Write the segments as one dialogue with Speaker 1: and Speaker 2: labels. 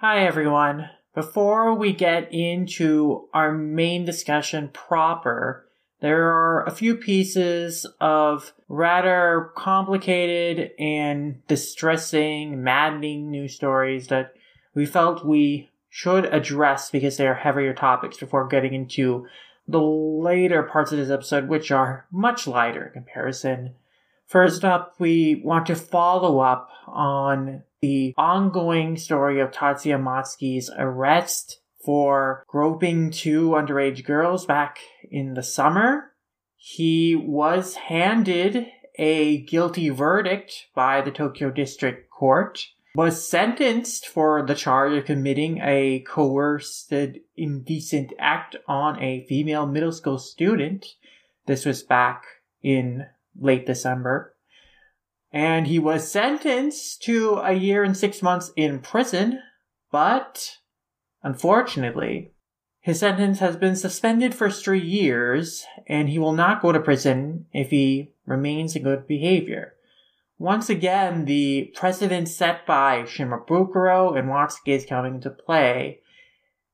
Speaker 1: Hi, everyone. Before we get into our main discussion proper, there are a few pieces of rather complicated and distressing, maddening news stories that we felt we should address because they are heavier topics before getting into the later parts of this episode, which are much lighter in comparison. First up, we want to follow up on the ongoing story of Tatsuya Matsuki's arrest for groping two underage girls back in the summer. He was handed a guilty verdict by the Tokyo District Court, was sentenced for the charge of committing a coerced indecent act on a female middle school student. This was back in late December. And he was sentenced to a year and six months in prison, but unfortunately, his sentence has been suspended for three years, and he will not go to prison if he remains in good behavior. Once again, the precedent set by Shimabukuro and Watsuki is coming into play,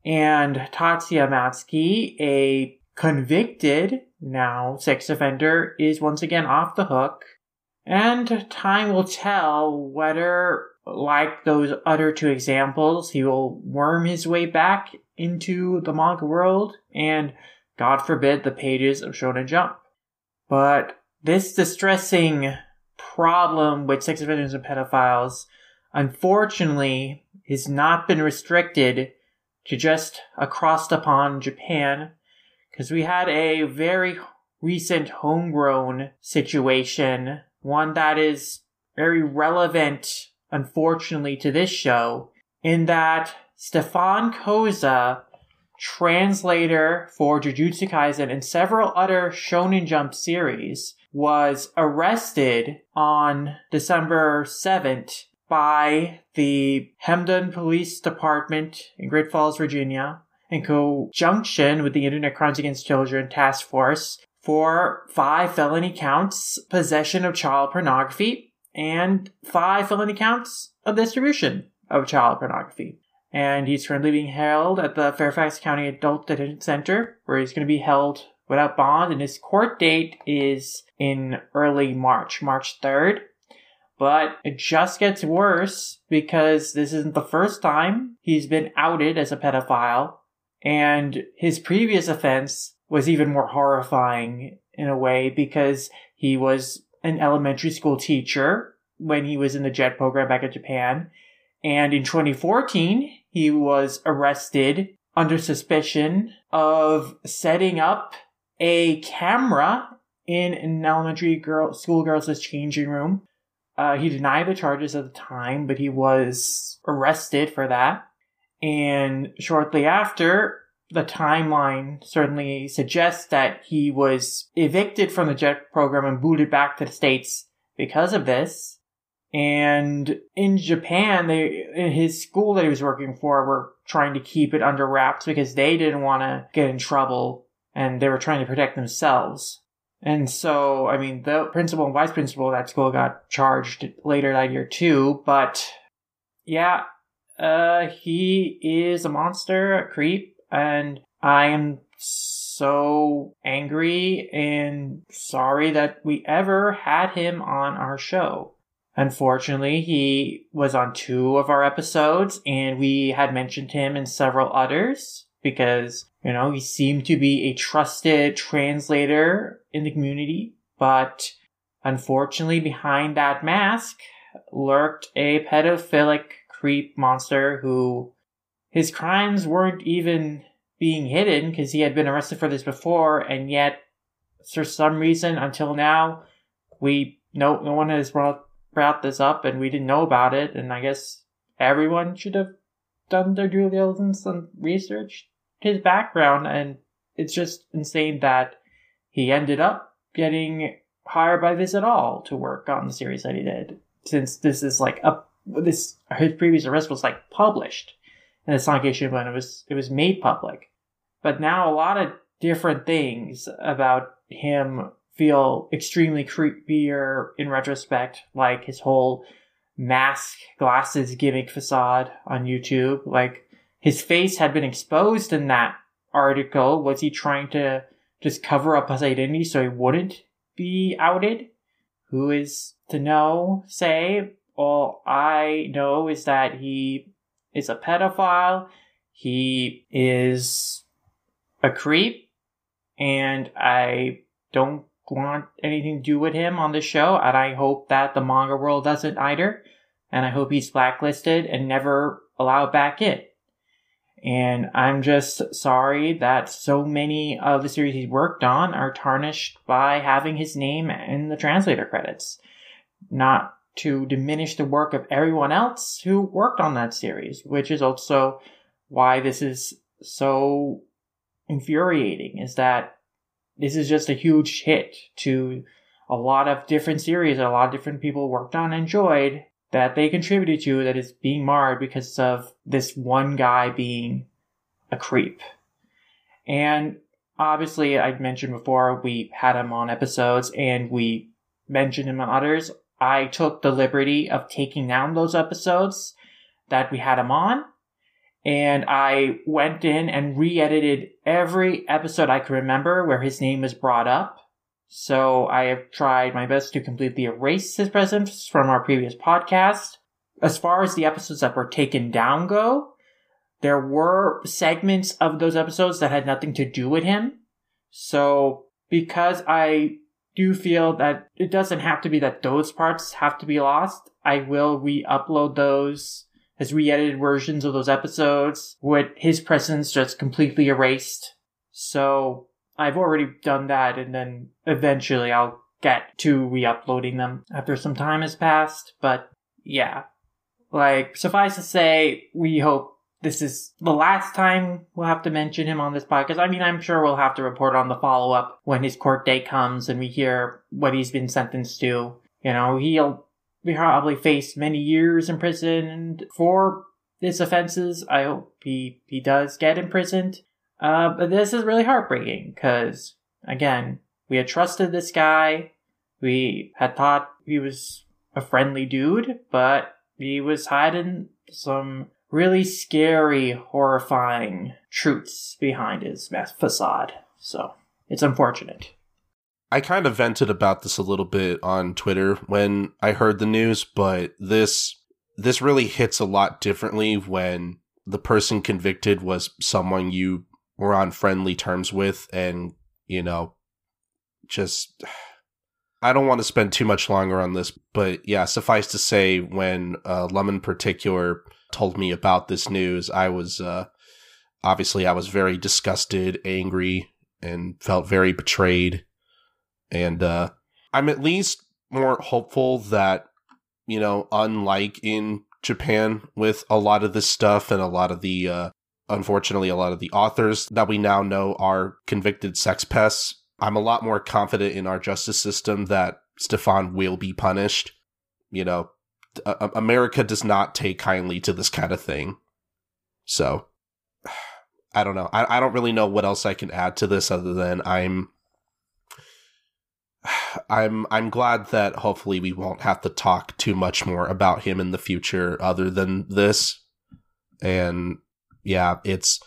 Speaker 1: and Tatsuya Matsuki, a convicted now sex offender, is once again off the hook and time will tell whether, like those other two examples, he will worm his way back into the manga world and, God forbid, the pages of Shonen Jump. But this distressing problem with sex offenders and pedophiles, unfortunately, has not been restricted to just across the pond Japan, because we had a very recent homegrown situation one that is very relevant, unfortunately, to this show, in that Stefan Koza, translator for Jujutsu Kaisen and several other Shonen Jump series, was arrested on December 7th by the Hampden Police Department in Great Falls, Virginia, in conjunction with the Internet Crimes Against Children Task Force for five felony counts possession of child pornography and five felony counts of distribution of child pornography. And he's currently being held at the Fairfax County Adult Detention Center, where he's going to be held without bond, and his court date is in early March, March 3rd. But it just gets worse because this isn't the first time he's been outed as a pedophile, and his previous offense was even more horrifying in a way because he was an elementary school teacher when he was in the JET program back in Japan. And in 2014, he was arrested under suspicion of setting up a camera in an elementary girl schoolgirl's changing room. Uh, he denied the charges at the time, but he was arrested for that. And shortly after, the timeline certainly suggests that he was evicted from the JET program and booted back to the States because of this. And in Japan, they, in his school that he was working for were trying to keep it under wraps because they didn't want to get in trouble and they were trying to protect themselves. And so, I mean, the principal and vice principal of that school got charged later that year too, but yeah, uh, he is a monster, a creep, and I am so angry and sorry that we ever had him on our show. Unfortunately, he was on two of our episodes and we had mentioned him in several others because, you know, he seemed to be a trusted translator in the community, but unfortunately behind that mask lurked a pedophilic creep monster who his crimes weren't even being hidden because he had been arrested for this before, and yet for some reason until now we no no one has brought brought this up and we didn't know about it and I guess everyone should have done their due diligence and researched his background and it's just insane that he ended up getting hired by Viz at all to work on the series that he did. Since this is like a this his previous arrest was like published in the Sankei when it was it was made public. But now a lot of different things about him feel extremely creepier in retrospect, like his whole mask glasses gimmick facade on YouTube. Like his face had been exposed in that article. Was he trying to just cover up his identity so he wouldn't be outed? Who is to know? Say, all I know is that he is a pedophile. He is a creep, and I don't want anything to do with him on the show, and I hope that the manga world doesn't either. And I hope he's blacklisted and never allowed back in. And I'm just sorry that so many of the series he's worked on are tarnished by having his name in the translator credits. Not to diminish the work of everyone else who worked on that series, which is also why this is so infuriating, is that this is just a huge hit to a lot of different series that a lot of different people worked on and enjoyed that they contributed to that is being marred because of this one guy being a creep. And obviously, I mentioned before, we had him on episodes and we mentioned him on others. I took the liberty of taking down those episodes that we had him on. And I went in and re edited every episode I could remember where his name was brought up so I have tried my best to completely erase his presence from our previous podcast. As far as the episodes that were taken down go, there were segments of those episodes that had nothing to do with him. So because I do feel that it doesn't have to be that those parts have to be lost, I will re-upload those as re-edited versions of those episodes with his presence just completely erased. So I've already done that, and then eventually I'll get to re uploading them after some time has passed. But yeah, like, suffice to say, we hope this is the last time we'll have to mention him on this podcast. I mean, I'm sure we'll have to report on the follow up when his court date comes and we hear what he's been sentenced to. You know, he'll probably face many years in prison for his offenses. I hope he, he does get imprisoned. Uh, but this is really heartbreaking because, again, we had trusted this guy. We had thought he was a friendly dude, but he was hiding some really scary, horrifying truths behind his facade. So it's unfortunate.
Speaker 2: I kind of vented about this a little bit on Twitter when I heard the news, but this this really hits a lot differently when the person convicted was someone you we're on friendly terms with and you know just I don't want to spend too much longer on this, but yeah, suffice to say, when uh, Lum in particular told me about this news, I was uh, obviously I was very disgusted, angry, and felt very betrayed. And uh, I'm at least more hopeful that you know, unlike in Japan with a lot of this stuff and a lot of the uh, unfortunately, a lot of the authors that we now know are convicted sex pests. I'm a lot more confident in our justice system that Stefan will be punished. You know, America does not take kindly to this kind of thing. So, I don't know. I, I don't really know what else I can add to this other than I'm I'm I'm glad that hopefully we won't have to talk too much more about him in the future other than this. And yeah, it's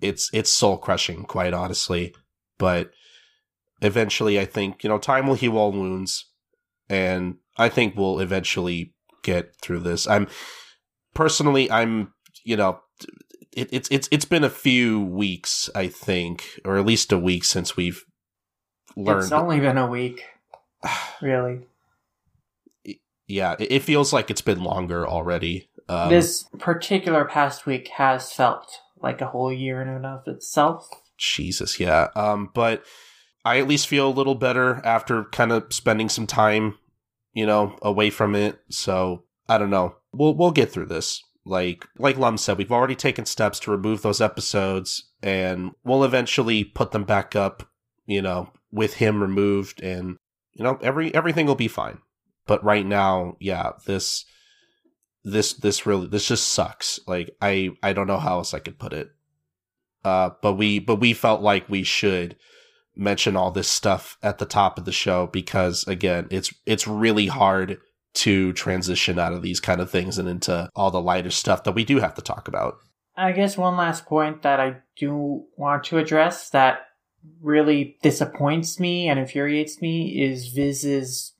Speaker 2: it's it's soul crushing, quite honestly. But eventually, I think you know time will heal all wounds, and I think we'll eventually get through this. I'm personally, I'm you know. It, it's it's it's been a few weeks, I think, or at least a week since we've learned.
Speaker 1: It's only been a week, really.
Speaker 2: Yeah, it feels like it's been longer already.
Speaker 1: Um, this particular past week has felt like a whole year in and of itself.
Speaker 2: Jesus, yeah. Um, but I at least feel a little better after kind of spending some time, you know, away from it. So I don't know. We'll we'll get through this. Like like Lum said, we've already taken steps to remove those episodes, and we'll eventually put them back up. You know, with him removed, and you know, every everything will be fine. But right now, yeah, this this this really this just sucks. Like I I don't know how else I could put it. Uh, but we but we felt like we should mention all this stuff at the top of the show because again, it's it's really hard to transition out of these kind of things and into all the lighter stuff that we do have to talk about.
Speaker 1: I guess one last point that I do want to address that really disappoints me and infuriates me is Viz's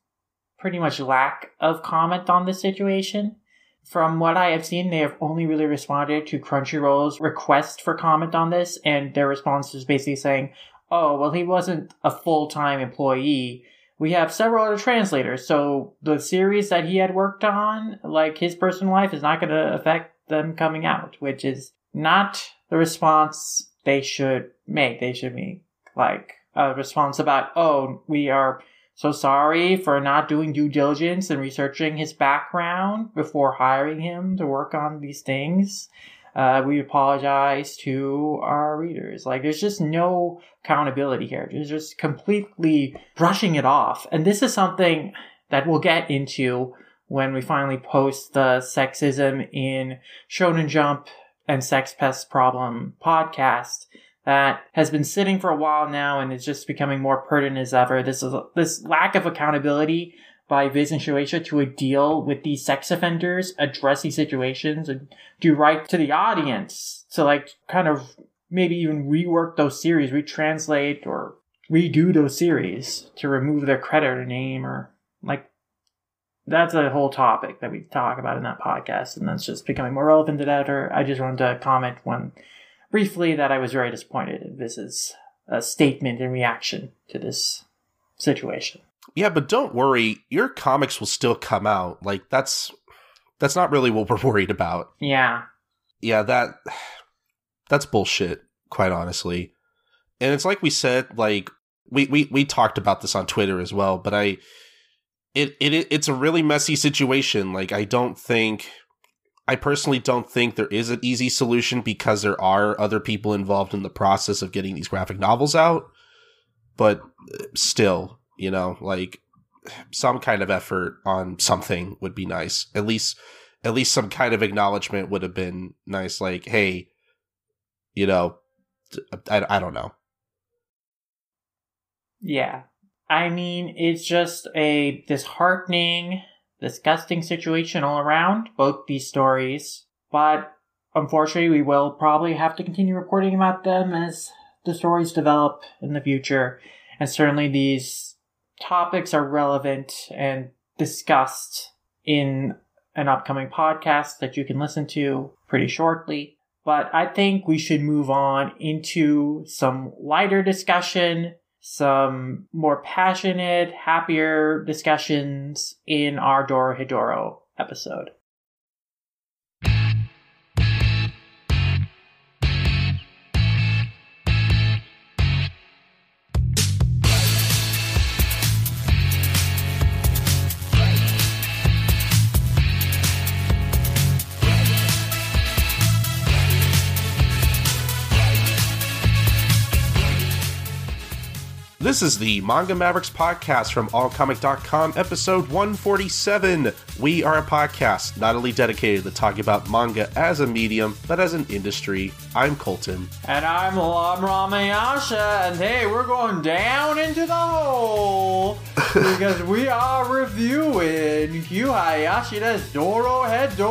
Speaker 1: pretty much lack of comment on the situation. From what I have seen, they have only really responded to Crunchyroll's request for comment on this, and their response is basically saying, oh, well, he wasn't a full time employee. We have several other translators, so the series that he had worked on, like his personal life, is not going to affect them coming out, which is not the response they should make. They should make like a response about, oh, we are so sorry for not doing due diligence and researching his background before hiring him to work on these things. Uh, we apologize to our readers. Like, there's just no accountability here. There's just completely brushing it off. And this is something that we'll get into when we finally post the sexism in Shonen Jump and Sex Pest Problem podcast that has been sitting for a while now and is just becoming more pertinent as ever. This is this lack of accountability by Viz and Shueisha to a deal with these sex offenders, address these situations, and do right to the audience. To like kind of maybe even rework those series, retranslate or redo those series to remove their credit or name or like that's a whole topic that we talk about in that podcast and that's just becoming more relevant to that or I just wanted to comment one briefly that I was very disappointed in Viz's uh, statement and reaction to this situation.
Speaker 2: Yeah, but don't worry, your comics will still come out. Like that's that's not really what we're worried about.
Speaker 1: Yeah.
Speaker 2: Yeah, that that's bullshit, quite honestly. And it's like we said, like we we we talked about this on Twitter as well, but I it it it's a really messy situation. Like I don't think I personally don't think there is an easy solution because there are other people involved in the process of getting these graphic novels out. But uh, still, you know, like some kind of effort on something would be nice. At least, at least some kind of acknowledgement would have been nice. Like, hey, you know, I, I don't know.
Speaker 1: Yeah. I mean, it's just a disheartening, disgusting situation all around, both these stories. But unfortunately, we will probably have to continue reporting about them as the stories develop in the future. And certainly these topics are relevant and discussed in an upcoming podcast that you can listen to pretty shortly. But I think we should move on into some lighter discussion, some more passionate, happier discussions in our Dorohedoro episode.
Speaker 2: This is the Manga Mavericks podcast from allcomic.com, episode 147. We are a podcast not only dedicated to talking about manga as a medium, but as an industry. I'm Colton.
Speaker 1: And I'm Lum Ramayasha, and hey, we're going down into the hole because we are reviewing Q Hayashida's Dorohedoro.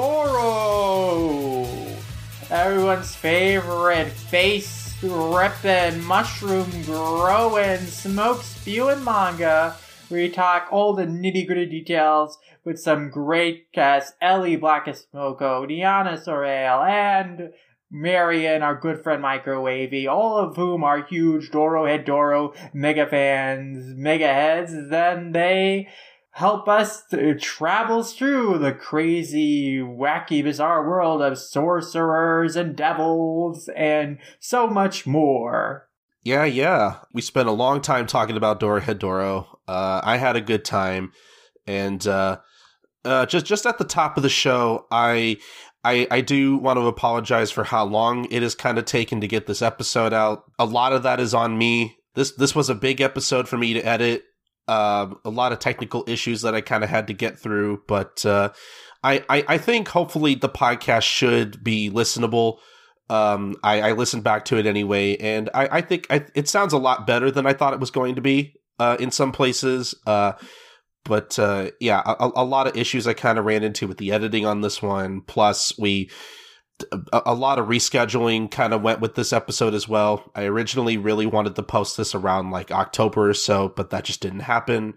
Speaker 1: Everyone's favorite face ripping, mushroom growing, smoke spewing manga. We talk all the nitty gritty details with some great cast Ellie Blackismoko, Diana Sorel, and Marion, our good friend Microwavy, all of whom are huge Doro Head Dorohedoro mega fans, mega heads, then they help us to travel through the crazy, wacky, bizarre world of sorcerers and devils and so much more.
Speaker 2: Yeah, yeah. We spent a long time talking about Dorohedoro. Uh, I had a good time, and uh, uh, just just at the top of the show, I I, I do want to apologize for how long it has kind of taken to get this episode out. A lot of that is on me. This this was a big episode for me to edit uh, a lot of technical issues that I kind of had to get through, but uh, I, I, I think hopefully the podcast should be listenable. Um, I, I listened back to it anyway, and I, I think I, it sounds a lot better than I thought it was going to be uh, in some places. Uh, but uh, yeah, a, a, lot of issues I kind of ran into with the editing on this one. Plus, we a, lot of rescheduling kind of went with this episode as well. I originally really wanted to post this around like October or so, but that just didn't happen.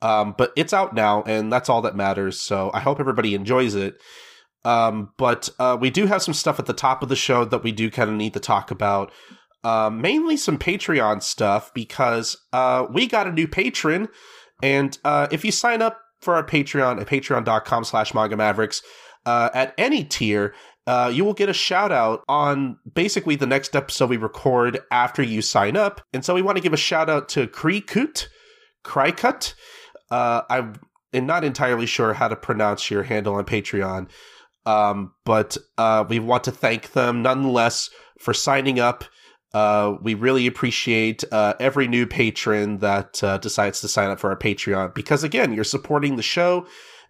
Speaker 2: Um, but it's out now, and that's all that matters. So I hope everybody enjoys it. Um, but uh, we do have some stuff at the top of the show that we do kind of need to talk about. Uh, mainly some Patreon stuff because uh, we got a new patron, and uh, if you sign up for our Patreon at patreon.com slash manga mavericks uh, at any tier, uh, you will get a shout out on basically the next episode we record after you sign up. And so we want to give a shout out to Krikut, Krykut. Uh, I'm not entirely sure how to pronounce your handle on Patreon, um, but uh, we want to thank them nonetheless for signing up. Uh, we really appreciate uh, every new patron that uh, decides to sign up for our Patreon because, again, you're supporting the show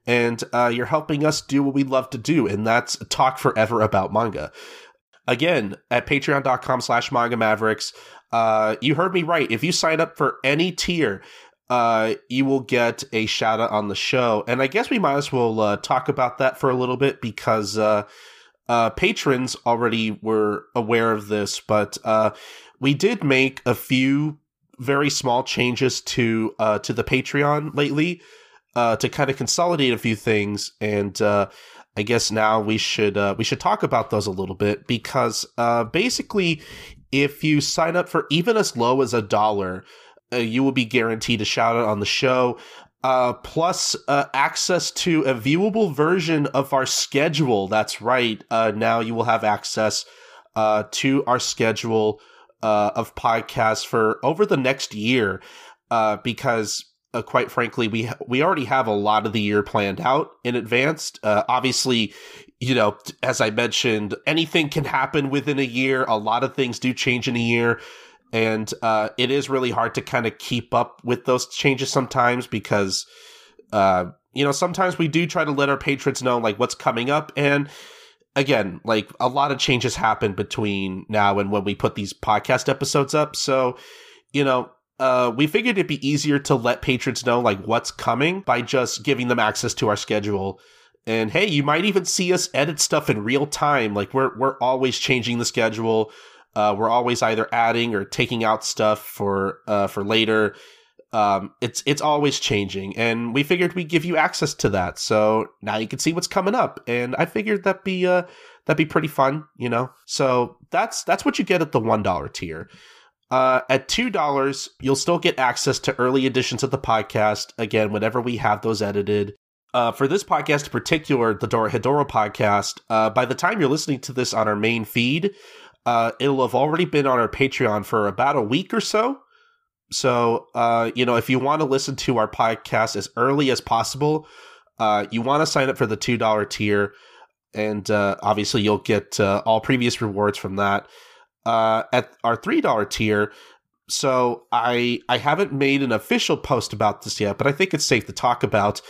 Speaker 2: and uh, you're helping us do what we love to do, and that's talk forever about manga. Again, at patreon.com slash manga mavericks, uh, you heard me right. If you sign up for any tier, uh, you will get a shout out on the show. And I guess we might as well uh, talk about that for a little bit because uh, uh, patrons already were aware of this, but uh, we did make a few very small changes to uh, to the Patreon lately uh, to kind of consolidate a few things, and uh, I guess now we should uh, we should talk about those a little bit because uh, basically, if you sign up for even as low as a dollar, uh, you will be guaranteed a shout out on the show. Uh, plus access to a viewable version of our schedule. That's right. Now you will have access to our schedule of podcasts for over the next year. Because uh, quite frankly, we we already have a lot of the year planned out in advance. Uh, obviously, you know, as I mentioned, anything can happen within a year. A lot of things do change in a year, and uh, it is really hard to kind of keep up with those changes sometimes because, uh, you know, sometimes we do try to let our patrons know like what's coming up and. Again, like a lot of changes happen between now and when we put these podcast episodes up. So, you know, uh, we figured it'd be easier to let patrons know like what's coming by just giving them access to our schedule. And hey, you might even see us edit stuff in real time. Like we're we're always changing the schedule. Uh, we're always either adding or taking out stuff for uh, for later. Um, it's it's always changing, and we figured we'd give you access to that. So now you can see what's coming up, and I figured that'd be uh that'd be pretty fun, you know. So that's that's what you get at the one dollar tier. Uh, at $2, you'll still get access to early editions of the podcast. Again, whenever we have those edited. Uh, for this podcast in particular, the Dorohedoro podcast, uh, by the time you're listening to this on our main feed, uh, it'll have already been on our Patreon for about a week or so. So, uh, you know, if you want to listen to our podcast as early as possible, uh, you want to sign up for the $2 tier. And obviously, you'll get all previous rewards from that uh, at our three dollar tier. So I I haven't made an official post about this yet, but I think it's safe to talk about.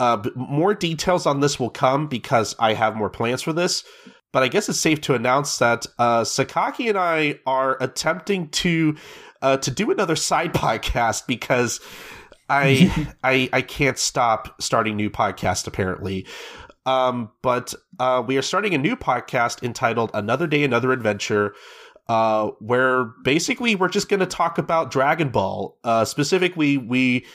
Speaker 2: Uh, more details on this will come because I have more plans for this. But I guess it's safe to announce that uh, Sakaki and I are attempting to uh, to do another side podcast because I I I can't stop starting new podcasts apparently. Um, but uh, we are starting a new podcast entitled "Another Day, Another Adventure." Uh, where basically we're just going to talk about Dragon Ball. Uh, specifically, we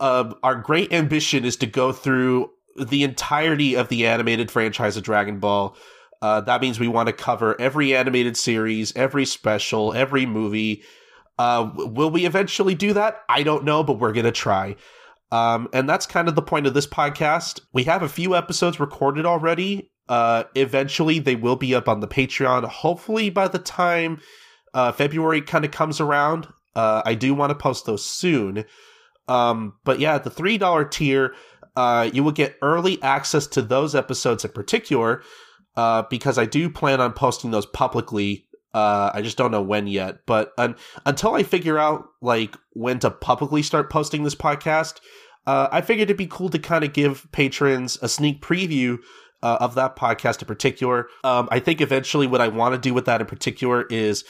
Speaker 2: uh, our great ambition is to go through the entirety of the animated franchise of Dragon Ball. Uh, that means we want to cover every animated series, every special, every movie. Uh, will we eventually do that? I don't know, but we're going to try. Um, and that's kind of the point of this podcast. We have a few episodes recorded already, uh, eventually, they will be up on the Patreon. Hopefully, by the time uh, February kind of comes around, uh, I do want to post those soon. Um, but yeah, the three dollar tier, uh, you will get early access to those episodes in particular, uh, because I do plan on posting those publicly. Uh, I just don't know when yet, but un- until I figure out like when to publicly start posting this podcast, uh, I figured it'd be cool to kind of give patrons a sneak preview uh, of that podcast in particular. Um, I think eventually what I want to do with that in particular is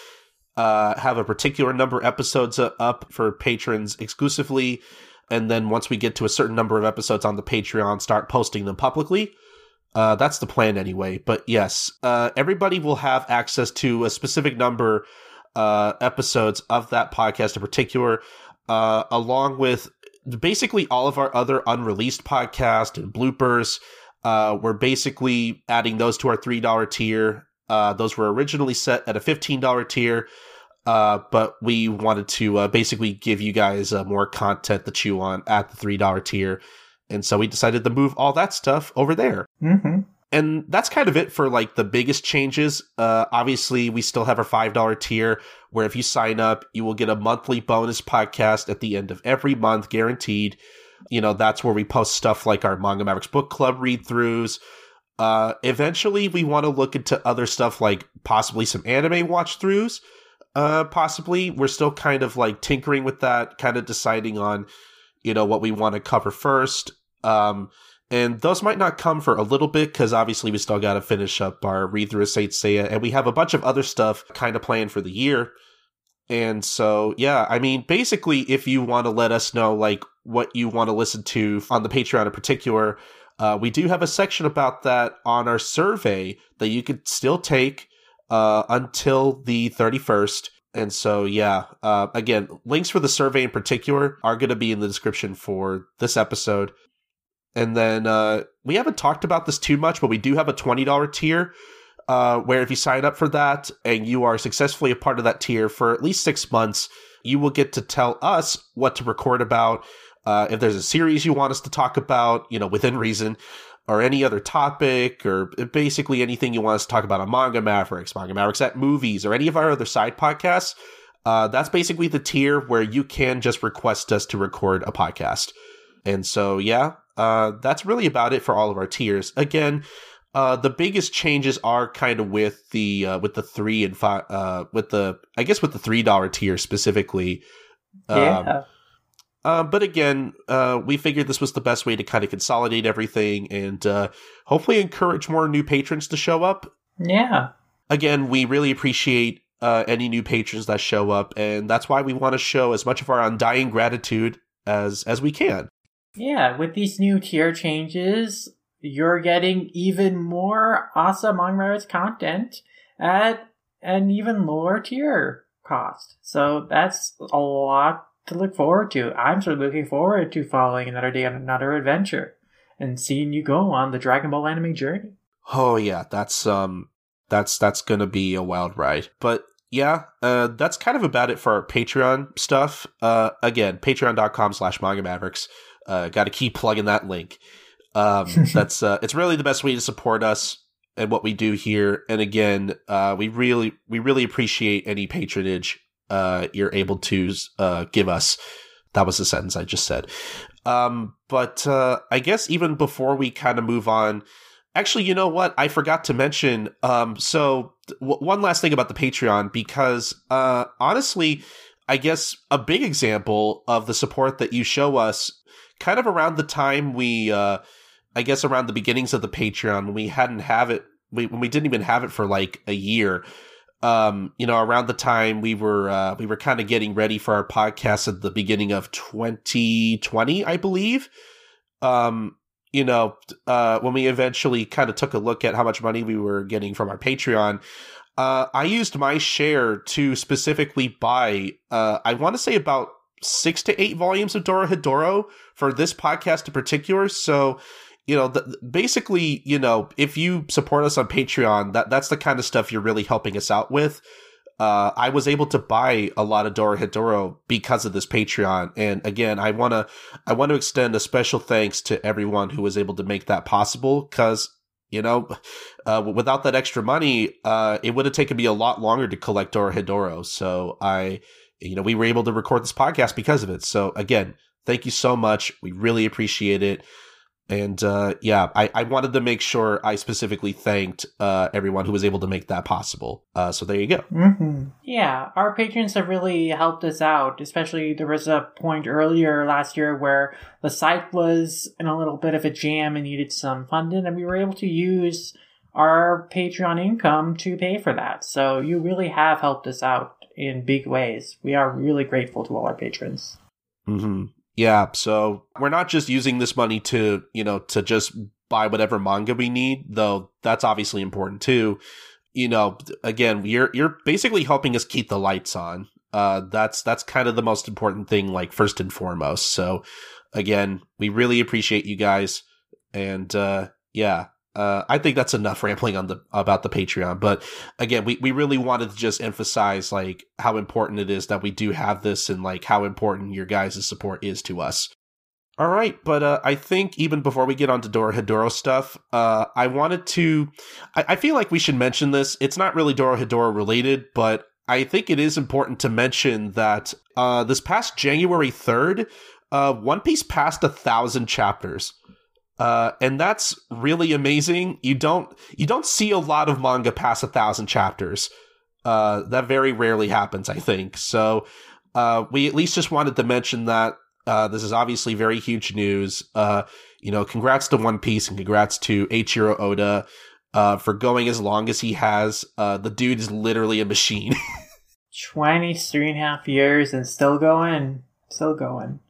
Speaker 2: uh, have a particular number of episodes up for patrons exclusively. and then once we get to a certain number of episodes on the Patreon, start posting them publicly. Uh, that's the plan anyway. But yes, uh, everybody will have access to a specific number uh, episodes of that podcast in particular, uh, along with basically all of our other unreleased podcast and bloopers. Uh, we're basically adding those to our three dollar tier. Uh, those were originally set at a fifteen dollar tier. Uh, but we wanted to uh, basically give you guys uh, more content to chew on at the $3 tier. And so we decided to move all that stuff over there.
Speaker 3: Mm-hmm.
Speaker 2: And that's kind of it for like the biggest changes. Uh, obviously, we still have our $5 tier where if you sign up, you will get a monthly bonus podcast at the end of every month, guaranteed. You know, that's where we post stuff like our Manga Mavericks book club read throughs. Uh, eventually, we want to look into other stuff like possibly some anime watch throughs. Uh, possibly. We're still kind of like tinkering with that, kind of deciding on, you know, what we want to cover first. Um, and those might not come for a little bit because obviously we still got to finish up our read through of Saint Seiya, and we have a bunch of other stuff kind of planned for the year. And so, yeah, I mean, basically, if you want to let us know like what you want to listen to on the Patreon in particular, uh, we do have a section about that on our survey that you could still take uh, until the 31st. And so, yeah, uh, again, links for the survey in particular are going to be in the description for this episode. And then uh, we haven't talked about this too much, but we do have a $20 tier uh, where if you sign up for that and you are successfully a part of that tier for at least six months, you will get to tell us what to record about. Uh, if there's a series you want us to talk about, you know, within reason, or any other topic or basically anything you want us to talk about on Manga Mavericks, Manga Mavericks at Movies, or any of our other side podcasts, uh, that's basically the tier where you can just request us to record a podcast. And so, yeah, uh, that's really about it for all of our tiers. Again, uh, the biggest changes are kind of with the uh, with the three and five uh, with the I guess with the three dollar tier specifically.
Speaker 3: Um, yeah.
Speaker 2: Uh, but again, uh, we figured this was the best way to kind of consolidate everything and uh, hopefully encourage more new patrons to show up.
Speaker 3: Yeah.
Speaker 2: Again, we really appreciate uh, any new patrons that show up, and that's why we want to show as much of our undying gratitude as as we can.
Speaker 3: Yeah, with these new tier changes, you're getting even more awesome Manga content at an even lower tier cost. So that's a lot to look forward to. I'm sort of looking forward to following another day on another adventure and seeing you go on the Dragon Ball anime journey.
Speaker 2: Oh yeah, that's um that's that's gonna be a wild ride. But yeah, uh that's kind of about it for our Patreon stuff. Uh again, patreon.com slash manga mavericks. Uh gotta keep plugging that link. Um that's uh it's really the best way to support us and what we do here. And again, uh we really we really appreciate any patronage uh, you're able to uh, give us. That was the sentence I just said. Um, but uh, I guess even before we kind of move on, actually, you know what? I forgot to mention. Um, so w- one last thing about the Patreon, because uh, honestly, I guess a big example of the support that you show us, kind of around the time we, uh, I guess around the beginnings of the Patreon, when we hadn't have it, we, when we didn't even have it for like a year um, you know, around the time we were uh, we were kind of getting ready for our podcast at the beginning of 2020, I believe. Um, you know, uh, when we eventually kind of took a look at how much money we were getting from our Patreon, uh, I used my share to specifically buy, uh, I want to say about six to eight volumes of Dorohedoro for this podcast in particular. So, you know, the, basically, you know, if you support us on Patreon, that that's the kind of stuff you're really helping us out with. Uh, I was able to buy a lot of Dorohedoro because of this Patreon, and again, I wanna I want to extend a special thanks to everyone who was able to make that possible. Because you know, uh, without that extra money, uh, it would have taken me a lot longer to collect Dorohedoro. So I, you know, we were able to record this podcast because of it. So again, thank you so much. We really appreciate it. And uh, yeah, I, I wanted to make sure I specifically thanked uh, everyone who was able to make that possible. Uh, so there you go.
Speaker 3: Mm-hmm. Yeah, our patrons have really helped us out. Especially there was a point earlier last year where the site was in a little bit of a jam and needed some funding, and we were able to use our Patreon income to pay for that. So you really have helped us out in big ways. We are really grateful to all our patrons.
Speaker 2: Mm-hmm. Yeah, so we're not just using this money to, you know, to just buy whatever manga we need, though that's obviously important too. You know, again, you're you're basically helping us keep the lights on. Uh that's that's kind of the most important thing like first and foremost. So again, we really appreciate you guys and uh yeah, uh, I think that's enough rambling on the about the Patreon. But again, we, we really wanted to just emphasize like how important it is that we do have this and like how important your guys' support is to us. All right, but uh, I think even before we get on to Dorohedoro stuff, uh, I wanted to. I, I, feel like we should mention this. It's not really Dorohedoro related, but I think it is important to mention that uh, this past January third, uh, One Piece passed a thousand chapters. Uh, and that's really amazing. You don't you don't see a lot of manga past a thousand chapters. Uh, that very rarely happens, I think. So uh, we at least just wanted to mention that uh, this is obviously very huge news. Uh, you know, congrats to One Piece and congrats to Eiichiro Oda uh, for going as long as he has. the dude is literally a machine.
Speaker 3: 23 and a half years and still going, still going.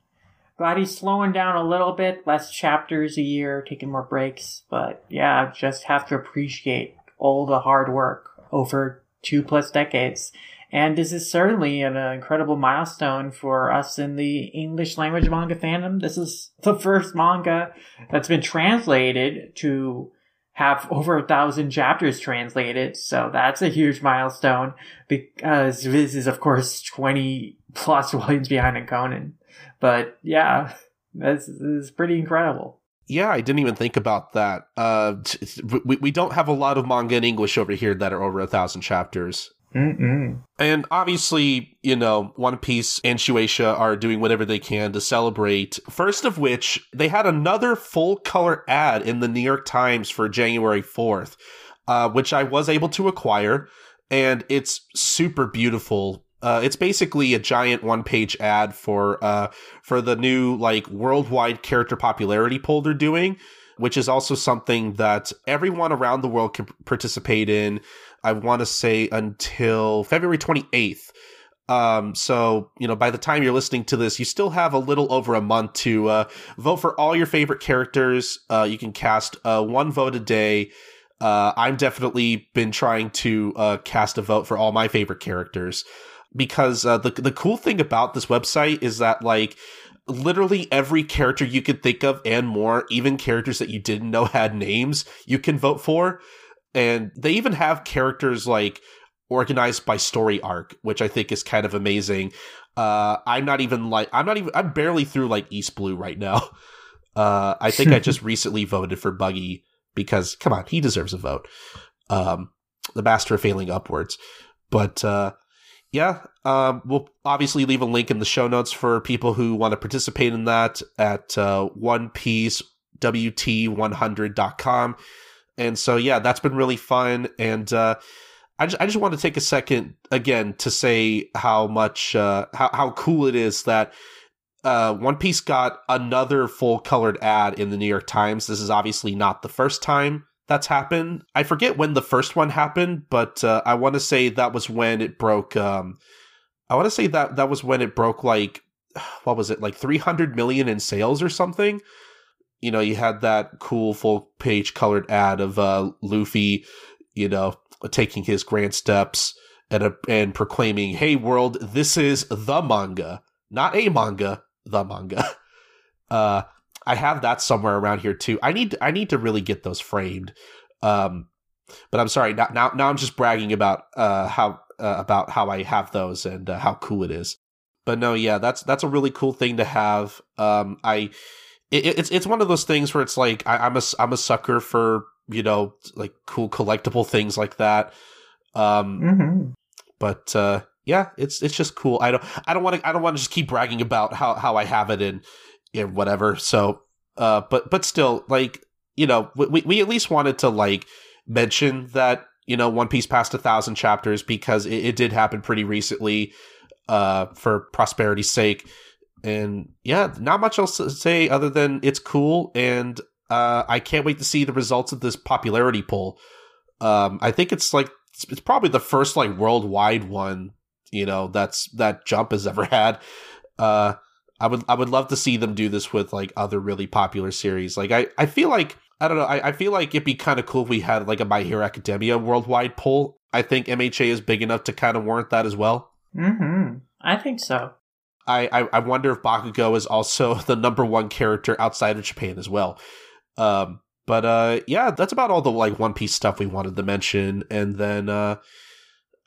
Speaker 3: Glad he's slowing down a little bit, less chapters a year, taking more breaks. But yeah, just have to appreciate all the hard work over two plus decades. And this is certainly an incredible milestone for us in the English language manga fandom. This is the first manga that's been translated to have over a thousand chapters translated. So that's a huge milestone because this is, of course, 20 plus volumes behind in Conan. But yeah, this is pretty incredible.
Speaker 2: Yeah, I didn't even think about that. Uh, we we don't have a lot of manga in English over here that are over a thousand chapters.
Speaker 3: Mm-mm.
Speaker 2: And obviously, you know, One Piece and Shueisha are doing whatever they can to celebrate. First of which, they had another full color ad in the New York Times for January 4th, uh, which I was able to acquire. And it's super beautiful uh, it's basically a giant one page ad for uh, for the new like worldwide character popularity poll they're doing, which is also something that everyone around the world can participate in. I want to say until February 28th. Um, so, you know, by the time you're listening to this, you still have a little over a month to uh, vote for all your favorite characters. Uh, you can cast uh, one vote a day. Uh, I'm definitely been trying to uh, cast a vote for all my favorite characters because uh, the the cool thing about this website is that like literally every character you could think of and more, even characters that you didn't know had names, you can vote for. And they even have characters like organized by story arc, which I think is kind of amazing. Uh, I'm not even like I'm not even I'm barely through like East Blue right now. Uh, I think I just recently voted for Buggy because come on, he deserves a vote. Um, the master of failing upwards, but uh, yeah, um, we'll obviously leave a link in the show notes for people who want to participate in that at uh, onepiecewt100.com. And so, yeah, that's been really fun. And uh, I just, I just want to take a second again to say how much, uh, how, how cool it is that uh, One Piece got another full colored ad in the New York Times. This is obviously not the first time that's happened. I forget when the first one happened, but uh, I want to say that was when it broke. Um, I want to say that that was when it broke like what was it like 300 million in sales or something. You know, you had that cool full page colored ad of uh, Luffy, you know, taking his grand steps and uh, and proclaiming, "Hey world, this is the manga, not a manga, the manga." Uh, I have that somewhere around here too. I need I need to really get those framed. Um, but I'm sorry now now, now I'm just bragging about uh, how uh, about how I have those and uh, how cool it is. But no, yeah, that's that's a really cool thing to have. Um, I it, it's it's one of those things where it's like I, I'm a I'm a sucker for you know like cool collectible things like that. Um,
Speaker 3: mm-hmm.
Speaker 2: but uh, yeah, it's it's just cool. I don't I don't want to I don't want to just keep bragging about how how I have it and or whatever. So, uh, but but still, like you know, we we at least wanted to like mention that you know One Piece passed a thousand chapters because it, it did happen pretty recently, uh, for prosperity's sake. And yeah, not much else to say other than it's cool, and uh, I can't wait to see the results of this popularity poll. Um, I think it's like it's probably the first like worldwide one, you know, that's that Jump has ever had. Uh, I would I would love to see them do this with like other really popular series. Like I I feel like I don't know. I, I feel like it'd be kind of cool if we had like a My Hero Academia worldwide poll. I think MHA is big enough to kind of warrant that as well.
Speaker 1: Mm-hmm. I think so.
Speaker 2: I, I, I wonder if Bakugo is also the number one character outside of Japan as well. Um, but uh, yeah, that's about all the like One Piece stuff we wanted to mention. And then uh,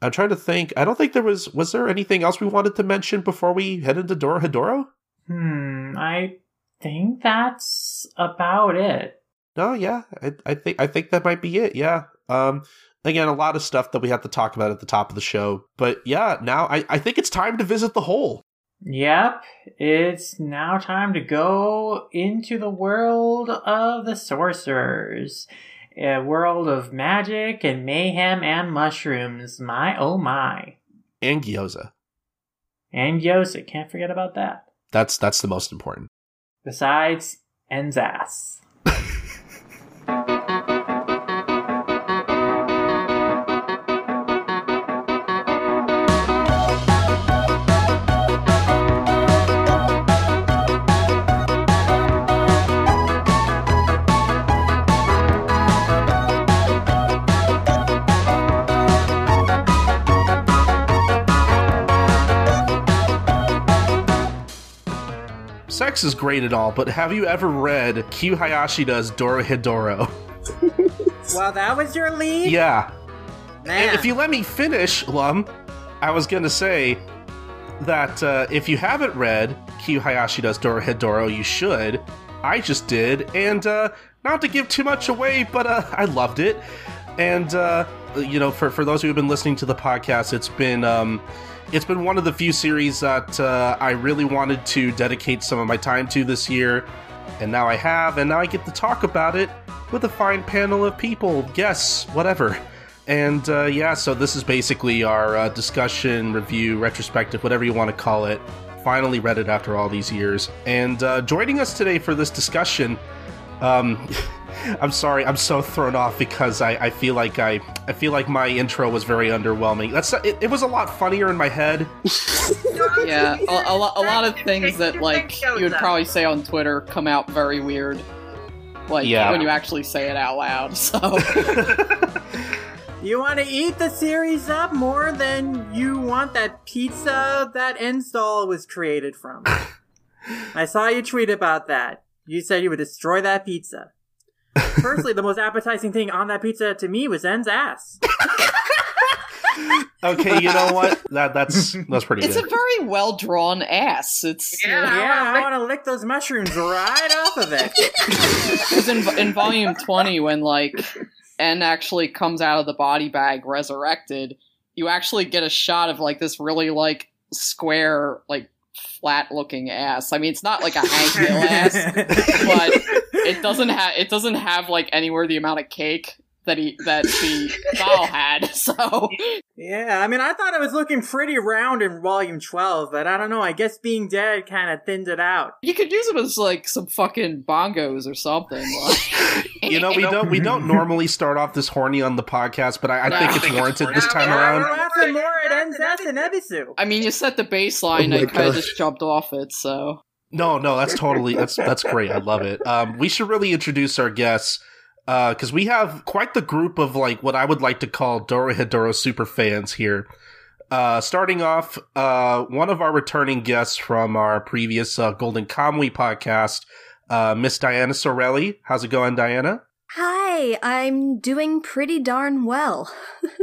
Speaker 2: I'm trying to think. I don't think there was was there anything else we wanted to mention before we head into Dorohedoro?
Speaker 1: Hmm. I think that's about it.
Speaker 2: No, yeah, I, I think I think that might be it. Yeah. Um, again, a lot of stuff that we have to talk about at the top of the show. But yeah, now I, I think it's time to visit the hole.
Speaker 1: Yep, it's now time to go into the world of the sorcerers. A world of magic and mayhem and mushrooms. My oh my.
Speaker 2: And gyoza.
Speaker 1: And gyoza, can't forget about that.
Speaker 2: That's that's the most important.
Speaker 1: Besides, En's
Speaker 2: Is great and all, but have you ever read Q Hayashida's Dorohedoro?
Speaker 1: Well, that was your lead?
Speaker 2: Yeah.
Speaker 1: Man.
Speaker 2: And if you let me finish, Lum, I was going to say that uh, if you haven't read Q Hayashida's Dorohedoro, you should. I just did, and uh, not to give too much away, but uh, I loved it. And uh, you know, for for those who have been listening to the podcast, it's been um, it's been one of the few series that uh, I really wanted to dedicate some of my time to this year, and now I have, and now I get to talk about it with a fine panel of people, guests, whatever. And uh, yeah, so this is basically our uh, discussion, review, retrospective, whatever you want to call it. Finally read it after all these years. And uh, joining us today for this discussion, um, I'm sorry, I'm so thrown off because I, I feel like I I feel like my intro was very underwhelming. That's it, it was a lot funnier in my head.
Speaker 4: Yeah, a, a, lo- a lot of things that like you would probably say on Twitter come out very weird. Like
Speaker 2: Yeah.
Speaker 4: when you actually say it out loud. So
Speaker 1: You want to eat the series up more than you want that pizza that install was created from. I saw you tweet about that. You said you would destroy that pizza. Personally, the most appetizing thing on that pizza to me was En's ass.
Speaker 2: Okay, you know what? That that's that's pretty
Speaker 4: it's a very well drawn ass. It's
Speaker 1: Yeah, uh, I want to lick those mushrooms right off of it.
Speaker 4: Because in, in volume 20, when like En actually comes out of the body bag resurrected, you actually get a shot of like this really like square, like flat looking ass. I mean, it's not like a Hank Hill ass, but it doesn't have it doesn't have like anywhere the amount of cake that he that the doll had. So
Speaker 1: Yeah, I mean, I thought it was looking pretty round in volume 12, but I don't know. I guess being dead kind of thinned it out.
Speaker 4: you could use him as like some fucking bongos or something.
Speaker 2: You know, we don't we don't normally start off this horny on the podcast, but I, I think it's warranted this time around.
Speaker 1: We're after more at En's ass and Ebisu.
Speaker 4: I mean, you set the baseline.
Speaker 5: Oh
Speaker 4: I kind of just jumped off it. So
Speaker 2: No, no, that's totally that's that's great. I love it. Um, we should really introduce our guests because we have quite the group of like what I would like to call Dora Dorohedoro super fans here. Uh, starting off, uh, one of our returning guests from our previous uh, Golden Kamui podcast, uh, Miss Diana Sorelli. How's it going, Diana?
Speaker 6: Hi, I'm doing pretty darn well.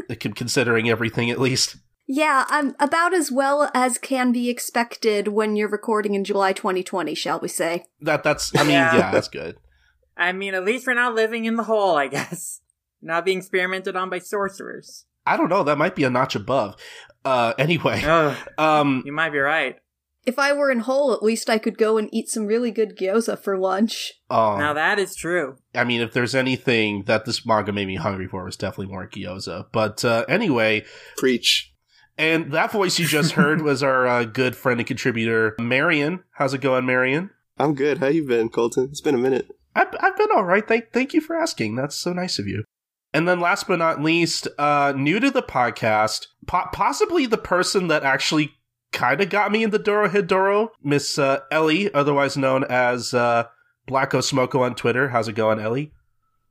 Speaker 2: Considering everything, at least.
Speaker 6: Yeah, I'm about as well as can be expected when you're recording in July 2020, shall we say.
Speaker 2: That that's. I mean,
Speaker 1: Yeah.
Speaker 2: yeah, that's good.
Speaker 1: I mean, at least we're not living in the hole, I guess. Not being experimented on by sorcerers.
Speaker 2: I don't know. That might be a notch above. Uh, anyway,
Speaker 1: Oh,
Speaker 2: um,
Speaker 1: you might be right.
Speaker 6: If I were in Hole, at least I could go and eat some really good gyoza for lunch.
Speaker 2: um,
Speaker 1: Now that is true.
Speaker 2: I mean, if there's anything that this manga made me hungry for, it was definitely more gyoza. But uh, anyway,
Speaker 5: Preach.
Speaker 2: And that voice you just heard was our uh, good friend and contributor, Marion. How's it going, Marion?
Speaker 5: I'm good. How you been, Colton? It's been a minute.
Speaker 2: I've, I've been all right. Thank, thank you for asking. That's so nice of you. And then, last but not least, uh, new to the podcast, po- possibly the person that actually kind of got me in the into Dorohedoro. Miss uh, Ellie, otherwise known as uh, Blacko Smoko on Twitter. How's it going, Ellie?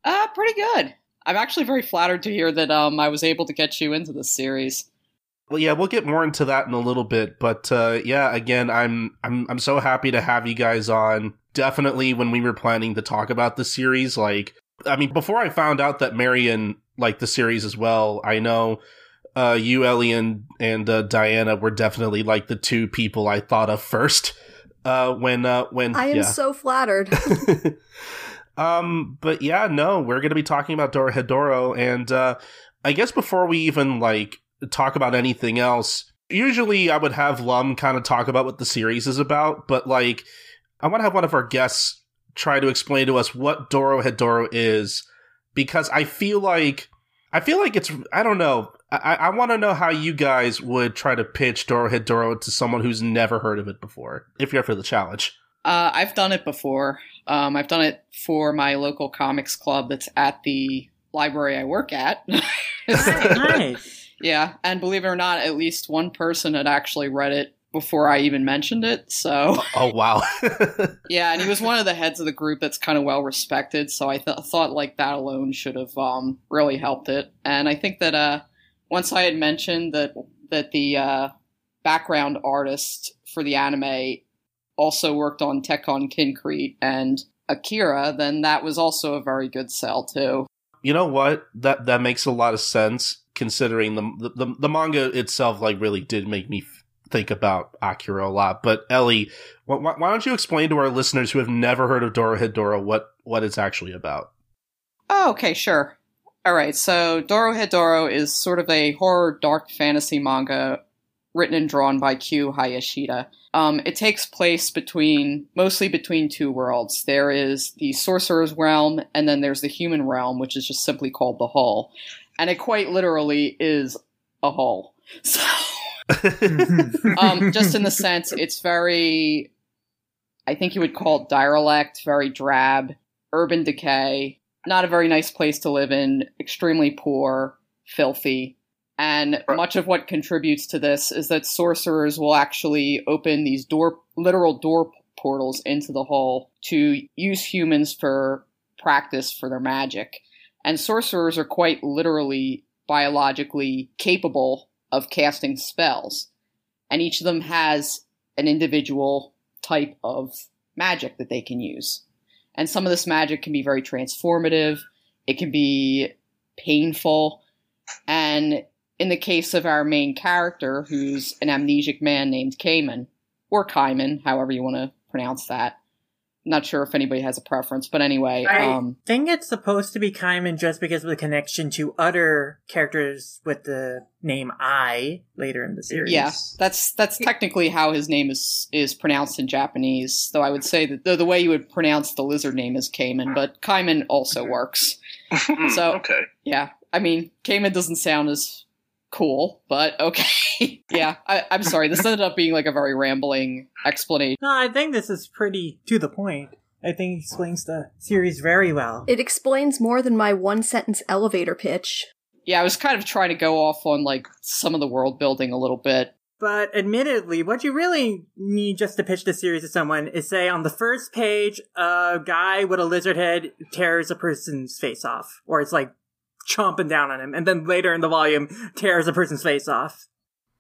Speaker 4: Uh, pretty good. I'm actually very flattered to hear that um, I was able to get you into this series.
Speaker 2: Well, yeah, we'll get more into that in a little bit, but uh, yeah, again, I'm I'm I'm so happy to have you guys on. Definitely, when we were planning to talk about the series, like, I mean, before I found out that Marion liked the series as well, I know uh, you, Ellie, and and uh, Diana were definitely like the two people I thought of first. Uh, when uh, when
Speaker 6: I am
Speaker 2: yeah.
Speaker 6: so flattered.
Speaker 2: um, but yeah, no, we're gonna be talking about Dorohedoro, and uh, I guess before we even like talk about anything else, usually I would have Lum kind of talk about what the series is about, but like I want to have one of our guests try to explain to us what Dorohedoro is, because I feel like I feel like it's I don't know. I, I want to know how you guys would try to pitch Dorohedoro to someone who's never heard of it before, if you're up for the challenge.
Speaker 4: Uh, I've done it before. Um, I've done it for my local comics club that's at the library I work at.
Speaker 3: nice.
Speaker 4: Yeah, and believe it or not, at least one person had actually read it before I even mentioned it. So,
Speaker 2: Oh wow.
Speaker 4: yeah, and he was one of the heads of the group that's kind of well respected. So I th- thought like that alone should have um, really helped it. And I think that uh, once I had mentioned that that the uh, background artist for the anime also worked on Tekkonkinkreet and Akira, then that was also a very good sell too.
Speaker 2: you know what? That that makes a lot of sense considering the the, the manga itself like really did make me think about Akira a lot. But Ellie, wh- wh- why don't you explain to our listeners who have never heard of Dorohedoro what what it's actually about?
Speaker 4: Oh, okay, sure. All right, so Dorohedoro is sort of a horror dark fantasy manga written and drawn by Q Hayashida. Um, it takes place between mostly between two worlds. There is the sorcerer's realm, and then there's the human realm, which is just simply called the Hole, and it quite literally is a hole. So, um, just in the sense, it's very, I think you would call it derelict, very drab, urban decay, not a very nice place to live in, extremely poor, filthy. And much of what contributes to this is that sorcerers will actually open these door, literal door portals into the hole to use humans for practice for their magic. And sorcerers are quite literally biologically capable of casting spells. And each of them has an individual type of magic that they can use. And some of this magic can be very transformative, it can be painful, and in the case of our main character, who's an amnesic man named Cayman, or Kaiman, however you want to pronounce that. Not sure if anybody has a preference, but anyway,
Speaker 3: I
Speaker 4: um,
Speaker 3: think it's supposed to be Kaiman just because of the connection to other characters with the name I later in the series.
Speaker 4: yeah, that's that's technically how his name is is pronounced in Japanese. Though I would say that the, the way you would pronounce the lizard name is Cayman, but Kaiman also works. So-
Speaker 1: okay.
Speaker 4: Yeah, I mean, Cayman doesn't sound as cool, but okay. yeah, I, I'm sorry. This ended up being like a very rambling explanation.
Speaker 3: No, I think this is pretty to the point. I think it explains the series very well.
Speaker 6: It explains more than my one sentence elevator pitch.
Speaker 4: Yeah, I was kind of trying to go off on like some of the world building a little bit.
Speaker 3: But admittedly, what you really need just to pitch the series to someone is say on the first page, a guy with a lizard head tears a person's face off. Or it's like chomping down on him. And then later in the volume, tears a person's face off.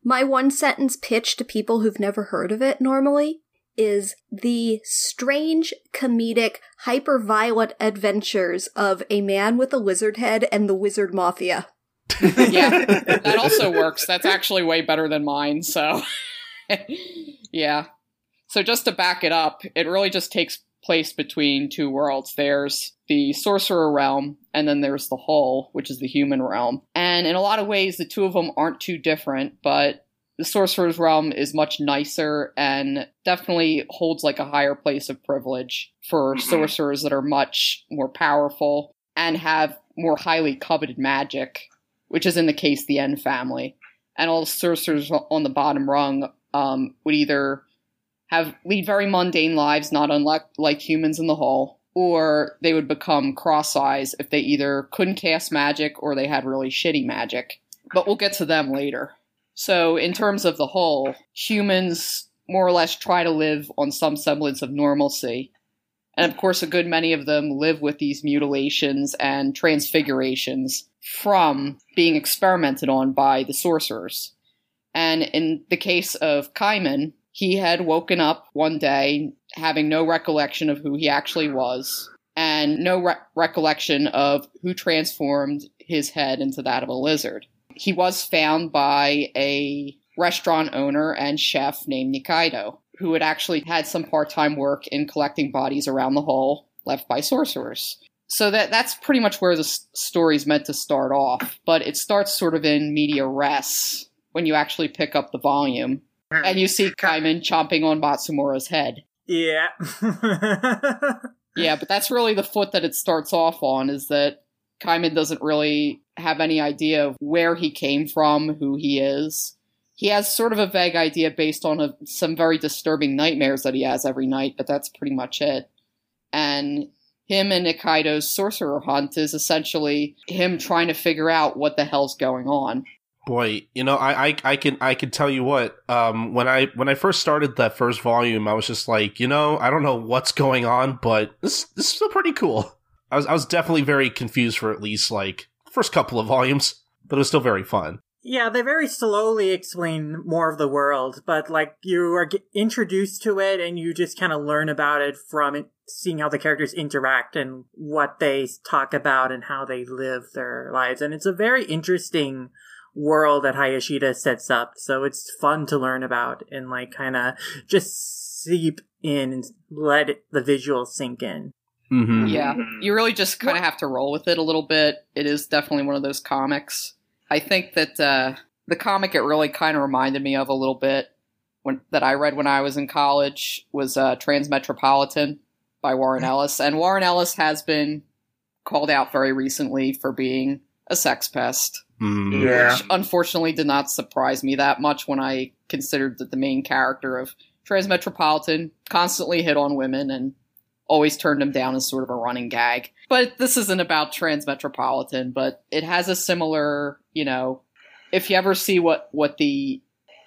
Speaker 6: My one sentence pitch to people who've never heard of it normally is the strange, comedic, hyper violent adventures of a man with a lizard head and the wizard mafia.
Speaker 4: Yeah, that also works. That's actually way better than mine. So, yeah. So just to back it up, it really just takes place between two worlds. There's the sorcerer realm, and then there's the hole, which is the human realm. And in a lot of ways, the two of them aren't too different, but the sorcerer's realm is much nicer and definitely holds like a higher place of privilege for
Speaker 1: Mhm.
Speaker 4: sorcerers that are much more powerful and have more highly coveted magic, which is in the case the En family. And all the sorcerers on the bottom rung um, would either have lead very mundane lives, not unlike like humans in the hall, or they would become cross eyes if they either couldn't cast magic or they had really shitty magic. But we'll get to them later. So, in terms of the hole, humans more or less try to live on some semblance of normalcy. And of course, a good many of them live with these mutilations and transfigurations from being experimented on by the sorcerers. And in the case of Kaiman, he had woken up one day having no recollection of who he actually was and no re- recollection of who transformed his head into that of a lizard. He was found by a restaurant owner and chef named Nikaido, who had actually had some part-time work in collecting bodies around the hole left by sorcerers. So that that's pretty much where the story's meant to start off, but it starts sort of in media res when you actually pick up the volume and you see Kaiman chomping on Matsumura's head.
Speaker 1: Yeah.
Speaker 4: Yeah, but that's really the foot that it starts off on is that Kaiman doesn't really have any idea of where he came from, who he is. He has sort of a vague idea based on a, some very disturbing nightmares that he has every night, but that's pretty much it. And him and Nikaido's sorcerer hunt is essentially him trying to figure out what the hell's going on.
Speaker 2: Boy, you know, I, I, I can, I can tell you what. Um, when I, when I first started that first volume, I was just like, you know, I don't know what's going on, but this, this is still pretty cool. I was, I was definitely very confused for at least like first couple of volumes, but it was still very fun.
Speaker 1: Yeah, they very slowly explain more of the world, but like you are introduced to it and you just kind of learn about it from it, seeing how the characters interact and what they talk about and how they live their lives. And it's a very interesting world that Hayashida sets up. So it's fun to learn about and like kind of just seep in and let the visuals sink in.
Speaker 2: Mm-hmm.
Speaker 4: Yeah, you really just kind of have to roll with it a little bit. It is definitely one of those comics. I think that uh, the comic it really kind of reminded me of a little bit when that I read when I was in college was uh, Transmetropolitan by Warren Ellis, and Warren Ellis has been called out very recently for being a sex pest,
Speaker 2: Mm.
Speaker 1: Yeah.
Speaker 4: which unfortunately did not surprise me that much when I considered that the main character of Transmetropolitan constantly hit on women and always turned them down as sort of a running gag. But this isn't about Transmetropolitan, but it has a similar, you know, if you ever see what what the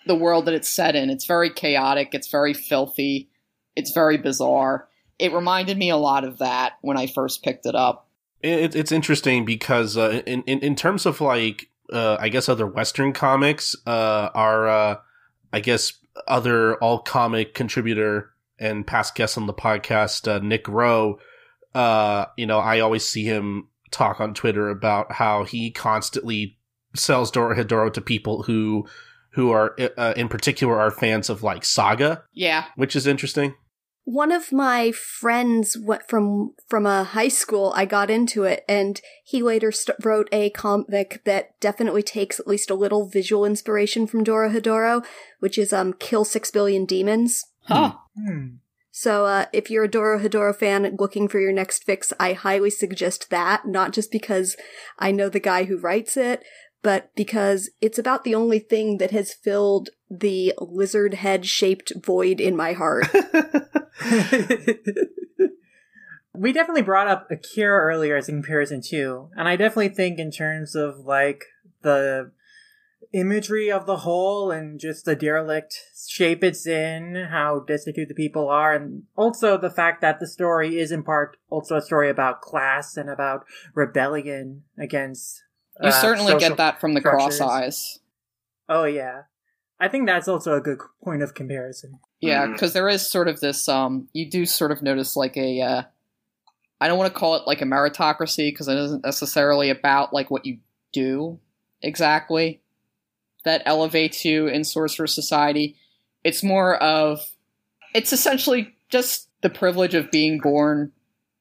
Speaker 4: the world that it's set in, it's very chaotic, it's very filthy, it's very bizarre. It reminded me a lot of that when I first picked it up.
Speaker 2: It, it's interesting because uh, in, in in terms of like uh, I guess other Western comics, uh, our uh, I guess other all comic contributor and past guest on the podcast, uh, Nick Rowe. Uh, you know, I always see him talk on Twitter about how he constantly sells Dorohedoro to people who who are uh, in particular are fans of like Saga,
Speaker 4: Yeah,
Speaker 2: which is interesting.
Speaker 6: One of my friends went from from a high school. I got into it, and he later st- wrote a comic that definitely takes at least a little visual inspiration from Dorohedoro, which is um "Kill Six Billion Demons."
Speaker 4: huh.
Speaker 1: Hmm.
Speaker 6: So, uh, if you're a Dorohedoro fan looking for your next fix, I highly suggest that. Not just because I know the guy who writes it, but because it's about the only thing that has filled the lizard head shaped void in my heart.
Speaker 1: we definitely brought up Akira earlier as a comparison too, and I definitely think in terms of like the imagery of the hole and just the derelict shape it's in, how destitute the people are, and also the fact that the story is in part also a story about class and about rebellion against.
Speaker 4: You
Speaker 1: uh,
Speaker 4: certainly get that from the
Speaker 1: structures.
Speaker 4: cross eyes.
Speaker 1: Oh yeah, I think that's also a good point of comparison.
Speaker 4: Yeah, because there is sort of this. Um, you do sort of notice like a. Uh, I don't want to call it like a meritocracy because it isn't necessarily about like what you do exactly that elevates you in sorcerer society. It's more of. It's essentially just the privilege of being born,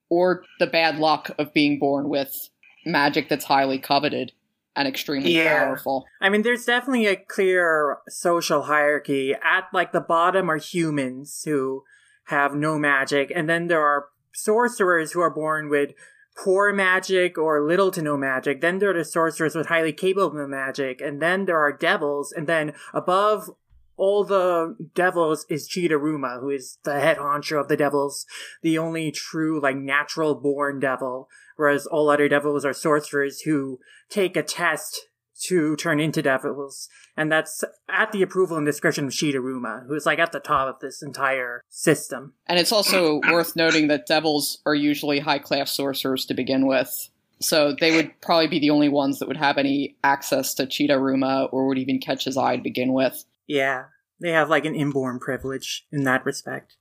Speaker 4: or the bad luck of being born with magic that's highly coveted and extremely
Speaker 1: Yeah.
Speaker 4: powerful.
Speaker 1: I mean, there's definitely a clear social hierarchy. At like the bottom are humans who have no magic, and then there are sorcerers who are born with poor magic or little to no magic. Then there are the sorcerers with highly capable magic, and then there are devils, and then above all the devils is Chidaruma, who is the head honcho of the devils, the only true like natural born devil, whereas all other devils are sorcerers who take a test to turn into devils, and that's at the approval and discretion of Chidaruma, who is like at the top of this entire system.
Speaker 4: And it's also worth noting that devils are usually high class sorcerers to begin with. So they would probably be the only ones that would have any access to Chidaruma or would even catch his eye to begin with.
Speaker 1: Yeah, they have like an inborn privilege in that respect.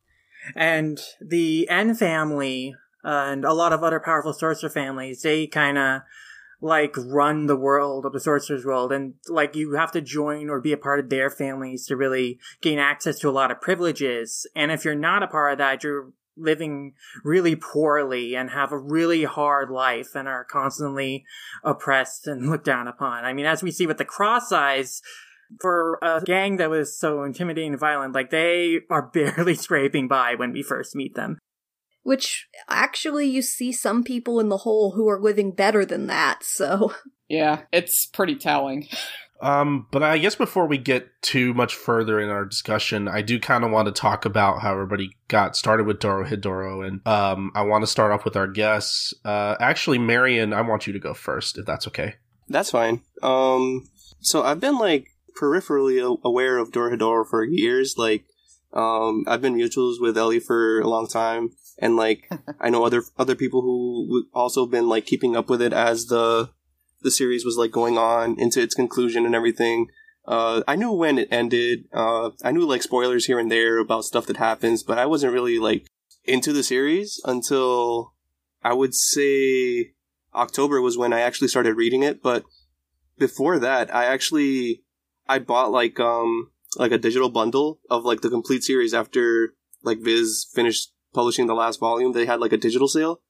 Speaker 1: And the En family and a lot of other powerful sorcerer families, they kind of like run the world of the sorcerer's world. And like you have to join or be a part of their families to really gain access to a lot of privileges. And if you're not a part of that you're living really poorly and have a really hard life and are constantly oppressed and looked down upon. I mean as we see with the cross eyes for a gang that was so intimidating and violent like they are barely scraping by when we first meet them
Speaker 6: which actually you see some people in the hole who are living better than that, so.
Speaker 4: Yeah, it's pretty telling.
Speaker 2: Um, but I guess before we get too much further in our discussion, I do kind of want to talk about how everybody got started with Dorohedoro, and um, I want to start off with our guests. Uh, actually, Marion, I want you to go first, if that's okay.
Speaker 5: That's fine. Um, so I've been like peripherally aware of Dorohedoro for years. Like, um, I've been mutuals with Ellie for a long time and like I know other other people who also been like keeping up with it as the the series was like going on into its conclusion and everything. Uh, I knew when it ended. Uh, I knew like spoilers here and there about stuff that happens, but I wasn't really like into the series until I would say October was when I actually started reading it. But before that, I actually I bought like um like a digital bundle of like the complete series after like Viz finished publishing the last volume, they had like a digital sale.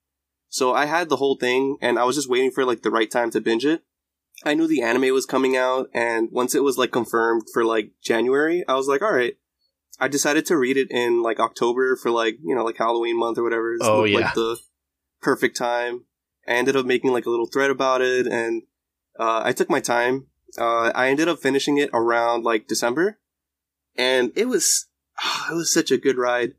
Speaker 5: So I had the whole thing and I was just waiting for like the right time to binge it. I knew the anime was coming out and once it was like confirmed for like January, I was like, all right. I decided to read it in like October for like, you know, like Halloween month or whatever. It's
Speaker 2: oh, yeah.
Speaker 5: Like the perfect time. I ended up making like a little thread about it and uh, I took my time. Uh, I ended up finishing it around like December and it was, oh, it was such a good ride.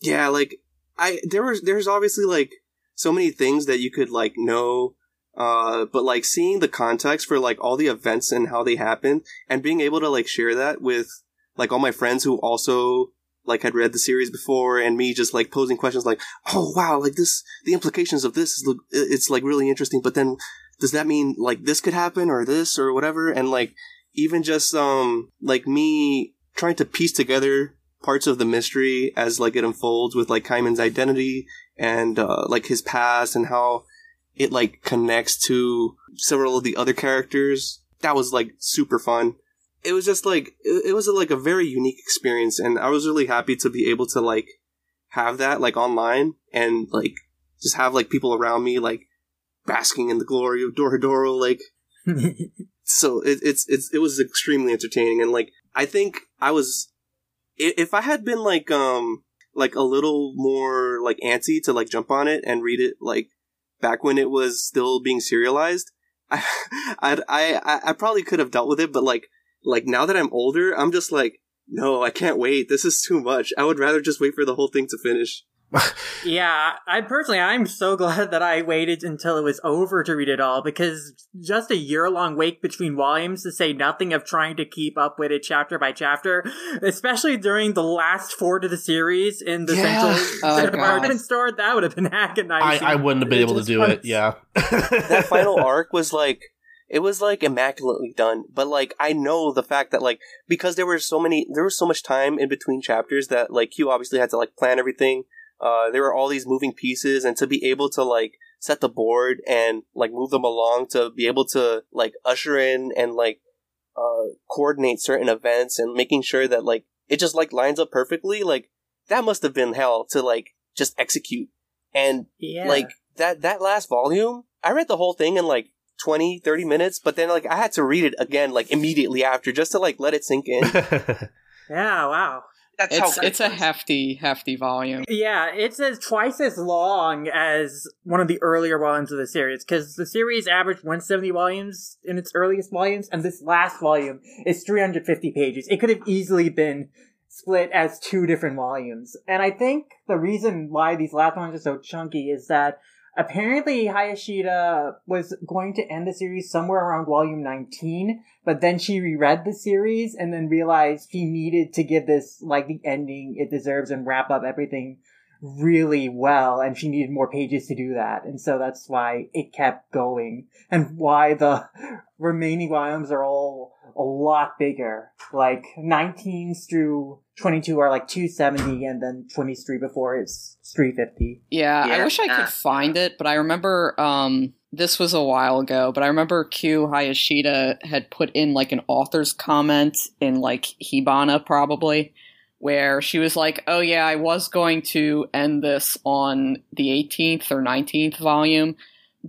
Speaker 5: Yeah, like I there was there's obviously like so many things that you could like know uh but like seeing the context for like all the events and how they happened and being able to like share that with like all my friends who also like had read the series before and me just like posing questions like oh wow like this the implications of this is it's like really interesting but then does that mean like this could happen or this or whatever and like even just um like me trying to piece together parts of the mystery as like it unfolds with like Kaiman's identity and uh, like his past and how it like connects to several of the other characters. That was like super fun. It was just like it, was like a very unique experience, and I was really happy to be able to like have that like online and like just have like people around me like basking in the glory of Dorohedoro like so it, it's it's it was extremely entertaining and like I think I was if I had been like um like a little more like antsy to like jump on it and read it like back when it was still being serialized, I I I I probably could have dealt with it, but like like now that I'm older, I'm just like no, I can't wait. This is too much. I would rather just wait for the whole thing to finish
Speaker 1: yeah, I personally, I'm so glad that I waited until it was over to read it all because just a year long wait between volumes to say nothing of trying to keep up with it chapter by chapter, especially during the last four to the series in the yeah. central oh, department store, that would have been agonizing.
Speaker 2: I, I wouldn't have been able to do it. Yeah,
Speaker 5: that final arc was like it was like immaculately done but like i know the fact that like because there were so many there was so much time in between chapters that like you obviously had to like plan everything uh, there were all these moving pieces, and to be able to like set the board and like move them along to be able to like usher in and like uh, coordinate certain events and making sure that like it just like lines up perfectly. Like that must have been hell to like just execute. And yeah. like that that last volume, I read the whole thing in like 20, 30 minutes, but then like I had to read it again like immediately after just to like let it sink in.
Speaker 1: yeah, wow.
Speaker 4: That's it's, it's a hefty, hefty volume.
Speaker 1: Yeah, it's as twice as long as one of the earlier volumes of the series because the series averaged 170 volumes in its earliest volumes, and this last volume is 350 pages. It could have easily been split as two different volumes, and I think the reason why these last ones are so chunky is that
Speaker 3: apparently Hayashida was going to end the series somewhere around volume 19, but then she reread the series and then realized she needed to give this like the ending it deserves and wrap up everything really well and she needed more pages to do that. And so that's why it kept going and why the remaining volumes are all a lot bigger. Like 19s through 22 are like 270 and then 23 before it's 350.
Speaker 4: Yeah,
Speaker 7: Yeah.
Speaker 4: I wish I could find it, but I remember um this was a while ago, but I remember Q Hayashida had put in like an author's comment in like Hibana probably where she was like, "Oh yeah, I was going to end this on the 18th or 19th volume,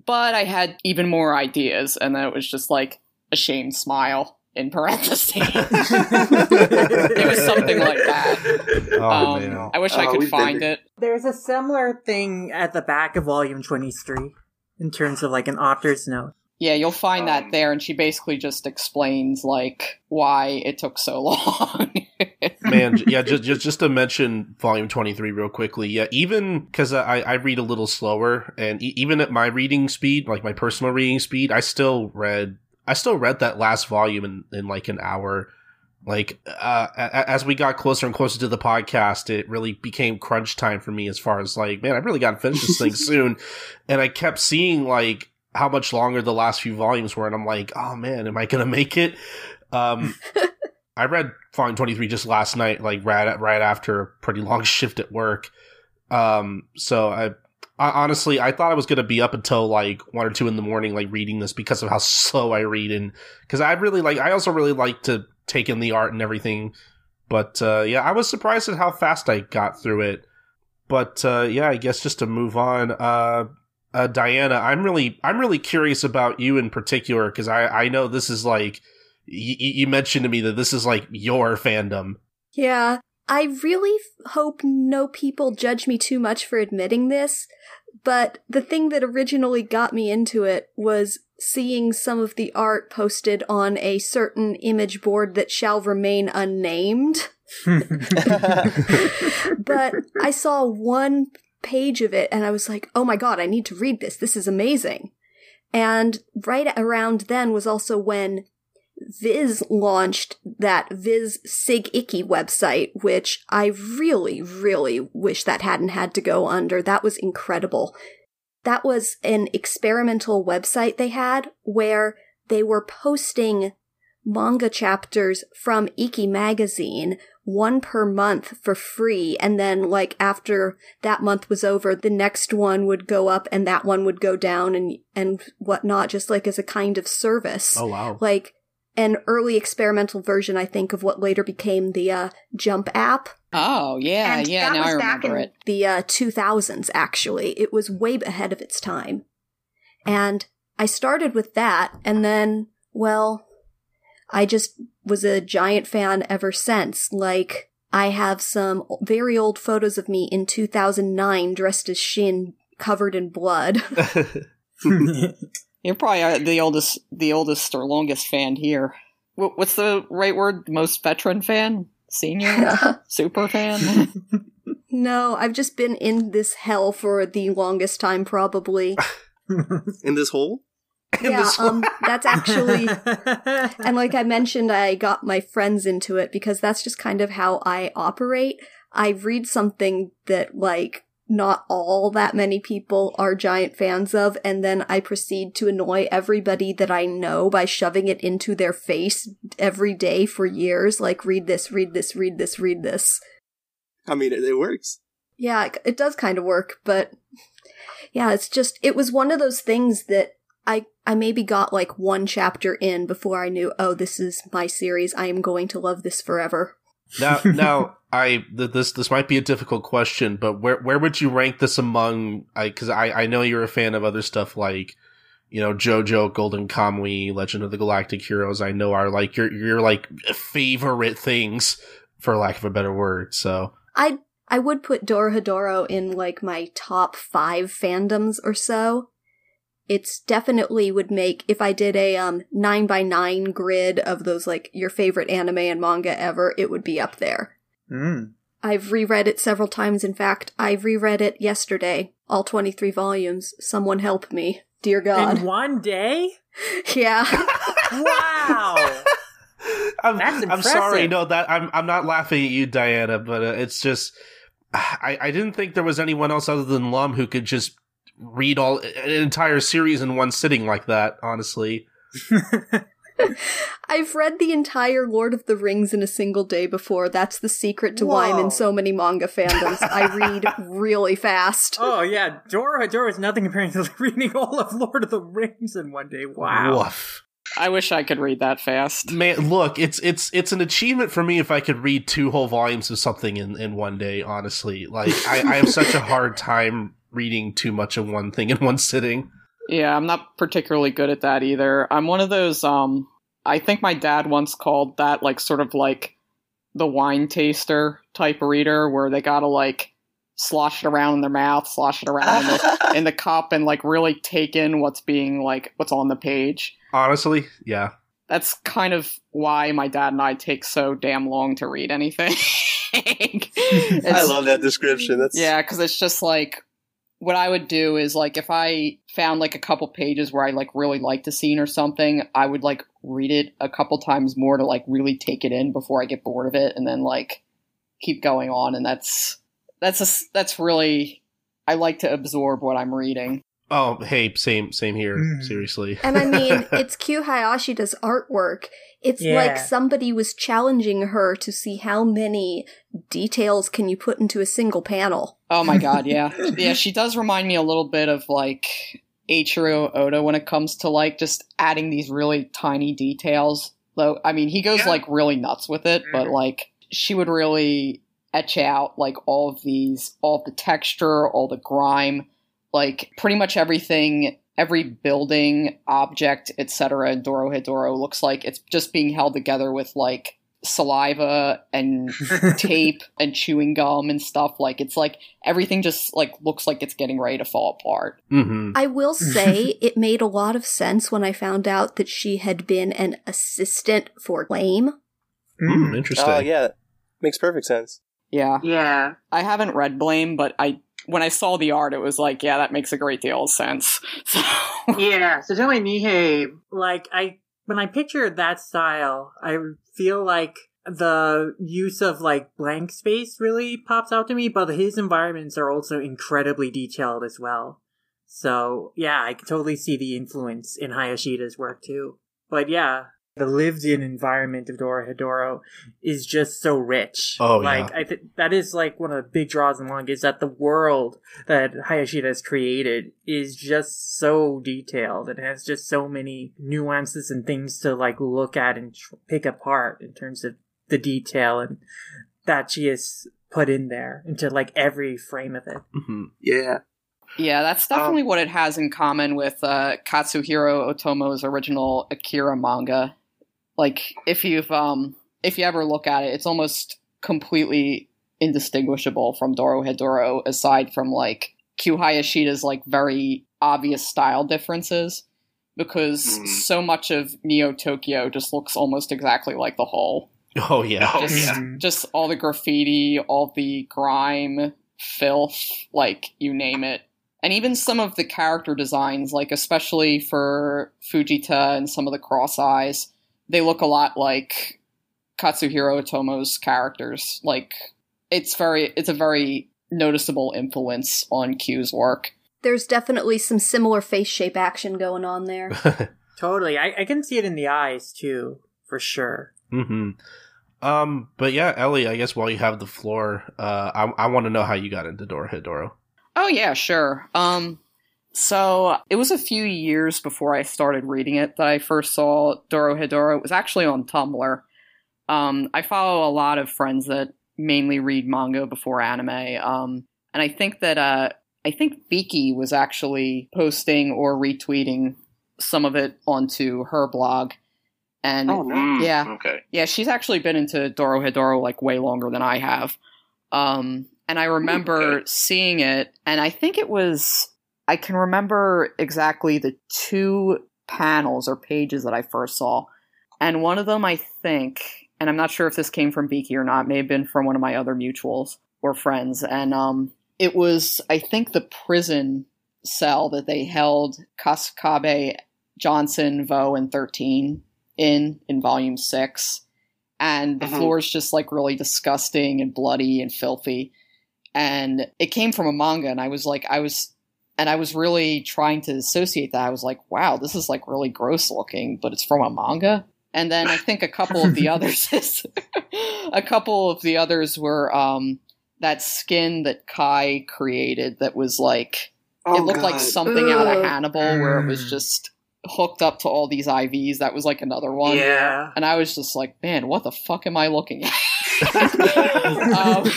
Speaker 4: but I had even more ideas." And then it was just like a shamed smile in parentheses. it was something like that.
Speaker 2: Oh
Speaker 4: um,
Speaker 2: man.
Speaker 4: I wish I
Speaker 5: Oh,
Speaker 4: could
Speaker 5: we've been
Speaker 4: find it.
Speaker 1: There's a similar thing at the back of volume 23 in terms of like an author's note.
Speaker 4: Yeah, you'll find that
Speaker 7: Um,
Speaker 4: there, and she basically just explains like why it took so long.
Speaker 2: man yeah just, just just to mention volume 23 real quickly yeah even because I, I read a little slower and e- even at my reading speed like my personal reading speed i still read i still read that last volume in, in like an hour like uh a- a- as we got closer and closer to the podcast it really became crunch time for me as far as like man i really gotta finish this thing soon and i kept seeing like how much longer the last few volumes were and i'm like oh man am i gonna make it um I read Volume 23 just last night, like right right after a pretty long shift at work. Um, so I, I honestly I thought I was gonna be up until like one or two in the morning, like reading this because of how slow I read, and because I really like I also really like to take in the art and everything. But uh, yeah, I was surprised at how fast I got through it. But uh, yeah, I guess just to move on, uh, uh, Diana, I'm really I'm really curious about you in particular because I I know this is like y- y- you mentioned to me that this is like your fandom.
Speaker 6: Yeah, I really f- hope no people judge me too much for admitting this, but the thing that originally got me into it was seeing some of the art posted on a certain image board that shall remain unnamed. but I saw one page of it and I was like, oh my god, I need to read this. This is amazing. And right around then was also when Viz launched that Viz SigIKKI website, which I really, really wish that hadn't had to go under. That was incredible. That was an experimental website they had where they were posting manga chapters from IKKI magazine, one per month for free. And then, like, after that month was over, the next one would go up and that one would go down and, and whatnot, just like as a kind of service
Speaker 2: Oh wow!
Speaker 6: like an early experimental version, I think, of what later became the uh, Jump app.
Speaker 4: oh yeah,
Speaker 6: And
Speaker 4: yeah.
Speaker 6: that
Speaker 4: Now
Speaker 6: was
Speaker 4: I
Speaker 6: back
Speaker 4: remember
Speaker 6: in
Speaker 4: it.
Speaker 6: The uh, 2000s, actually. It was way ahead of its time. And I started with that, and then, well, I just was a giant fan ever since. Like, I have some very old photos of me in 2009 dressed as Shin, covered in blood.
Speaker 4: You're probably uh, the oldest, the oldest or longest fan here. What's the right word? Most veteran fan, senior, super fan.
Speaker 6: no, I've just been in this hell for the longest time, probably.
Speaker 5: In this hole?
Speaker 6: Yeah, um, that's actually, and like I mentioned, I got my friends into it because that's just kind of how I operate. I read something that like not all that many people are giant fans of, and then I proceed to annoy everybody that I know by shoving it into their face every day for years. Like, read this, read this, read this, read this.
Speaker 5: I mean, it, it works.
Speaker 6: Yeah, it, it does kind of work, but yeah, it's just it was one of those things that I I maybe got like one chapter in before I knew, oh, this is my series. I am going to love this forever.
Speaker 2: now, now, I th- this this might be a difficult question, but where where would you rank this among? I because I I know you're a fan of other stuff like you know JoJo, Golden Kamui, Legend of the Galactic Heroes. I know are like your your like favorite things, for lack of a better word. So
Speaker 6: I I would put Dorohedoro in like my top five fandoms or so. It's definitely would make if I did a um nine by nine grid of those like your favorite anime and manga ever, it would be up there.
Speaker 1: Mm.
Speaker 6: I've reread it several times. In fact, I reread it yesterday, all 23 volumes. Someone help me. Dear God.
Speaker 1: In one day?
Speaker 6: yeah.
Speaker 1: Wow.
Speaker 2: I'm,
Speaker 1: That's
Speaker 2: I'm sorry. No, that I'm I'm not laughing at you, Diana, but uh, it's just I I didn't think there was anyone else other than Lum who could just read all an entire series in one sitting like that. Honestly,
Speaker 6: I've read the entire Lord of the Rings in a single day before. That's the secret to why I'm in so many manga fandoms. I read really fast.
Speaker 1: oh yeah, Dora Dora is nothing compared to reading all of Lord of the Rings in one day. Wow.
Speaker 2: Woof.
Speaker 4: I wish I could read that fast.
Speaker 2: Man, look, it's it's it's an achievement for me if I could read two whole volumes of something in, in one day. Honestly, like I, I have such a hard time reading too much of one thing in one sitting.
Speaker 4: Yeah, I'm not particularly good at that either. I'm one of those um I think my dad once called that like sort of like the wine taster type reader where they gotta like slosh it around in their mouth, slosh it around in the, in the cup and like really take in what's being like what's on the page.
Speaker 2: Honestly, yeah.
Speaker 4: That's kind of why my dad and I take so damn long to read anything.
Speaker 5: I love that description. That's
Speaker 4: yeah, because it's just like what I would do is like if I found like a couple pages where I like really liked a scene or something, I would like read it a couple times more to like really take it in before I get bored of it, and then like keep going on. And that's that's a, s- that's really I like to absorb what I'm reading.
Speaker 2: Oh, hey, same same here.
Speaker 1: Mm.
Speaker 2: Seriously.
Speaker 6: And I mean, it's Q Hayashida's artwork. It's
Speaker 1: Yeah.
Speaker 6: like somebody was challenging her to see how many details can you put into a single panel.
Speaker 4: Oh my god, yeah. yeah, she does remind me a little bit of like Eiichiro Oda when it comes to like just adding these really tiny details. Though I mean he goes
Speaker 1: Yeah.
Speaker 4: like really nuts with it, but
Speaker 1: Mhm.
Speaker 4: like she would really etch out like all of these all of the texture, all the grime, like pretty much everything every building, object, etc. in Dorohedoro looks like it's just being held together with like saliva and tape and chewing gum and stuff. Like it's like everything just like looks like it's getting ready to fall apart.
Speaker 2: hmm
Speaker 6: I will say it made a lot of sense when I found out that she had been an assistant for Blame.
Speaker 2: Mm, interesting.
Speaker 5: oh yeah, makes perfect sense.
Speaker 4: Yeah.
Speaker 1: Yeah.
Speaker 4: I haven't read Blame, but I when I saw the art it was like, yeah, that makes a great deal of sense. So
Speaker 1: Yeah, so Toei Nihei, like I when I picture that style, I feel like the use of like blank space really pops out to me, but his environments are also incredibly detailed as well. So yeah, I can totally see the influence in Hayashida's work too. But yeah, the lived-in environment of Dorohedoro is just so rich.
Speaker 2: Oh,
Speaker 1: like
Speaker 2: yeah.
Speaker 1: I think that is like one of the big draws in manga is that the world that Hayashida has created is just so detailed. It has just so many nuances and things to like look at and tr- pick apart in terms of the detail and that she has put in there into like every frame of it.
Speaker 2: hmm
Speaker 5: Yeah,
Speaker 4: Yeah, that's definitely what it has in common with uh, Katsuhiro Otomo's original Akira manga. Like, if you've um, if you ever look at it, it's almost completely indistinguishable from Dorohedoro, aside from like Q Hayashida's like very obvious style differences, because
Speaker 5: Mm.
Speaker 4: so much of Neo Tokyo just looks almost exactly like the hole.
Speaker 2: Oh yeah.
Speaker 7: Oh,
Speaker 4: Just,
Speaker 7: yeah.
Speaker 1: Mhm.
Speaker 4: just all the graffiti, all the grime, filth, like you name it. And even some of the character designs, like especially for Fujita and some of the cross eyes, they look a lot like Katsuhiro Otomo's characters. Like it's very it's a very noticeable influence on Q's work.
Speaker 6: There's definitely some similar face shape action going on there.
Speaker 1: Totally. I, I can see it in the eyes too, for sure.
Speaker 2: hmm Um, but yeah, Ellie, I guess while you have the floor, uh, I, I want to know how you got into Dorohedoro.
Speaker 4: Oh yeah, sure. Um so it was a few years before I started reading it that I first saw Dorohedoro. It was actually on Tumblr. Um I follow a lot of friends that mainly read manga before anime. Um and I think that uh I think Viki was actually posting or retweeting some of it onto her blog. And
Speaker 5: Oh, no.
Speaker 7: Mm,
Speaker 4: Yeah.
Speaker 7: Okay.
Speaker 4: yeah, she's actually been into Dorohedoro like way longer than I have. Um, and I remember
Speaker 7: okay.
Speaker 4: seeing it, and I think it was, I can remember exactly the two panels or pages that I first saw. And one of them, I think, and I'm not sure if this came from Beaky or not, may have been from one of my other mutuals or friends, and um, it was I think the prison cell that they held Kasukabe, Johnson, Vaux, and Thirteen in in Volume Six, and the
Speaker 5: Mhm.
Speaker 4: floor is just like really disgusting and bloody and filthy, and it came from a manga, and I was like, I was. And I was really trying to associate that. I was like, wow, this is like really gross looking, but it's from a manga. And then I think a couple of the others, a couple of the others were um, that skin that Kai created that was like
Speaker 5: Oh,
Speaker 4: it looked like
Speaker 5: God.
Speaker 4: something out of
Speaker 6: Ugh.
Speaker 4: Hannibal, where it was
Speaker 1: Mm.
Speaker 4: just hooked up to all these IVs. That was like another one.
Speaker 1: Yeah.
Speaker 4: And I was just like, man, what the fuck am I looking at? um,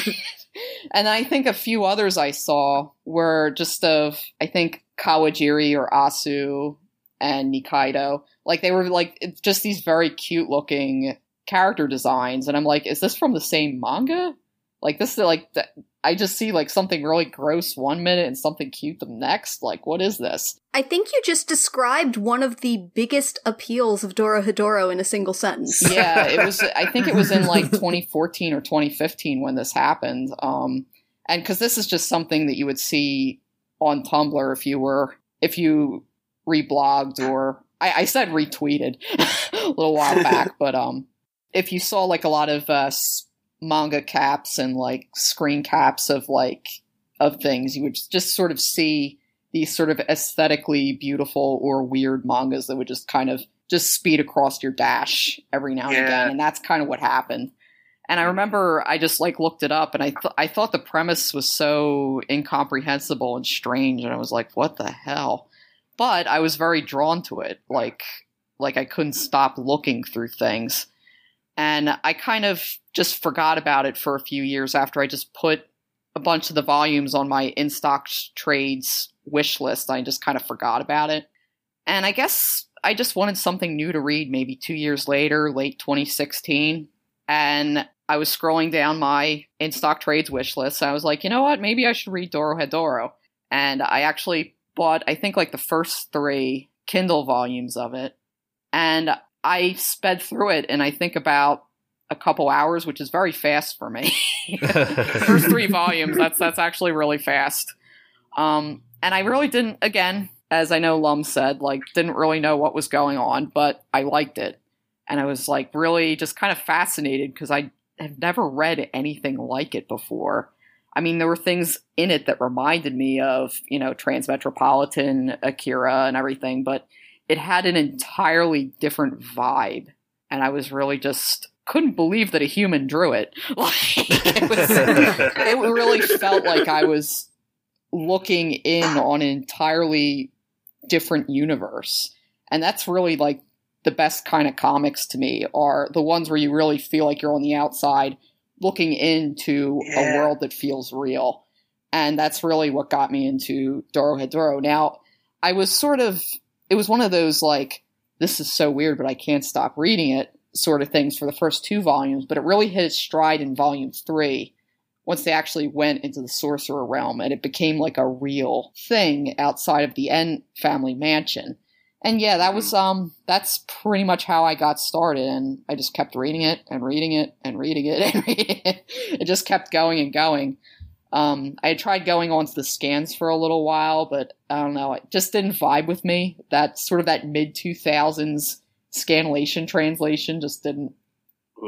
Speaker 4: and I think a few others I saw were just of, I think, Kawajiri or Asu and Nikaido. Like, they were like just these very cute looking character designs. And I'm like, is this from the same manga? Like, this is like, I just see like something really gross one minute and something cute the next. Like, what is this?
Speaker 6: I think you just described one of the biggest appeals of Dorohedoro in a single sentence.
Speaker 4: yeah, it was. I think it was in like 2014 or 2015 when this happened. Um, and because this is just something that you would see on Tumblr if you were if you reblogged or I, I said retweeted a little while back, but um, if you saw like a lot of uh, manga caps and like screen caps of like of things, you would just sort of see these sort of aesthetically beautiful or weird mangas that would just kind of just speed across your dash every now and
Speaker 5: Yeah.
Speaker 4: again, and that's kind of what happened. And I mm-hmm. remember I just like looked it up, and I th- I thought the premise was so incomprehensible and strange, and I was like, "What the hell?" But I was very drawn to it, like like I couldn't stop looking through things, and I kind of just forgot about it for a few years after I just put a bunch of the volumes on my in stock trades wish list. I just kind of forgot about it, and I guess I just wanted something new to read. Maybe two years later, late 2016, and I was scrolling down my in stock trades wish list. And I was like, you know what? Maybe I should read Dorohedoro. And I actually bought, I think, like the first three Kindle volumes of it. And I sped through it in, I think, about a couple hours, which is very fast for me. first three volumes, that's that's actually really fast. Um, and I really didn't, again, as I know Lum said, like, didn't really know what was going on, but I liked it. And I was like really just kind of fascinated because I have never read anything like it before. I mean, there were things in it that reminded me of, you know, Transmetropolitan, Akira, and everything, but it had an entirely different vibe. And I was really just couldn't believe that a human drew it. Like, it, was, it really felt like I was looking in on an entirely different universe. And that's really like the best kind of comics to me are the ones where you really feel like you're on the outside looking into a world that feels real. And that's really what got me into Dorohedoro. Now, I was sort of, it was one of those like, this is so weird, but I can't stop reading it sort of things for the first two volumes, but it really hit its stride in volume three once they actually went into the sorcerer realm and it became like a real thing outside of the N family mansion. And yeah, that was um that's pretty much how I got started and I just kept reading it and reading it and reading it and reading it. It just kept going and going. Um I had tried going onto the scans for a little while, but I don't know, it just didn't vibe with me. That sort of that mid two thousands scanlation translation just didn't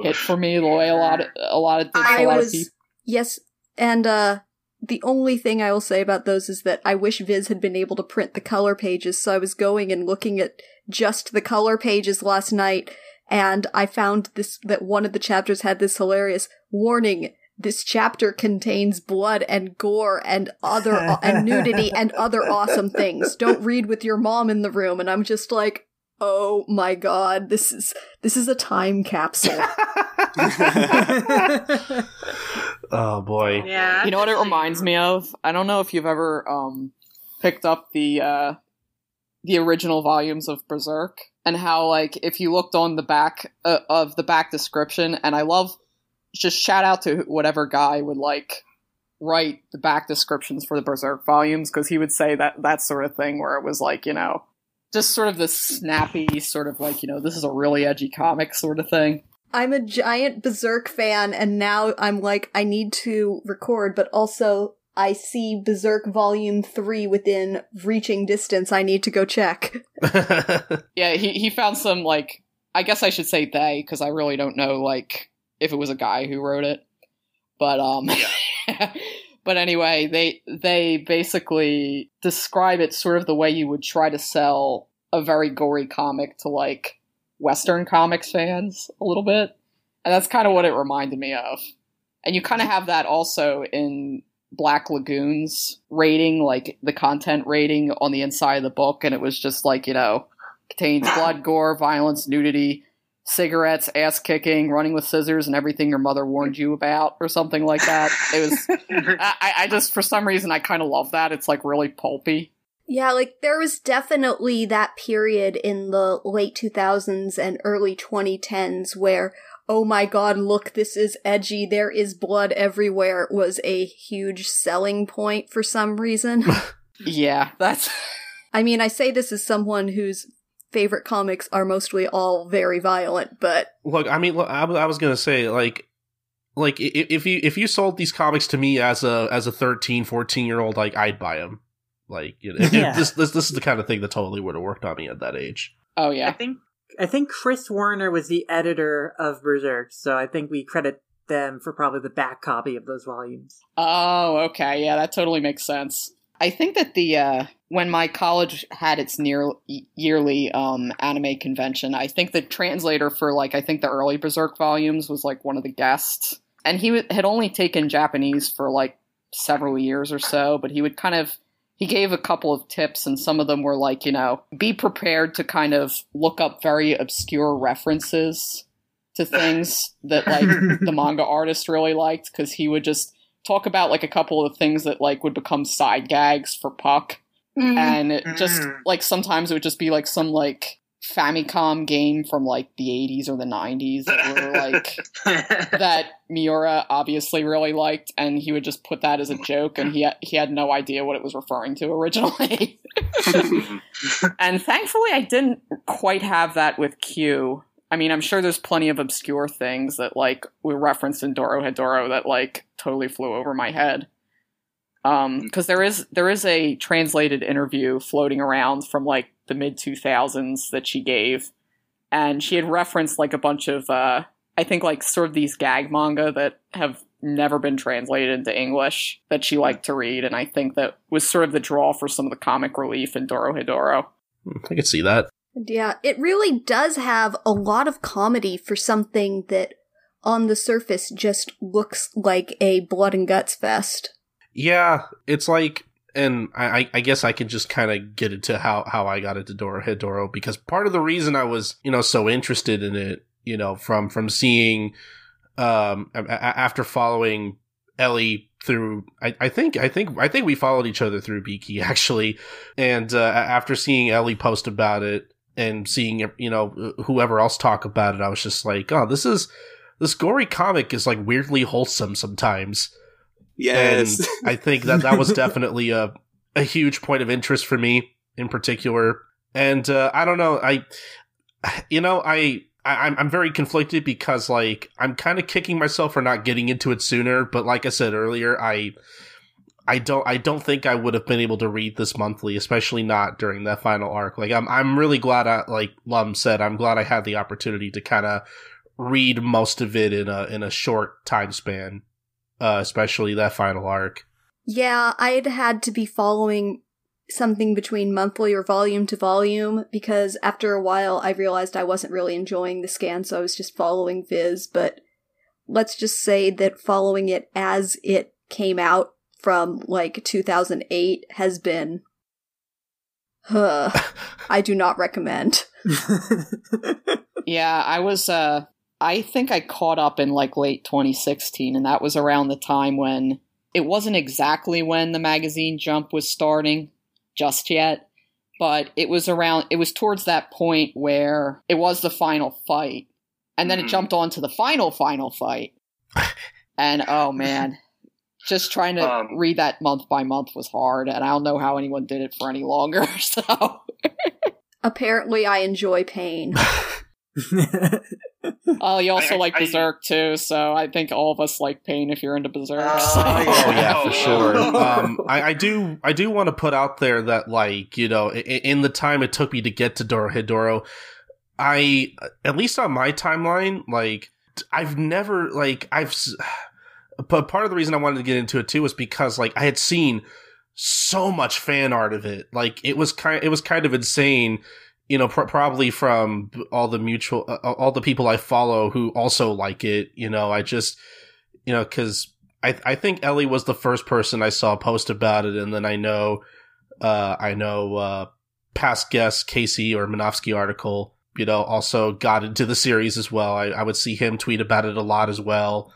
Speaker 4: hit for me the way a lot of a lot of, did for
Speaker 6: I
Speaker 4: a lot of
Speaker 6: was
Speaker 4: people.
Speaker 6: yes, and uh the only thing I will say about those is that I wish Viz had been able to print the color pages, so I was going and looking at just the color pages last night, and I found this that one of the chapters had this hilarious warning. This chapter contains blood and gore and other and nudity and other awesome things. Don't read with your mom in the room. And I'm just like, oh my god, this is this is a time capsule.
Speaker 2: oh boy.
Speaker 7: Yeah.
Speaker 4: You know what it reminds me of? I don't know if you've ever um, picked up the uh, the original volumes of Berserk and how like if you looked on the back uh, of the back description, and I love just shout out to whatever guy would like write the back descriptions for the Berserk volumes because he would say that that sort of thing where it was like you know just sort of this snappy sort of like you know this is a really edgy comic sort of thing.
Speaker 6: I'm a giant Berserk fan, and now I'm like, I need to record, but also I see Berserk Volume 3 within reaching distance. I need to go check.
Speaker 4: Yeah, he he found some like I guess I should say they because I really don't know like if it was a guy who wrote it. But um but anyway, they they basically describe it sort of the way you would try to sell a very gory comic to like western comics fans a little bit. And that's kind of what it reminded me of. And you kind of have that also in Black Lagoon's rating, like the content rating on the inside of the book, and it was just like, you know, contains blood, gore, violence, nudity, cigarettes, ass kicking, running with scissors, and everything your mother warned you about, or something like that. It was, I, I just, for some reason, I kind of love that. It's like really pulpy.
Speaker 6: Yeah, like there was definitely that period in the late 2000s and early 2010s where, oh my god, look, this is edgy, there is blood everywhere was a huge selling point for some reason.
Speaker 4: Yeah, that's,
Speaker 6: I mean, I say this as someone whose favorite comics are mostly all very violent, but
Speaker 2: look, I mean, look, I, was- I was gonna say like. Like if you if you sold these comics to me as a as a 13, 14 year old, like I'd buy them. Like you know,
Speaker 1: Yeah.
Speaker 2: this this this is the kind of thing that totally would have worked on me at that age.
Speaker 4: oh yeah, I
Speaker 1: think I think Chris Warner was the editor of Berserk, so I think we credit them for probably the back copy of those volumes.
Speaker 4: Oh, okay. Yeah, that totally makes sense. I think that the uh, when my college had its near yearly um, anime convention, I think the translator for like I think the early Berserk volumes was like one of the guests, and he w- had only taken Japanese for like several years or so, but he would kind of he gave a couple of tips, and some of them were like you know be prepared to kind of look up very obscure references to things that like the manga artist really liked because he would just talk about like a couple of things that like would become side gags for Puck, and it just
Speaker 1: Mm.
Speaker 4: like sometimes it would just be like some like Famicom game from like the 80s or the 90s that were like that Miura obviously really liked, and he would just put that as a joke, and he ha- he had no idea what it was referring to originally. and thankfully, I didn't quite have that with Q. I mean, I'm sure there's plenty of obscure things that like were referenced in Dorohedoro that like totally flew over my head. Um, because there is there is a translated interview floating around from like the mid 2000s that she gave, and she had referenced like a bunch of uh, I think like sort of these gag manga that have never been translated into English that she liked to read, and I think that was sort of the draw for some of the comic relief in Dorohedoro.
Speaker 2: I could see that.
Speaker 6: Yeah, it really does have a lot of comedy for something that on the surface just looks like a blood and guts fest.
Speaker 2: Yeah, it's like, and I, I- guess I can just kind of get into how, how I got into Dorohedoro because part of the reason I was, you know, so interested in it, you know, from, from seeing, um, a- after following Ellie through, I, I think, I think, I think we followed each other through Beaky actually. And, uh, after seeing Ellie post about it and seeing, you know, whoever else talk about it, I was just like, oh, this is, this gory comic is like weirdly wholesome sometimes.
Speaker 5: yes.
Speaker 2: And I think that that was definitely a a huge point of interest for me in particular. And uh, I don't know, I you know, I, I I'm I'm very conflicted because like I'm kind of kicking myself for not getting into it sooner, but like I said earlier, I I don't I don't think I would have been able to read this monthly, especially not during that final arc. Like I'm I'm really glad I like Lum said, I'm glad I had the opportunity to kind of read most of it in a in a short time span, uh, especially that final arc.
Speaker 6: Yeah, I'd had to be following something between monthly or volume to volume because after a while I realized I wasn't really enjoying the scan, so I was just following Viz. But let's just say that following it as it came out from like 2008 has been. Huh, I do not recommend.
Speaker 4: Yeah, I was uh I think I caught up in like late 2016 and that was around the time when it wasn't exactly when the magazine jump was starting just yet, but it was around it was towards that point where it was the final fight. And then it
Speaker 7: Mhm.
Speaker 4: jumped on to the final final fight. and oh man, just trying to
Speaker 7: Um,
Speaker 4: read that month by month was hard and I don't know how anyone did it for any longer. So
Speaker 6: Apparently, I enjoy pain.
Speaker 4: Oh, you also
Speaker 7: I-
Speaker 4: like
Speaker 7: I-
Speaker 4: Berserk too, so I think all of us like Pain if you're into Berserk.
Speaker 1: Oh,
Speaker 4: so-
Speaker 1: yeah.
Speaker 2: Oh yeah, for sure. Um, I, I do, I do want to put out there that, like, you know, in, in the time it took me to get to Dorohedoro, I, at least on my timeline, like, I've never, like, I've, s- but part of the reason I wanted to get into it too was because, like, I had seen so much fan art of it. Like, it was kind, it was kind of insane. You know, pr- probably from all the mutual, uh, all the people I follow who also like it. You know, I just, you know, because I I think Ellie was the first person I saw post about it, and then I know, uh, I know uh, past guest Casey or Minovsky article, you know, also got into the series as well. I, I would see him tweet about it a lot as well,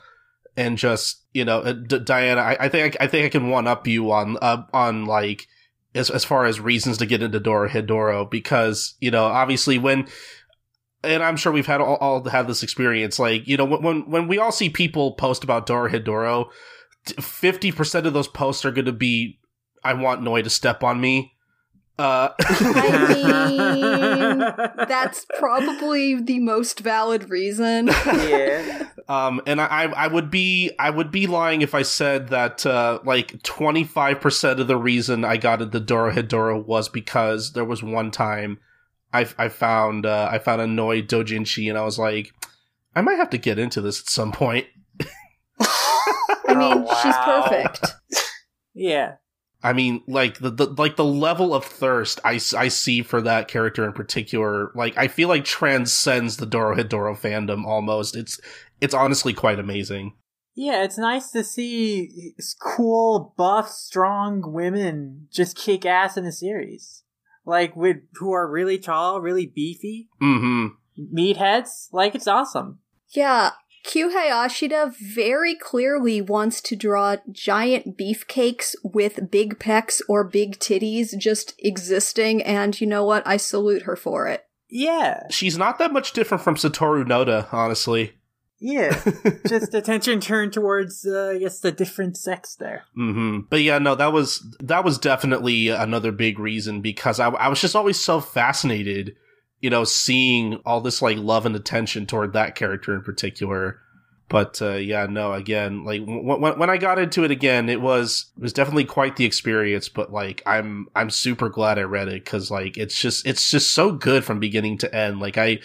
Speaker 2: and just you know, uh, D- Diana, I, I think I, think I can one up you on uh, on like as as far as reasons to get into Dorohedoro because you know obviously when and I'm sure we've had all, all had this experience. Like, you know, when when we all see people post about Dorohedoro, fifty percent of those posts are going to be, "I want Noi to step on me." Uh,
Speaker 6: I mean, that's probably the most valid reason.
Speaker 1: yeah.
Speaker 2: um, and I I I would be I would be lying if I said that uh, like twenty five percent of the reason I got into Dorohedoro was because there was one time I I found uh, I found a Noi Dojinshi and I was like, I might have to get into this at some point.
Speaker 6: I mean,
Speaker 1: Oh,
Speaker 6: she's perfect.
Speaker 1: Yeah.
Speaker 2: I mean, like the, the like the level of thirst I, I see for that character in particular, like I feel like transcends the Dorohedoro fandom almost. It's it's honestly quite amazing.
Speaker 1: Yeah, it's nice to see cool, buff, strong women just kick ass in a series. Like with who are really tall, really beefy,
Speaker 2: Mm-hmm.
Speaker 1: meatheads. Like it's awesome.
Speaker 6: Yeah, Q Hayashida very clearly wants to draw giant beefcakes with big pecs or big titties just existing, and you know what? I salute her for it.
Speaker 1: Yeah,
Speaker 2: She's not that much different from Satoru Noda, honestly.
Speaker 1: yeah. just attention turned towards, uh, I guess, the different sex there.
Speaker 2: hmm But yeah, no, that was that was definitely another big reason because I, I was just always so fascinated, you know, seeing all this like love and attention toward that character in particular. But uh, yeah, no, again, like w- when when I got into it again, it was it was definitely quite the experience. But like, I'm I'm super glad I read it because like it's just it's just so good from beginning to end. Like I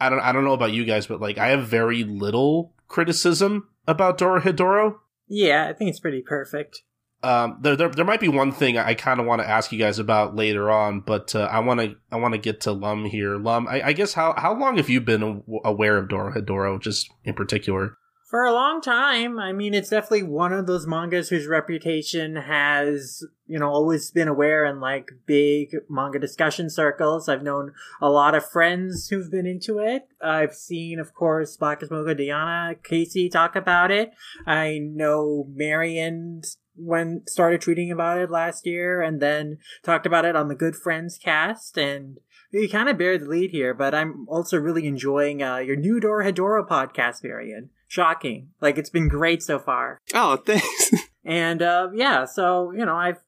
Speaker 2: I don't I don't know about you guys, but like I have very little criticism about Dorohedoro.
Speaker 1: Yeah, I think it's pretty perfect.
Speaker 2: Um, there, there, there might be one thing I kind of want to ask you guys about later on, but uh, I want to, I want to get to Lum here. Lum, I, I guess how how long have you been aware of Dorohedoro, just in particular?
Speaker 1: For a long time, I mean, it's definitely one of those mangas whose reputation has, you know, always been aware in like big manga discussion circles. I've known a lot of friends who've been into it. I've seen, of course, Blackest Mocha Diana, Casey talk about it. I know Marion when started tweeting about it last year and then talked about it on the Good Friends cast and you kind of bear the lead here, but I'm also really enjoying uh, your new Dorohedoro podcast, Varian. Shocking. Like, it's been great so far.
Speaker 5: Oh, thanks.
Speaker 1: And, uh, yeah, so, you know, I've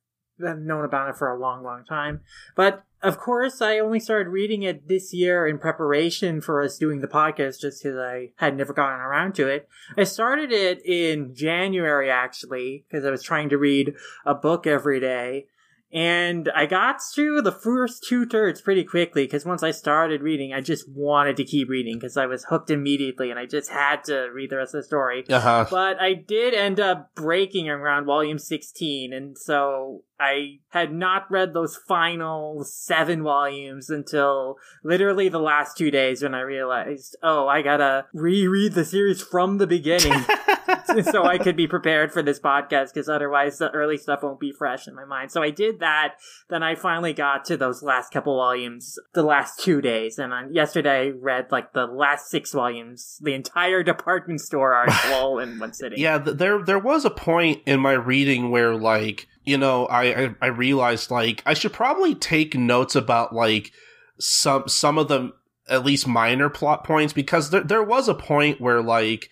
Speaker 1: I've known about it for a long, long time. But, of course, I only started reading it this year in preparation for us doing the podcast just because I had never gotten around to it. I started it in January, actually, because I was trying to read a book every day. And I got through the first two thirds pretty quickly because once I started reading, I just wanted to keep reading because I was hooked immediately and I just had to read the rest of the story.
Speaker 2: Uh huh.
Speaker 1: But I did end up breaking around volume 16, and so I had not read those final seven volumes until literally the last two days when I realized, oh, I gotta reread the series from the beginning so I could be prepared for this podcast because otherwise the early stuff won't be fresh in my mind. So I did that. Then I finally got to those last couple volumes the last two days. And on, yesterday I read like the last six volumes, the entire department store arc all in one sitting.
Speaker 2: Yeah, th- there there was a point in my reading where like you know I, I I realized like I should probably take notes about like some some of the at least minor plot points because there there was a point where like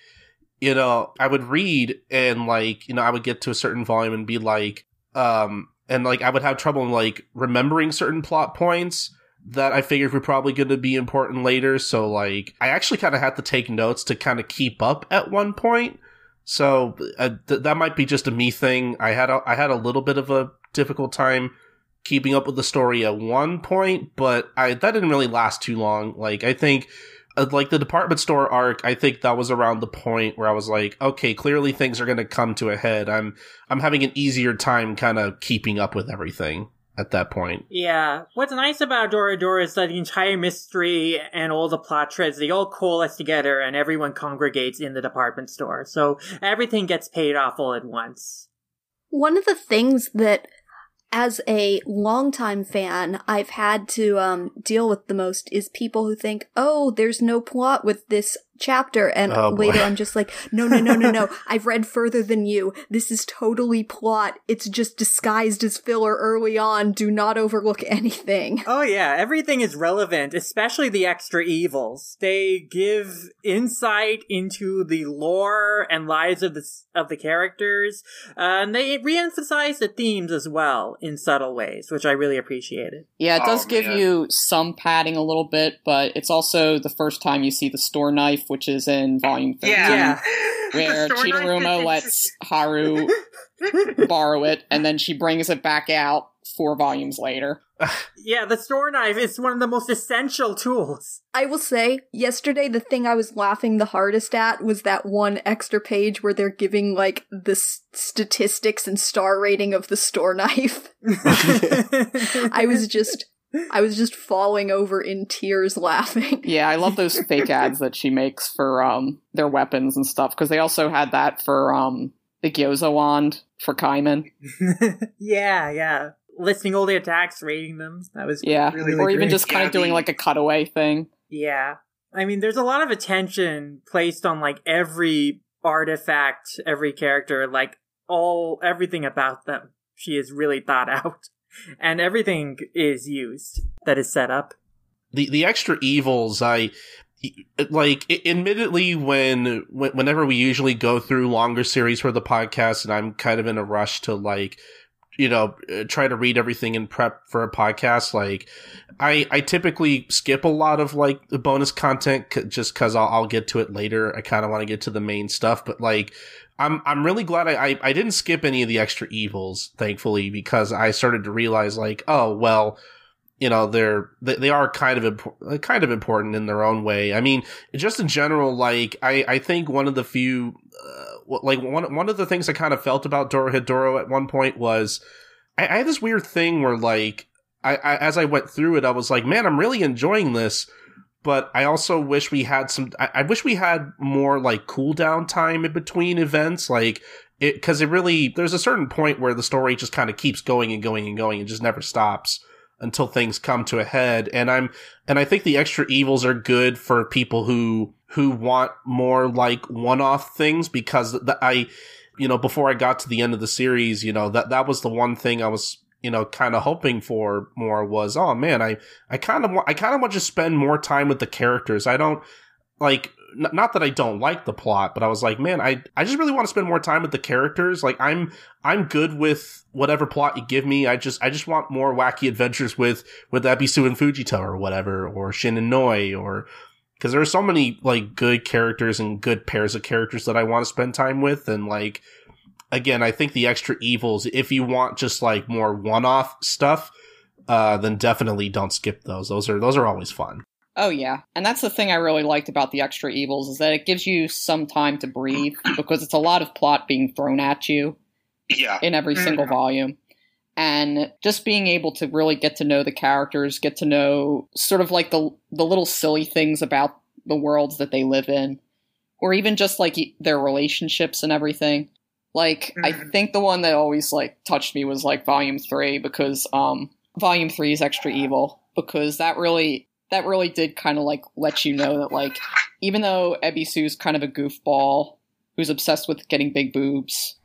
Speaker 2: you know I would read and like you know I would get to a certain volume and be like um and like I would have trouble like remembering certain plot points that I figured were probably going to be important later. So like, I actually kind of had to take notes to kind of keep up at one point. So uh, th- that might be just a me thing. I had a, I had a little bit of a difficult time keeping up with the story at one point, but I that didn't really last too long. Like I think uh, like the department store arc, I think that was around the point where I was like, okay, clearly things are going to come to a head. I'm I'm having an easier time kind of keeping up with everything at that point.
Speaker 1: Yeah. What's nice about Dora is that the entire mystery and all the plot threads, they all coalesce together and everyone congregates in the department store. So everything gets paid off all at once.
Speaker 6: One of the things that as a longtime fan, I've had to um, deal with the most is people who think, "Oh, there's no plot with this chapter," and
Speaker 2: Oh, boy.
Speaker 6: later I'm just like, "No, no, no, no, no! I've read further than you. This is totally plot. It's just disguised as filler early on. Do not overlook anything."
Speaker 1: Oh yeah, everything is relevant, especially the extra evils. They give insight into the lore and lives of the of the characters, uh, and they re-emphasize the themes as well in subtle ways, which I really appreciated.
Speaker 4: Yeah, it does
Speaker 5: Oh,
Speaker 4: give
Speaker 5: man.
Speaker 4: you some padding a little bit, but it's also the first time you see the store knife, which is in volume 13,
Speaker 1: Yeah.
Speaker 4: where
Speaker 7: The store knife
Speaker 4: Chidaruma
Speaker 7: is-
Speaker 4: lets Haru borrow it, and then she brings it back out four volumes later.
Speaker 1: Yeah, the store knife is one of the most essential tools.
Speaker 6: I will say, yesterday the thing I was laughing the hardest at was that one extra page where they're giving like the s- statistics and star rating of the store knife. I was just I was just falling over in tears laughing.
Speaker 4: Yeah, I love those fake ads that she makes for um their weapons and stuff, because they also had that for um the Gyoza wand for Kaiman.
Speaker 1: yeah, yeah. Listing all the attacks, rating them. That was
Speaker 4: Yeah,
Speaker 1: really
Speaker 4: or even
Speaker 1: great.
Speaker 4: just kind
Speaker 7: Yeah,
Speaker 4: of doing like a cutaway thing.
Speaker 1: Yeah. I mean, there's a lot of attention placed on like every artifact, every character, like all everything about them. She is really thought out. And everything is used that is set up.
Speaker 2: the the extra evils i like admittedly when when- whenever we usually go through longer series for the podcast and i'm kind of in a rush to like you know try to read everything in prep for a podcast like i i typically skip a lot of like the bonus content c- just because I'll, I'll get to it later i kind of want to get to the main stuff but like I'm I'm really glad I, I I didn't skip any of the extra evils, thankfully, because I started to realize like, oh well, you know they're they, they are kind of impo- kind of important in their own way. I mean, just in general, like I I think one of the few uh, like one one of the things I kind of felt about Dorohedoro at one point was I, I had this weird thing where like I, I as I went through it, I was like, man, I'm really enjoying this. But I also wish we had some. I, I wish we had more like cooldown time in between events, like it because it really there's a certain point where the story just kind of keeps going and going and going and just never stops until things come to a head and i'm and i think the extra evils are good for people who who want more like one-off things because the, i you know before i got to the end of the series you know that that was the one thing i was you know kind of hoping for more was oh man i i kind of i kind of want to spend more time with the characters i don't like n- not that I don't like the plot, but I was like, man, I I just really want to spend more time with the characters. Like I'm I'm good with whatever plot you give me. I just I just want more wacky adventures with with Ebisu and Fujita or whatever, or Shin and Noi, or because there are so many like good characters and good pairs of characters that I want to spend time with, and like again, I think the extra evils, if you want just like more one off stuff, uh, then definitely don't skip those. Those are those are always fun.
Speaker 4: Oh yeah, and that's the thing I really liked about the extra evils is that it gives you some time to breathe because it's a lot of plot being thrown at you
Speaker 7: Yeah.
Speaker 4: in every single
Speaker 7: Mhm.
Speaker 4: volume. And just being able to really get to know the characters, get to know sort of like the the little silly things about the worlds that they live in, or even just like e- their relationships and everything. Like I
Speaker 7: Mhm.
Speaker 4: think the one that always like touched me was like volume three because um volume three is extra evil because that really that really did kind of like let you know that like even though Ebisu's kind of a goofball who's obsessed with getting big boobs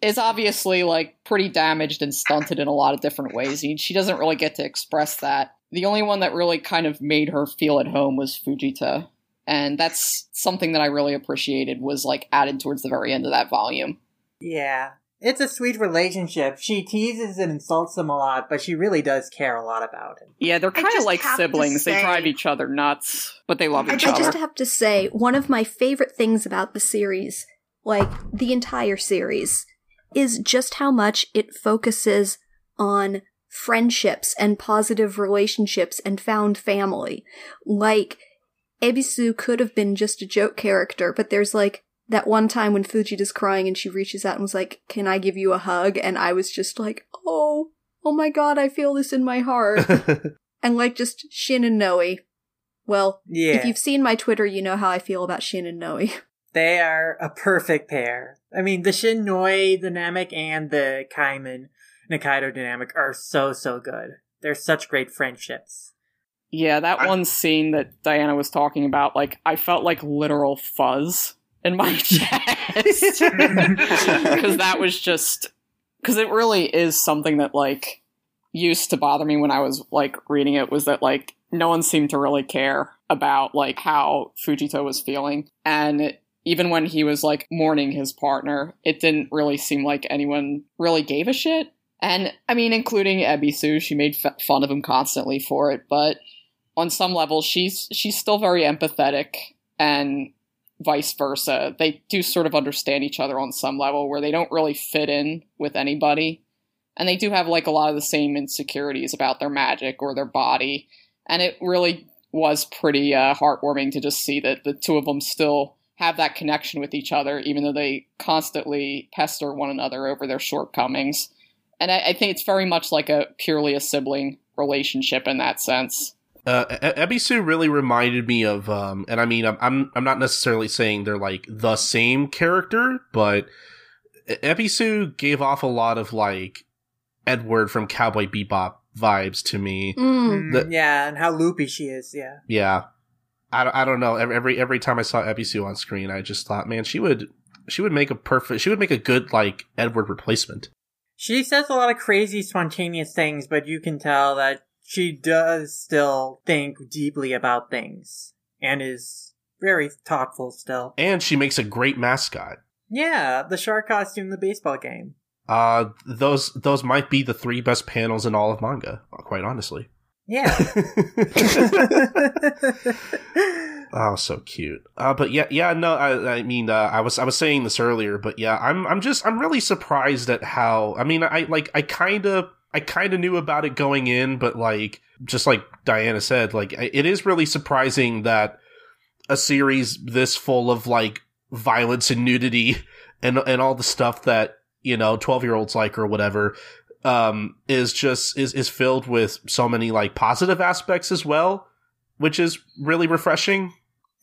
Speaker 4: is obviously like pretty damaged and stunted in a lot of different ways. and She doesn't really get to express that. The only one that really kind of made her feel at home was Fujita. And that's something that I really appreciated was like added towards the very end of that volume.
Speaker 1: Yeah. It's a sweet relationship. She teases and insults him a lot, but she really does care a lot about him.
Speaker 4: Yeah, they're kind of like
Speaker 6: have to
Speaker 4: siblings. They drive each other nuts, but they love
Speaker 6: I
Speaker 4: each
Speaker 6: I
Speaker 4: other.
Speaker 6: I just have to say, one of my favorite things about the series, like the entire series, is just how much it focuses on friendships and positive relationships and found family. Like, Ebisu could have been just a joke character, but there's like that one time when Fujita's crying and she reaches out and was like, Can I give you a hug? And I was just like, Oh, oh my god, I feel this in my heart. and like just Shin and Noi. Well,
Speaker 1: Yeah.
Speaker 6: if you've seen my Twitter, you know how I feel about Shin and Noi.
Speaker 1: They are a perfect pair. I mean, the Shinoi dynamic and the Kaiman Nikaido dynamic are so, so good. They're such great friendships.
Speaker 4: Yeah, that
Speaker 2: I-
Speaker 4: one scene that Diana was talking about, like I felt like literal fuzz in my chest. Because that was just because it really is something that like used to bother me when I was like reading it was that like no one seemed to really care about like how Fujita was feeling. And even when he was like mourning his partner it didn't really seem like anyone really gave a shit. And I mean including Ebisu she made f- fun of him constantly for it but on some level she's she's still very empathetic and vice versa. They do sort of understand each other on some level where they don't really fit in with anybody. And they do have like a lot of the same insecurities about their magic or their body. And it really was pretty uh, heartwarming to just see that the two of them still have that connection with each other even though they constantly pester one another over their shortcomings. And I, I think it's very much like a purely a sibling relationship in that sense
Speaker 2: Uh, Ebisu really reminded me of, um, and I mean, I'm, I'm I'm not necessarily saying they're like the same character, but Ebisu gave off a lot of like Edward from Cowboy Bebop vibes to me.
Speaker 6: Mm.
Speaker 2: The-
Speaker 1: yeah, and how loopy she is, yeah.
Speaker 2: Yeah, I, don't- I don't know. Every, every every time I saw Ebisu on screen, I just thought, man, she would she would make a perfect she would make a good like Edward replacement.
Speaker 1: She says a lot of crazy, spontaneous things, but you can tell that she does still think deeply about things and is very thoughtful still.
Speaker 2: And she makes a great mascot.
Speaker 1: Yeah, the shark costume in the baseball game.
Speaker 2: Uh, those those might be the three best panels in all of manga, quite honestly.
Speaker 1: Yeah.
Speaker 2: Oh, so cute. Uh, but yeah, yeah, no, I, I mean, uh, I was, I was saying this earlier, but yeah, I'm, I'm just, I'm really surprised at how. I mean, I like, I kind of, I kind of knew about it going in, but like, just like Diana said, like, it is really surprising that a series this full of like violence and nudity and and all the stuff that you know, twelve year olds like or whatever, um, is just is is filled with so many like positive aspects as well, which is really refreshing.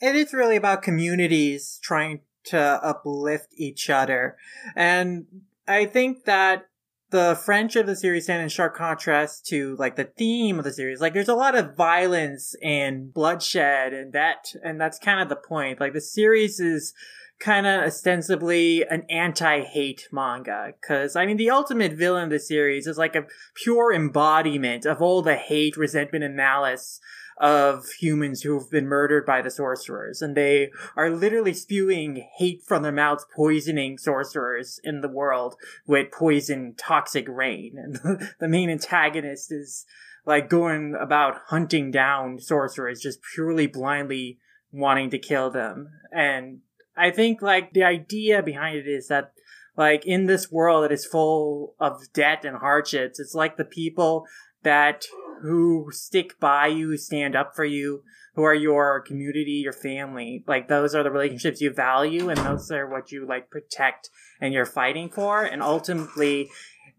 Speaker 1: and it is really about communities trying to uplift each other. And I think that the friendship of the series stand in sharp contrast to like the theme of the series. Like there's a lot of violence and bloodshed and that and that's kind of the point. Like the series is kind of ostensibly an anti-hate manga cuz I mean the ultimate villain of the series is like a pure embodiment of all the hate, resentment and malice of humans who've been murdered by the sorcerers, and they are literally spewing hate from their mouths, poisoning sorcerers in the world with poison toxic rain. And the main antagonist is like going about hunting down sorcerers, just purely blindly wanting to kill them. And I think like the idea behind it is that like in this world that is full of debt and hardships, it's like the people that who stick by you, who stand up for you, who are your community, your family. Like those are the relationships you value and those are what you like protect and you're fighting for. And ultimately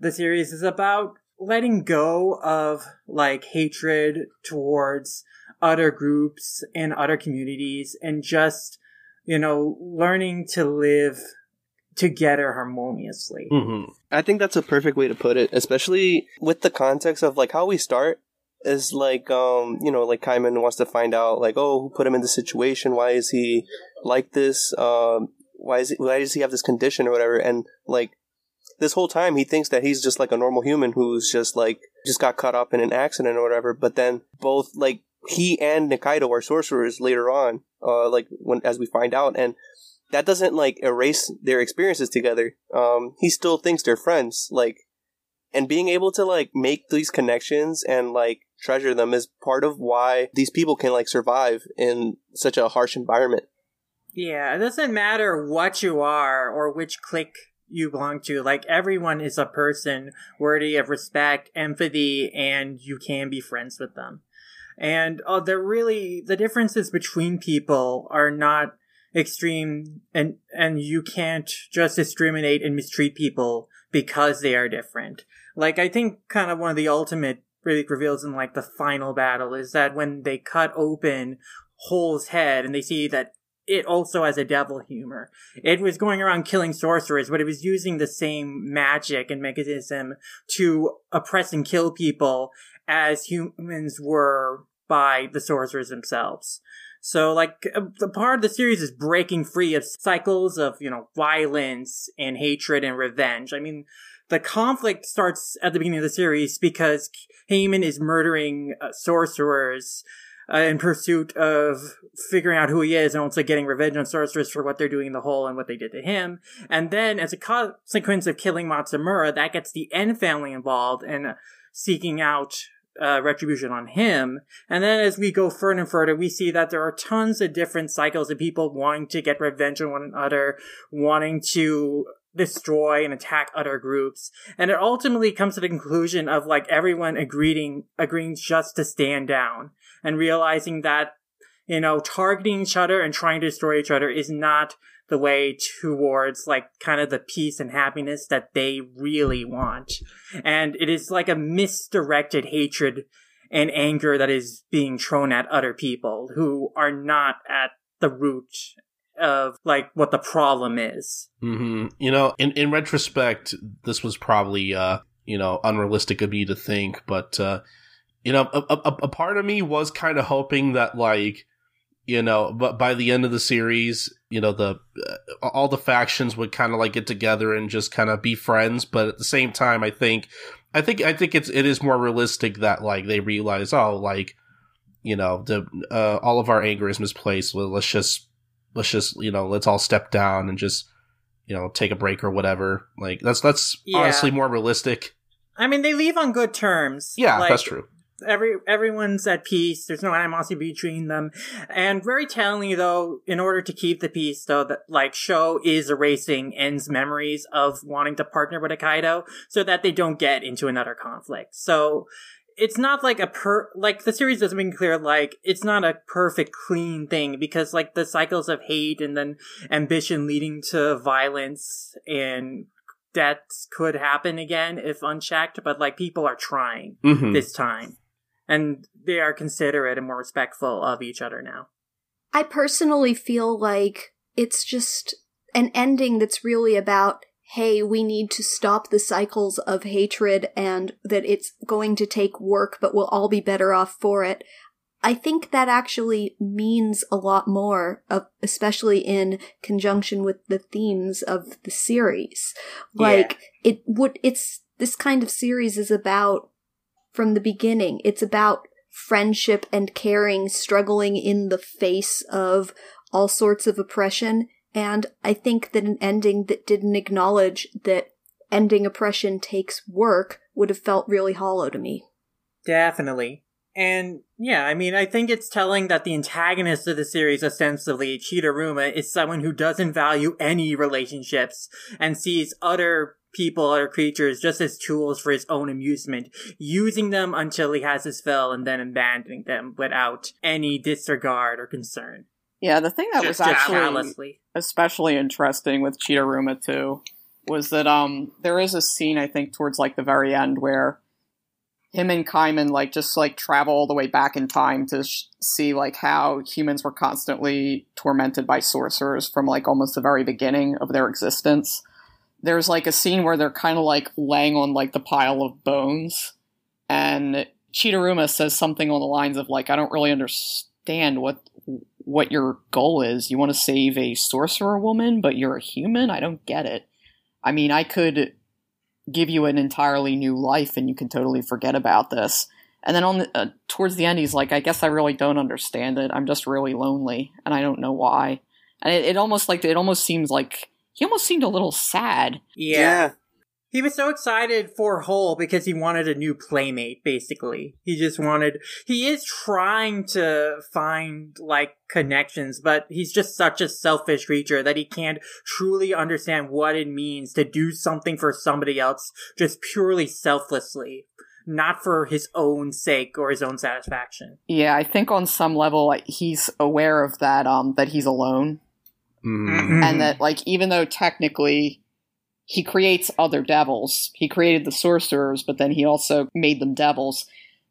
Speaker 1: the series is about letting go of like hatred towards other groups and other communities and just, you know, learning to live together harmoniously.
Speaker 2: Mm-hmm.
Speaker 5: I think that's a perfect way to put it, especially with the context of like how we start is like um you know like Kaiman wants to find out like oh who put him in this situation? Why is he like this? Um why is he, why does he have this condition or whatever? And like this whole time he thinks that he's just like a normal human who's just like just got caught up in an accident or whatever. But then both like he and Nikaido are sorcerers later on uh like when as we find out. And that doesn't like erase their experiences together. Um, he still thinks they're friends. Like, and being able to like make these connections and like treasure them is part of why these people can like survive in such a harsh environment.
Speaker 1: Yeah, it doesn't matter what you are or which clique you belong to. Like everyone is a person worthy of respect, empathy, and you can be friends with them. And uh, they're really the differences between people are not extreme, and and you can't just discriminate and mistreat people because they are different. Like I think kind of one of the ultimate really reveals in like the final battle is that when they cut open Hole's head and they see that it also has a devil tumor. It was going around killing sorcerers, but it was using the same magic and mechanism to oppress and kill people as humans were by the sorcerers themselves. So, like, uh, the part of the series is breaking free of cycles of, you know, violence and hatred and revenge. I mean, the conflict starts at the beginning of the series because Kaiman is murdering uh, sorcerers uh, in pursuit of figuring out who he is and also getting revenge on sorcerers for what they're doing in the hole and what they did to him. And then, as a consequence of killing Matsumura, that gets the N family involved and uh, seeking out uh, retribution on him. And then as we go further and further, we see that there are tons of different cycles of people wanting to get revenge on one another, wanting to destroy and attack other groups. And it ultimately comes to the conclusion of like everyone agreeing, agreeing just to stand down and realizing that, you know, targeting each other and trying to destroy each other is not the way towards like kind of the peace and happiness that they really want. And it is like a misdirected hatred and anger that is being thrown at other people who are not at the root of like what the problem is.
Speaker 2: Mm-hmm. You know, in in retrospect, this was probably uh, you know unrealistic of me to think, but uh, you know, a, a, a part of me was kind of hoping that like you know, but by the end of the series, you know, the uh, all the factions would kind of like get together and just kind of be friends. But at the same time, I think, I think, I think it's it is more realistic that like they realize, oh, like, you know, the uh, all of our anger is misplaced. Well, let's just let's just you know let's all step down and just you know take a break or whatever. Like that's that's yeah. honestly more realistic.
Speaker 1: I mean, they leave on good terms.
Speaker 2: Yeah,
Speaker 1: like,
Speaker 2: that's true
Speaker 1: every everyone's at peace. There's no animosity between them, and very tellingly though, in order to keep the peace, though, that like Sho is erasing En's memories of wanting to partner with Nikaido, so that they don't get into another conflict. So it's not like a per like the series doesn't make clear like it's not a perfect clean thing because like the cycles of hate and then ambition leading to violence and deaths could happen again if unchecked but like people are trying mm-hmm. this time and they are considerate and more respectful of each other now.
Speaker 6: I personally feel like it's just an ending that's really about hey, we need to stop the cycles of hatred and that it's going to take work, but we'll all be better off for it. I think that actually means a lot more, especially in conjunction with the themes of the series. Like, yeah. it would, it's, this kind of series is about from the beginning. It's about friendship and caring struggling in the face of all sorts of oppression. And I think that an ending that didn't acknowledge that ending oppression takes work would have felt really hollow to me.
Speaker 1: Definitely. And yeah, I mean, I think it's telling that the antagonist of the series, ostensibly Chidaruma, is someone who doesn't value any relationships and sees other people or creatures just as tools for his own amusement, using them until he has his fill and then abandoning them without any disregard or concern.
Speaker 4: Yeah, the thing that just, was actually especially interesting with Chidaruma too was that um there is a scene I think towards like the very end where him and Kaiman like just like travel all the way back in time to sh- see like how humans were constantly tormented by sorcerers from like almost the very beginning of their existence there's like a scene where they're kind of like laying on like the pile of bones and Chidaruma says something on the lines of like I don't really understand what what your goal is. You want to save a sorcerer woman, but you're a human? I don't get it. I mean, I could give you an entirely new life and you can totally forget about this. And then on the, uh, towards the end he's like I guess I really don't understand it. I'm just really lonely and I don't know why. and it, it almost like it almost seems like he almost seemed a little sad.
Speaker 1: Yeah. He was so excited for Hole because he wanted a new playmate, basically. He just wanted, he is trying to find, like, connections, but he's just such a selfish creature that he can't truly understand what it means to do something for somebody else just purely selflessly, not for his own sake or his own satisfaction.
Speaker 4: Yeah, I think on some level like, he's aware of that, um, that he's alone.
Speaker 2: Mhm.
Speaker 4: And that, like, even though technically he creates other devils. He created the sorcerers, but then he also made them devils.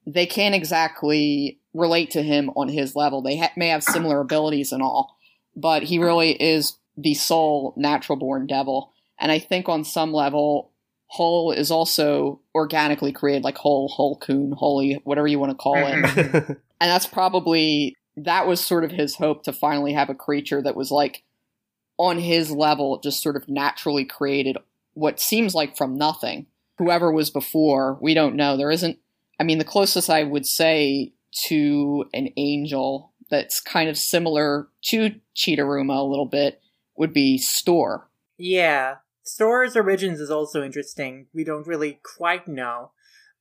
Speaker 4: They can't exactly relate to him on his level. They ha- may have similar abilities and all, but he really is the sole natural born devil. And I think on some level, Hull is also organically created, like Hull, Hole Coon, Holy, whatever you want to call it.
Speaker 2: Mm-hmm.
Speaker 4: and that's probably that was sort of his hope to finally have a creature that was like on his level just sort of naturally created what seems like from nothing whoever was before we don't know there isn't i mean the closest i would say to an angel that's kind of similar to Chidaruma a little bit would be store
Speaker 1: Yeah. Store's origins is also interesting. We don't really quite know.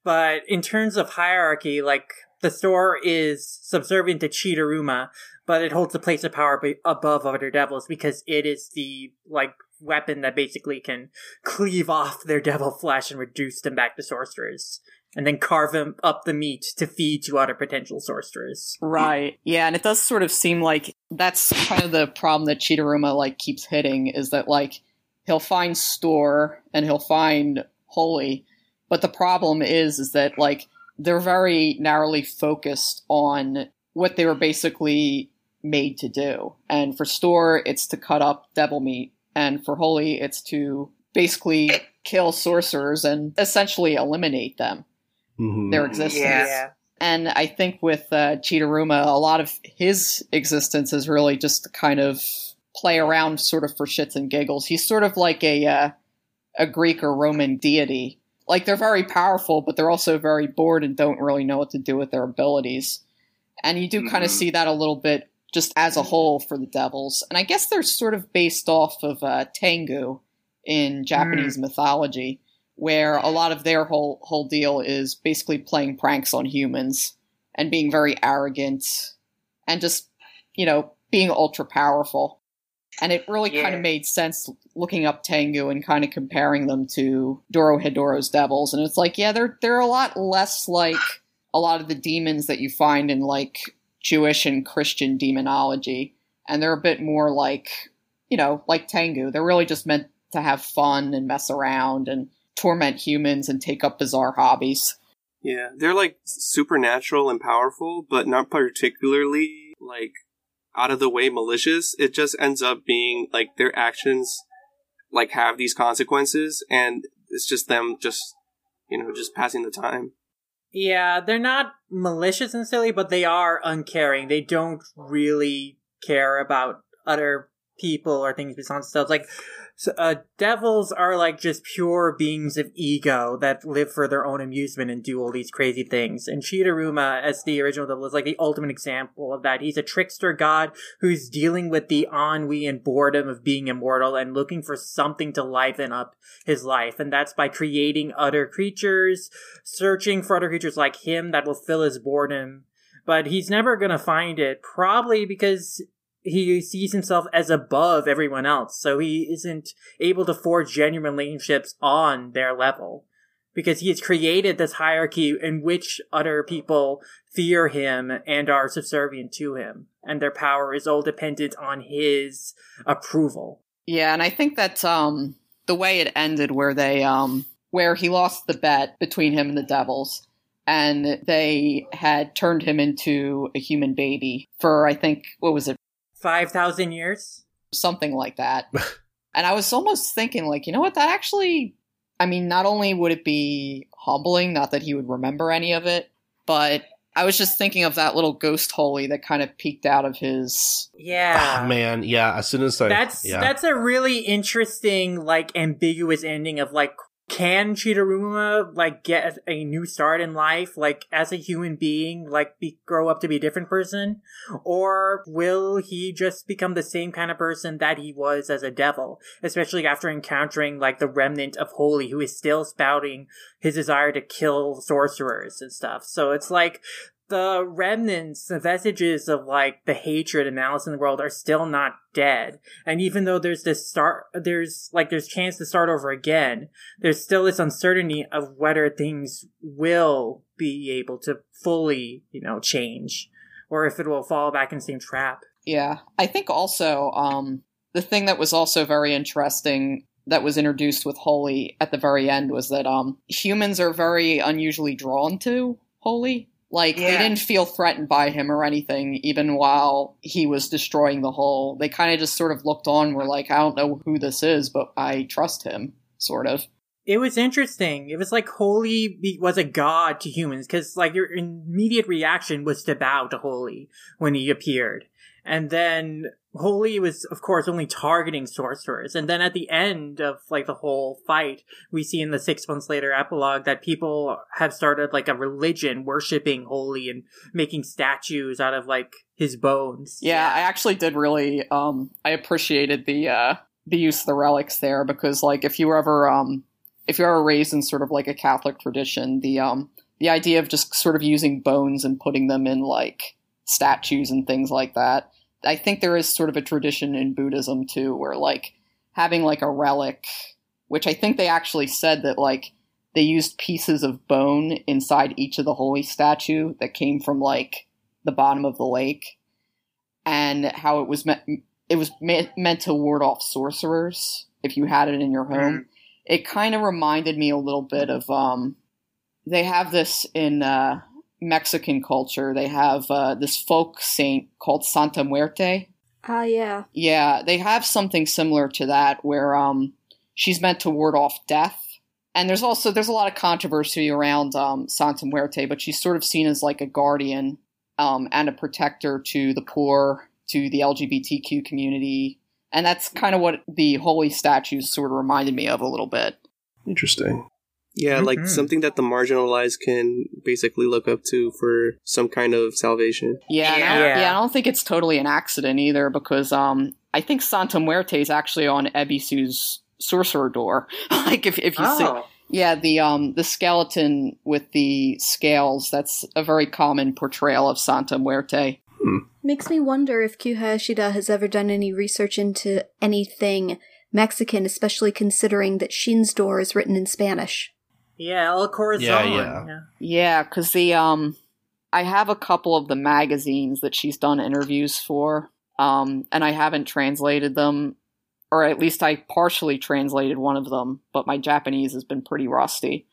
Speaker 1: But in terms of hierarchy, like, the store is subservient to Chidaruma, but it holds a place of power above other devils because it is the, like, weapon that basically can cleave off their devil flesh and reduce them back to sorcerers. And then carve them up the meat to feed to other potential sorcerers.
Speaker 4: Right. Yeah, and it does sort of seem like that's kind of the problem that Chidaruma like keeps hitting is that like he'll find store and he'll find holy, but the problem is is that like they're very narrowly focused on what they were basically made to do. And for store it's to cut up devil meat and for holy it's to basically kill sorcerers and essentially eliminate them
Speaker 2: Mhm.
Speaker 4: their existence.
Speaker 1: Yeah.
Speaker 4: And I think with uh, Chidaruma, a lot of his existence is really just to kind of play around, sort of for shits and giggles. He's sort of like a uh, a Greek or Roman deity. Like they're very powerful, but they're also very bored and don't really know what to do with their abilities. And you do kind of see that a little bit just as a whole for the devils. And I guess they're sort of based off of uh, Tengu in Japanese mythology where a lot of their whole whole deal is basically playing pranks on humans and being very arrogant and just you know being ultra powerful. And it really kind of made sense looking up Tengu and kind of comparing them to Dorohedoro's devils. And it's like yeah they're they're a lot less like a lot of the demons that you find in like Jewish and Christian demonology and they're a bit more like you know like Tengu they're really just meant to have fun and mess around and torment humans and take up bizarre hobbies.
Speaker 5: Yeah, they're like supernatural and powerful, but not particularly like out of the way malicious. It just ends up being like their actions like have these consequences and it's just them just you know, just passing the time.
Speaker 1: Yeah, they're not malicious and silly, but they are uncaring. They don't really care about other people or things besides themselves. Like, so, uh, devils are like just pure beings of ego that live for their own amusement and do all these crazy things. And Chidaruma, as the original devil, is like the ultimate example of that. He's a trickster god who's dealing with the ennui and boredom of being immortal and looking for something to liven up his life. And that's by creating other creatures, searching for other creatures like him that will fill his boredom. But he's never gonna find it, probably because he sees himself as above everyone else, so he isn't able to forge genuine relationships on their level. Because he has created this hierarchy in which other people fear him and are subservient to him, and their power is all dependent on his approval.
Speaker 4: Yeah, and I think that um, the way it ended, where they um, where he lost the bet between him and the devils, and they had turned him into a human baby for I think what was it,
Speaker 1: Five thousand years?
Speaker 4: something like that. and I was almost thinking, like, you know what, that actually, I mean, not only would it be humbling, not that he would remember any of it, but I was just thinking of that little ghost holy that kind of peeked out of his.
Speaker 1: Yeah.
Speaker 2: Ah, man, yeah. As soon as I
Speaker 1: that's
Speaker 2: yeah.
Speaker 1: that's a really interesting like ambiguous ending of like can Chidaruma like get a new start in life, like as a human being, like be, grow up to be a different person, or will he just become the same kind of person that he was as a devil? Especially after encountering like the remnant of Holy, who is still spouting his desire to kill sorcerers and stuff. So it's like the remnants, the vestiges of like the hatred and malice in the world are still not dead. And even though there's this start, there's like there's chance to start over again. There's still this uncertainty of whether things will be able to fully, you know, change, or if it will fall back in the same trap.
Speaker 4: Yeah, I think also um, the thing that was also very interesting that was introduced with Holy at the very end was that um, humans are very unusually drawn to Holy like
Speaker 3: Yeah.
Speaker 4: they didn't feel threatened by him or anything, even while he was destroying the whole. They kind of just sort of looked on. Were like, I don't know who this is, but I trust him, sort of.
Speaker 1: It was interesting. It was like Holy be- was a god to humans because like your immediate reaction was to bow to Holy when he appeared. And then Holy was, of course, only targeting sorcerers. And then at the end of like the whole fight, we see in the six months later epilogue that people have started like a religion worshipping Holy and making statues out of like his bones.
Speaker 4: Yeah, I actually did really. Um, I appreciated the uh, the use of the relics there because, like, if you were ever um, if you're ever raised in sort of like a Catholic tradition, the um, the idea of just sort of using bones and putting them in like statues and things like that. I think there is sort of a tradition in Buddhism too, where like having like a relic, which I think they actually said that like they used pieces of bone inside each of the holy statue that came from like the bottom of the lake, and how it was meant it was me- meant to ward off sorcerers if you had it in your home. It kind of reminded me a little bit of um, they have this in uh, Mexican culture. They have uh, this folk saint called Santa Muerte.
Speaker 6: Ah, yeah.
Speaker 4: Yeah, they have something similar to that where um, she's meant to ward off death. And there's also there's a lot of controversy around um, Santa Muerte, but she's sort of seen as like a guardian um, and a protector to the poor, to the LGBTQ community, and that's kind of what the holy statues sort of reminded me of a little bit.
Speaker 5: Interesting. Yeah, like
Speaker 1: Mhm.
Speaker 5: something that the marginalized can basically look up to for some kind of salvation.
Speaker 4: Yeah, and I,
Speaker 1: Yeah.
Speaker 4: yeah. I don't think it's totally an accident either because um, I think Santa Muerte is actually on Ebisu's sorcerer door. like if if you see,
Speaker 1: Oh.
Speaker 4: yeah, the um the skeleton with the scales. That's a very common portrayal of Santa Muerte.
Speaker 6: Makes me wonder if Q Hayashida has ever done any research into anything Mexican, especially considering that Shin's door is written in Spanish.
Speaker 1: Yeah, El Corazon.
Speaker 2: Yeah, yeah.
Speaker 4: Yeah, because the um, I have a couple of the magazines that she's done interviews for, um, and I haven't translated them, or at least I partially translated one of them, but my Japanese has been pretty rusty.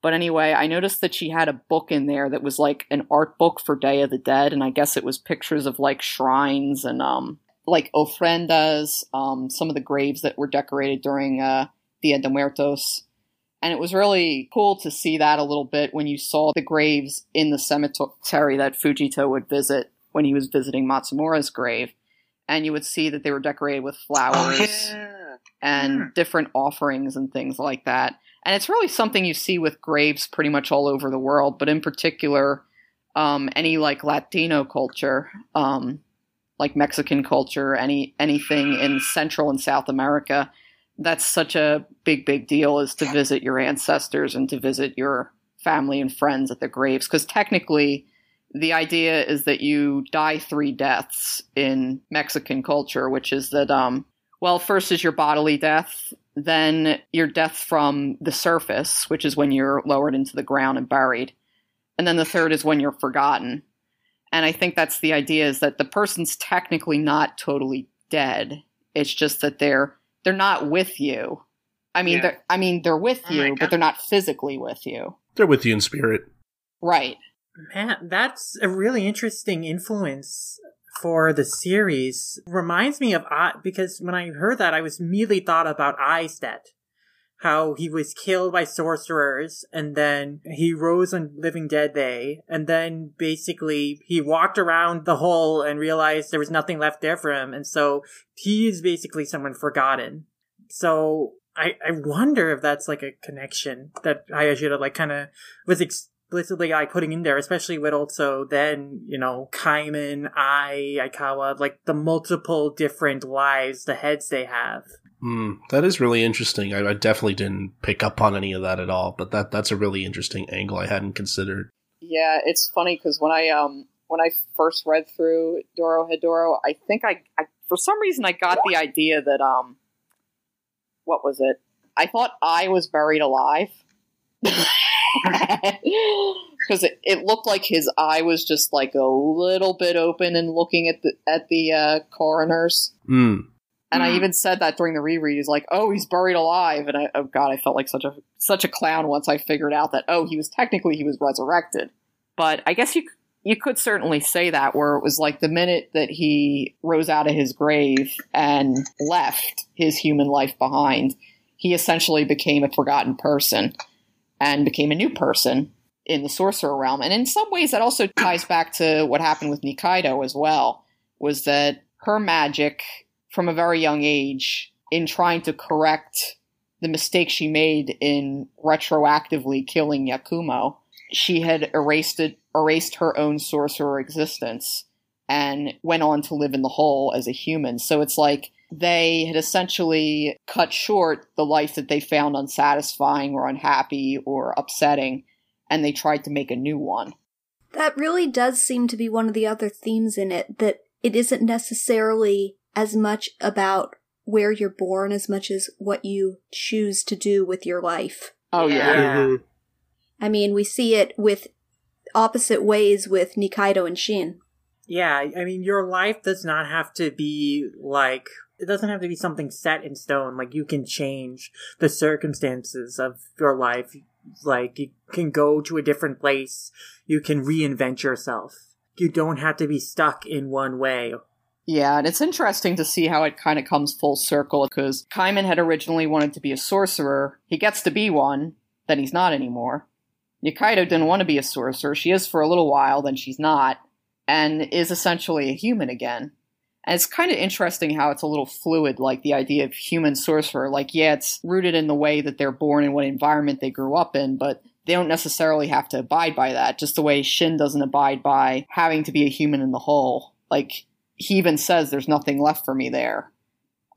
Speaker 4: But anyway, I noticed that she had a book in there that was like an art book for Day of the Dead, and I guess it was pictures of like shrines and um, like ofrendas, um, some of the graves that were decorated during uh, Dia de Muertos. And it was really cool to see that a little bit when you saw the graves in the cemetery that Fujita would visit when he was visiting Matsumura's grave. And you would see that they were decorated with flowers and different offerings and things like that. And it's really something you see with graves pretty much all over the world, but in particular, um, any like Latino culture, um, like Mexican culture, any anything in Central and South America, that's such a big, big deal is to visit your ancestors and to visit your family and friends at their graves. Because technically, the idea is that you die three deaths in Mexican culture, which is that, um, well, first is your bodily death, then your death from the surface, which is when you're lowered into the ground and buried, and then the third is when you're forgotten. And I think that's the idea is that the person's technically not totally dead. It's just that they're they're not with you. I mean,
Speaker 3: Yeah.
Speaker 4: they're I mean they're with
Speaker 3: Oh
Speaker 4: you,
Speaker 3: God.
Speaker 4: but they're not physically with you.
Speaker 2: They're with you in spirit.
Speaker 4: Right.
Speaker 1: Man, that's a really interesting influence for the series. Reminds me of I because when I heard that, I was immediately thought about Eistedt. How he was killed by sorcerers, and then he rose on Living Dead Day, and then basically he walked around the hole and realized there was nothing left there for him, and so he is basically someone forgotten. So I, I wonder if that's like a connection that Hayashida like kind of was explicitly like putting in there, especially with also then you know Kaiman, I, Aikawa, like the multiple different lives, the heads they have.
Speaker 2: Mm, that is really interesting. I, I definitely didn't pick up on any of that at all, but that that's a really interesting angle I hadn't considered.
Speaker 4: Yeah, it's funny because when I um when I first read through Dorohedoro, I think I, I for some reason I got the idea that um what was it? I thought I was buried alive. Because it, it looked like his eye was just like a little bit open and looking at the at the uh, coroners.
Speaker 2: Mm.
Speaker 4: And I even said that during the reread. He's like, "Oh, he's buried alive," and I, oh god, I felt like such a such a clown once I figured out that oh, he was technically he was resurrected. But I guess you you could certainly say that where it was like the minute that he rose out of his grave and left his human life behind, he essentially became a forgotten person and became a new person in the sorcerer realm. And in some ways, that also ties back to what happened with Nikaido as well. Was that her magic from a very young age in trying to correct the mistake she made in retroactively killing Yakumo, she had erased it, erased her own sorcerer existence and went on to live in the hole as a human. So it's like they had essentially cut short the life that they found unsatisfying or unhappy or upsetting, and they tried to make a new one.
Speaker 6: That really does seem to be one of the other themes in it that it isn't necessarily as much about where you're born as much as what you choose to do with your life.
Speaker 4: Oh, yeah.
Speaker 1: Yeah.
Speaker 5: Mhm.
Speaker 6: I mean, we see it with opposite ways with Nikaido and Shin.
Speaker 1: Yeah, I mean, your life does not have to be like, it doesn't have to be something set in stone. Like, you can change the circumstances of your life. Like, you can go to a different place. You can reinvent yourself. You don't have to be stuck in one way.
Speaker 4: Yeah, and it's interesting to see how it kind of comes full circle because Kaiman had originally wanted to be a sorcerer. He gets to be one, then he's not anymore. Nikaido didn't want to be a sorcerer. She is for a little while, then she's not, and is essentially a human again. And it's kind of interesting how it's a little fluid, like the idea of human sorcerer. Like, yeah, it's rooted in the way that they're born and what environment they grew up in, but they don't necessarily have to abide by that, just the way Shin doesn't abide by having to be a human in the whole. Like, he even says there's nothing left for me there.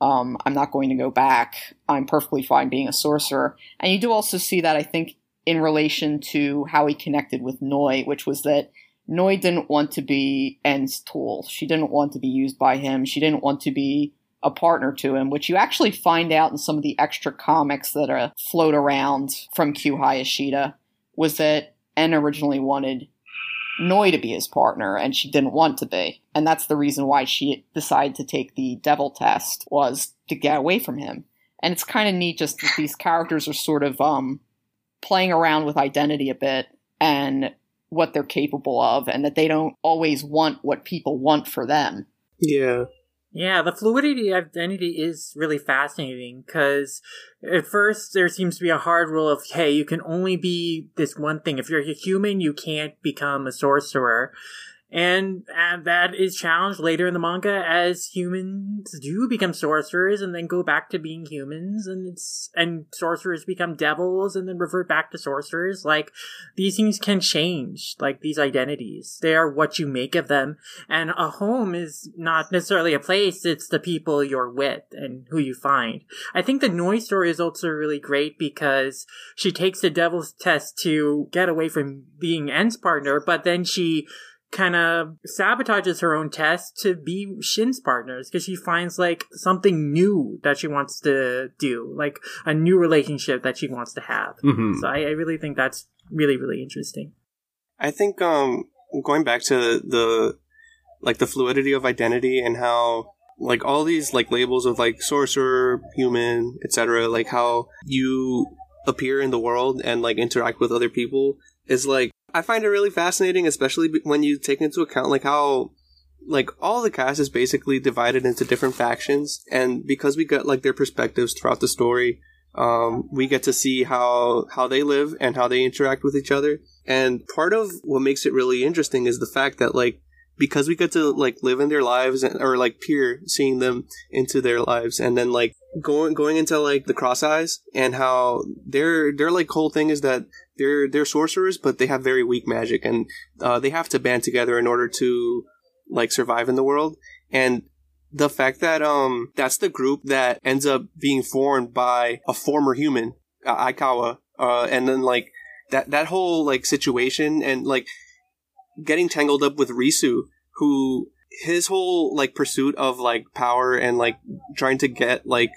Speaker 4: Um, I'm not going to go back. I'm perfectly fine being a sorcerer. And you do also see that, I think, in relation to how he connected with Noi, which was that Noi didn't want to be En's tool. She didn't want to be used by him. She didn't want to be a partner to him, which you actually find out in some of the extra comics that are float around from Q Hayashida, was that En originally wanted Noi to be his partner, and she didn't want to be. And that's the reason why she decided to take the devil test, was to get away from him. And it's kind of neat just that these characters are sort of um, playing around with identity a bit and what they're capable of, and that they don't always want what people want for them.
Speaker 5: Yeah.
Speaker 1: Yeah, the fluidity of identity is really fascinating because at first there seems to be a hard rule of, hey, you can only be this one thing. If you're a human, you can't become a sorcerer. And, and that is challenged later in the manga as humans do become sorcerers and then go back to being humans and it's, and sorcerers become devils and then revert back to sorcerers. Like, these things can change, like these identities. They are what you make of them. And a home is not necessarily a place, it's the people you're with and who you find. I think the Noi's story is also really great because she takes the devil's test to get away from being En's partner, but then she kind of sabotages her own test to be Shin's partners because she finds like something new that she wants to do, like a new relationship that she wants to have.
Speaker 2: hmm
Speaker 1: So I, I really think that's really, really interesting.
Speaker 5: I think um going back to the like the fluidity of identity and how like all these like labels of like sorcerer, human, etc. Like how you appear in the world and like interact with other people is like I find it really fascinating, especially when you take into account like how like all the cast is basically divided into different factions, and because we get like their perspectives throughout the story, um, we get to see how how they live and how they interact with each other. And part of what makes it really interesting is the fact that like because we get to like live in their lives and, or like peer seeing them into their lives and then like going going into like the cross eyes and how their their like whole thing is that they're they're sorcerers but they have very weak magic and uh, they have to band together in order to like survive in the world. And the fact that um that's the group that ends up being formed by a former human uh, Aikawa uh, and then like that that whole like situation and like getting tangled up with Risu who his whole like pursuit of like power and like trying to get like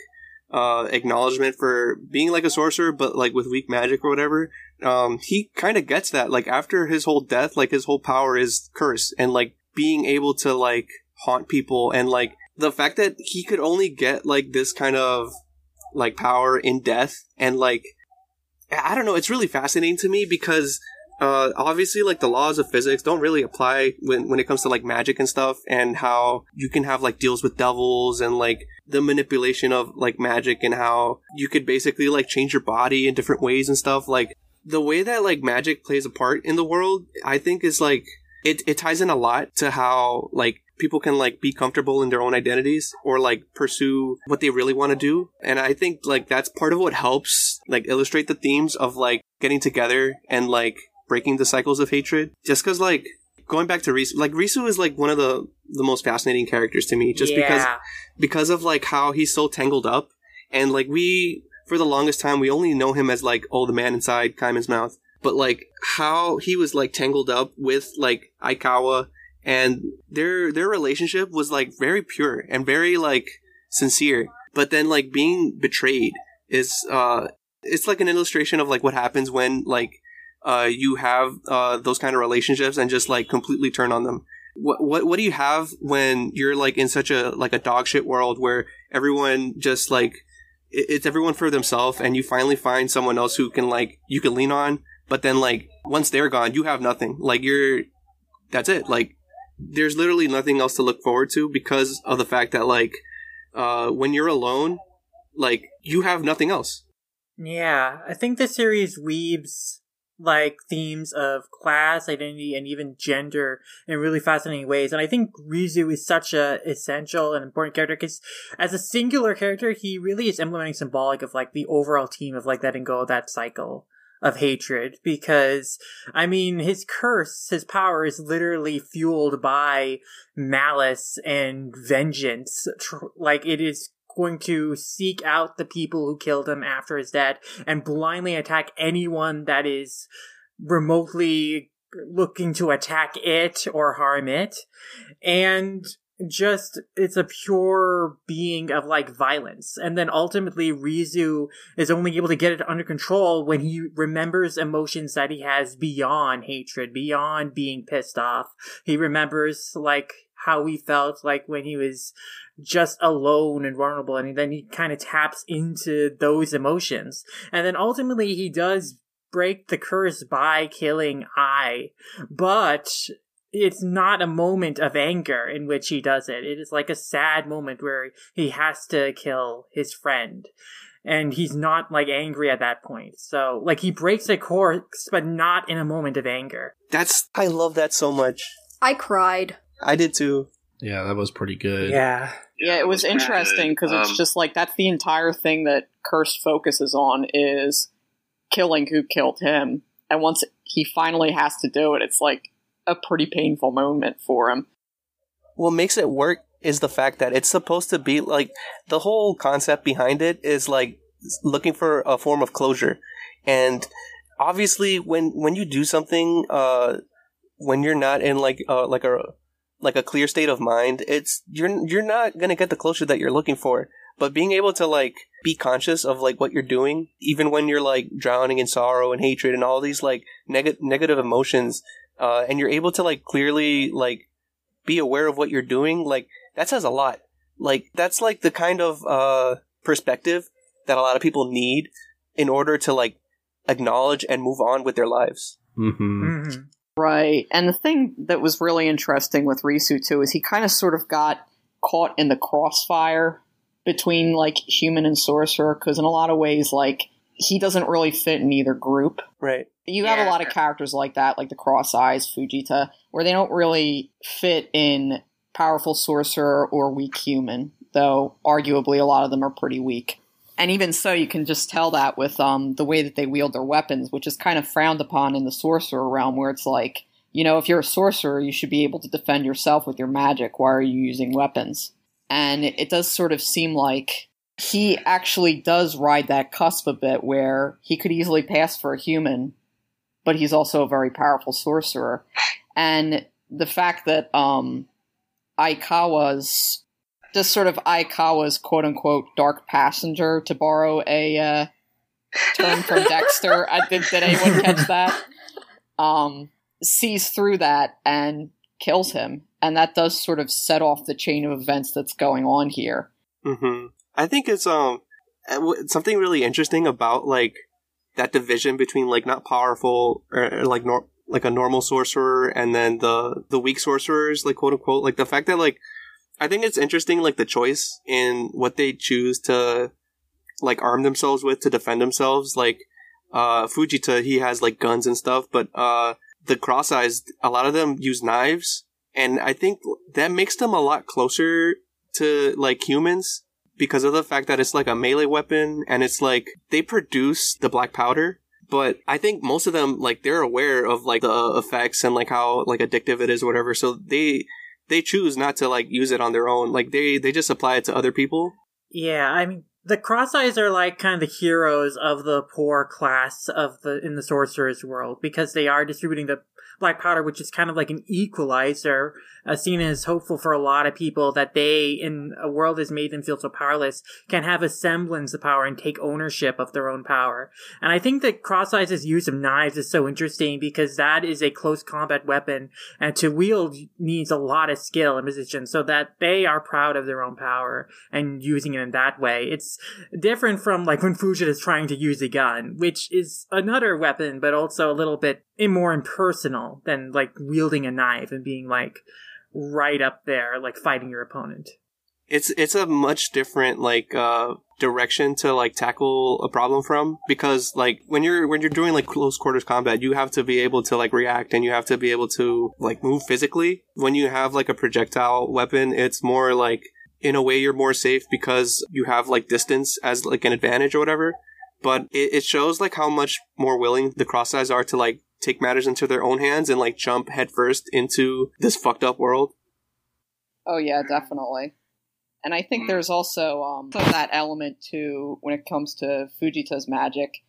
Speaker 5: uh acknowledgement for being like a sorcerer but like with weak magic or whatever um he kind of gets that like after his whole death like his whole power is curse and like being able to like haunt people and like the fact that he could only get like this kind of like power in death and like I don't know, it's really fascinating to me because uh, obviously like the laws of physics don't really apply when, when it comes to like magic and stuff and how you can have like deals with devils and like the manipulation of like magic and how you could basically like change your body in different ways and stuff like the way that like magic plays a part in the world i think is like it, it ties in a lot to how like people can like be comfortable in their own identities or like pursue what they really want to do and i think like that's part of what helps like illustrate the themes of like getting together and like breaking the cycles of hatred. Just because, like, going back to Risu, like Risu is like one of the the most fascinating characters to me, just
Speaker 1: Yeah.
Speaker 5: because because of like how he's so tangled up, and like we for the longest time we only know him as like oh the man inside Kaiman's mouth, but like how he was like tangled up with like Aikawa, and their their relationship was like very pure and very like sincere, but then like being betrayed is uh it's like an illustration of like what happens when like uh, you have uh, those kind of relationships and just like completely turn on them. What what what do you have when you're like in such a like a dog shit world where everyone just like it's everyone for themselves and you finally find someone else who can like you can lean on, but then like once they're gone, you have nothing. Like you're that's it. Like there's literally nothing else to look forward to because of the fact that like uh, when you're alone, like you have nothing else.
Speaker 1: Yeah, I think the series weaves like themes of class, identity, and even gender in really fascinating ways. And I think Risu is such a essential and important character because as a singular character, he really is implementing symbolic of like the overall theme of like letting go of that cycle of hatred because I mean his curse, his power is literally fueled by malice and vengeance. Like it is going to seek out the people who killed him after his death and blindly attack anyone that is remotely looking to attack it or harm it. And just, it's a pure being of like violence. And then ultimately Risu is only able to get it under control when he remembers emotions that he has beyond hatred, beyond being pissed off. He remembers like how he felt like when he was just alone and vulnerable and then he kind of taps into those emotions and then ultimately he does break the curse by killing Ai but it's not a moment of anger in which he does it it is like a sad moment where he has to kill his friend and he's not like angry at that point so like he breaks the course but not in a moment of anger
Speaker 5: That's I love that so much.
Speaker 6: I cried.
Speaker 5: I did too.
Speaker 2: Yeah, that was pretty good.
Speaker 1: yeah
Speaker 4: Yeah, it was
Speaker 7: pretty
Speaker 4: interesting
Speaker 7: good.
Speaker 4: because it's
Speaker 7: Um,
Speaker 4: just like that's the entire thing that Cursed focuses on is killing who killed him. And once he finally has to do it, it's like a pretty painful moment for him.
Speaker 5: What makes it work is the fact that it's supposed to be like the whole concept behind it is like looking for a form of closure. And obviously when when you do something uh when you're not in like uh like a like a clear state of mind, it's you're you're not going to get the closure that you're looking for. But being able to like be conscious of like what you're doing even when you're like drowning in sorrow and hatred and all these like neg- negative emotions uh and you're able to like clearly like be aware of what you're doing like that says a lot like that's like the kind of uh perspective that a lot of people need in order to like acknowledge and move on with their lives
Speaker 2: Mm-hmm.
Speaker 1: Mhm.
Speaker 4: Right. And the thing that was really interesting with Risu too is he kind of sort of got caught in the crossfire between like human and sorcerer because in a lot of ways like he doesn't really fit in either group.
Speaker 5: right
Speaker 4: You have a lot of characters like that, like the Cross Eyes, Fujita, where they don't really fit in powerful sorcerer or weak human. though arguably a lot of them are pretty weak. And even so, you can just tell that with um, the way that they wield their weapons, which is kind of frowned upon in the sorcerer realm, where it's like, you know, if you're a sorcerer, you should be able to defend yourself with your magic. Why are you using weapons? And it, does sort of seem like he actually does ride that cusp a bit where he could easily pass for a human, but he's also a very powerful sorcerer. And the fact that um, Aikawa's just sort of Aikawa's quote unquote dark passenger, to borrow a uh, term from Dexter. I did, did anyone catch that? Um, sees through that and kills him, and that does sort of set off the chain of events that's going on here.
Speaker 5: hmm I think it's um uh, something really interesting about like that division between like not powerful or, or, like nor- like a normal sorcerer and then the the weak sorcerers like quote unquote like the fact that like I think it's interesting like the choice in what they choose to like arm themselves with to defend themselves. Like uh Fujita he has like guns and stuff but uh the cross eyes a lot of them use knives and I think that makes them a lot closer to like humans because of the fact that it's like a melee weapon and it's like they produce the black powder but i think most of them like they're aware of like the effects and like how like addictive it is or whatever so they they choose not to like use it on their own. Like they they just apply it to other people.
Speaker 1: Yeah, I mean the cross eyes are like kind of the heroes of the poor class of the in the sorcerer's world because they are distributing the black powder, which is kind of like an equalizer, uh, seen as hopeful for a lot of people that they, in a world that's made them feel so powerless, can have a semblance of power and take ownership of their own power. And I think that Cross Eyes' use of knives is so interesting because that is a close combat weapon, and to wield needs a lot of skill and precision, so that they are proud of their own power and using it in that way. It's different from like when Fujita is trying to use a gun, which is another weapon, but also a little bit more impersonal than like wielding a knife and being like right up there, like fighting your opponent.
Speaker 5: it's it's a much different like uh direction to like tackle a problem from because like when you're when you're doing like close quarters combat you have to be able to like react and you have to be able to like move physically when you have like a projectile weapon it's more like in a way you're more safe because you have like distance as like an advantage or whatever but it, shows like how much more willing the cross eyes are to like take matters into their own hands and like jump headfirst into this fucked up world
Speaker 4: Oh yeah, definitely. And I think there's also um, that element too when it comes to Fujita's magic.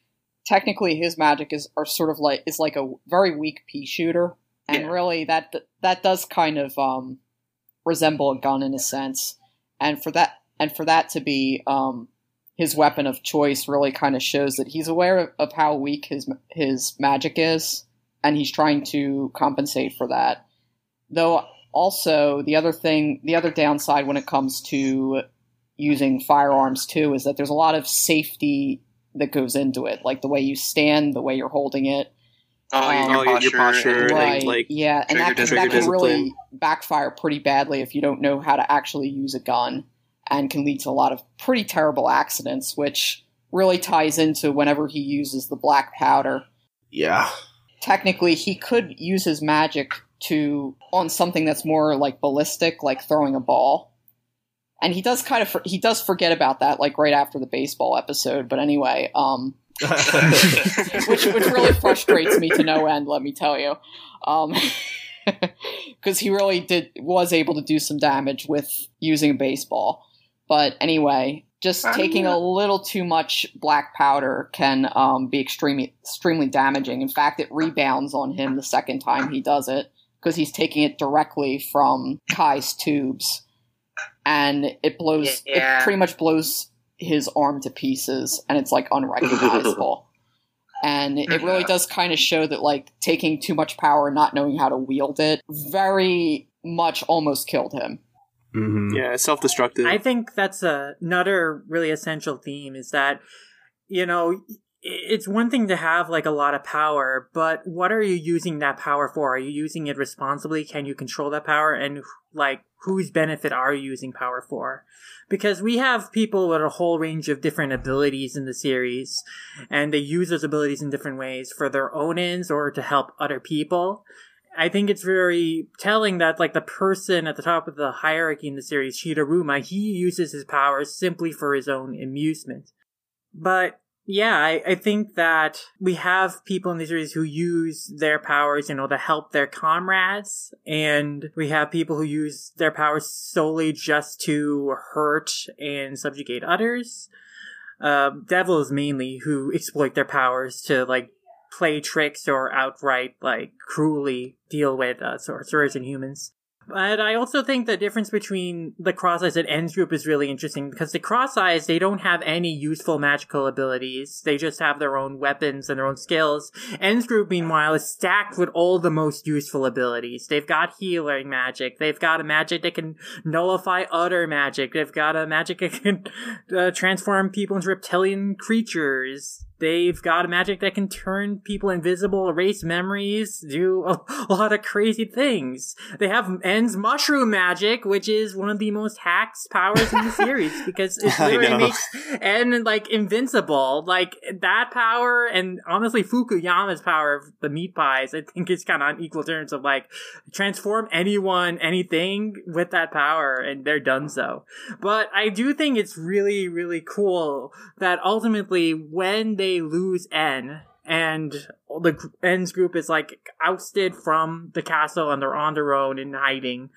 Speaker 4: Technically, his magic is are sort of like is like a very weak pea shooter, and
Speaker 5: Yeah.
Speaker 4: really that that does kind of um, resemble a gun in a sense. And for that and for that to be um, his weapon of choice, really kind of shows that he's aware of, of how weak his his magic is, and he's trying to compensate for that. Though also the other thing the other downside when it comes to using firearms too is that there's a lot of safety that goes into it like the way you stand the way you're holding it
Speaker 7: Oh,
Speaker 4: Um,
Speaker 7: your,
Speaker 5: Oh, your- your
Speaker 7: posture.
Speaker 5: posture.
Speaker 7: and-
Speaker 4: right
Speaker 5: like,
Speaker 4: yeah and that,
Speaker 7: trigger
Speaker 4: can, that can really backfire pretty badly if you don't know how to actually use a gun and can lead to a lot of pretty terrible accidents which really ties into whenever he uses the black powder.
Speaker 2: Yeah.
Speaker 4: technically he could use his magic to on something that's more like ballistic like throwing a ball. And he does kind of for, he does forget about that like right after the baseball episode but anyway um which which really frustrates me to no end let me tell you. Um because he really did was able to do some damage with using a baseball but anyway just taking a little too much black powder can um, be extremely extremely damaging. In fact it rebounds on him the second time he does it because he's taking it directly from kai's tubes. And it blows
Speaker 7: Yeah.
Speaker 4: it pretty much blows his arm to pieces and it's like unrecognizable. And it really does kind of show that like taking too much power and not knowing how to wield it very much almost killed him
Speaker 2: hmm
Speaker 5: yeah self-destructive
Speaker 1: I think that's a, another really essential theme is that, you know, it's one thing to have like a lot of power, but what are you using that power for? Are you using it responsibly? Can you control that power? And like, whose benefit are you using power for? Because we have people with a whole range of different abilities in the series, and they use those abilities in different ways for their own ends or to help other people. I think it's very telling that like the person at the top of the hierarchy in the series, Chidaruma, he uses his powers simply for his own amusement. But yeah, I, I think that we have people in the series who use their powers, you know, to help their comrades, and we have people who use their powers solely just to hurt and subjugate others. Uh, devils mainly who exploit their powers to like play tricks or outright like cruelly deal with uh, sorcerers and humans. But I also think the difference between the Cross Eyes and En's group is really interesting because the Cross Eyes, they don't have any useful magical abilities. They just have their own weapons and their own skills. En's group, meanwhile, is stacked with all the most useful abilities. They've got healing magic. They've got a magic that can nullify other magic. They've got a magic that can uh, transform people into reptilian creatures. They've got a magic that can turn people invisible, erase memories, do a, a lot of crazy things. They have En's mushroom magic, which is one of the most hacked powers in the series because it literally makes En like invincible. Like that power and honestly Fukuyama's power of the meat pies, I think is kind of on equal terms of like transform anyone, anything with that power and they're done so. But I do think it's really, really cool that ultimately when they lose En and the En's group is like ousted from the castle and they're on their own in hiding,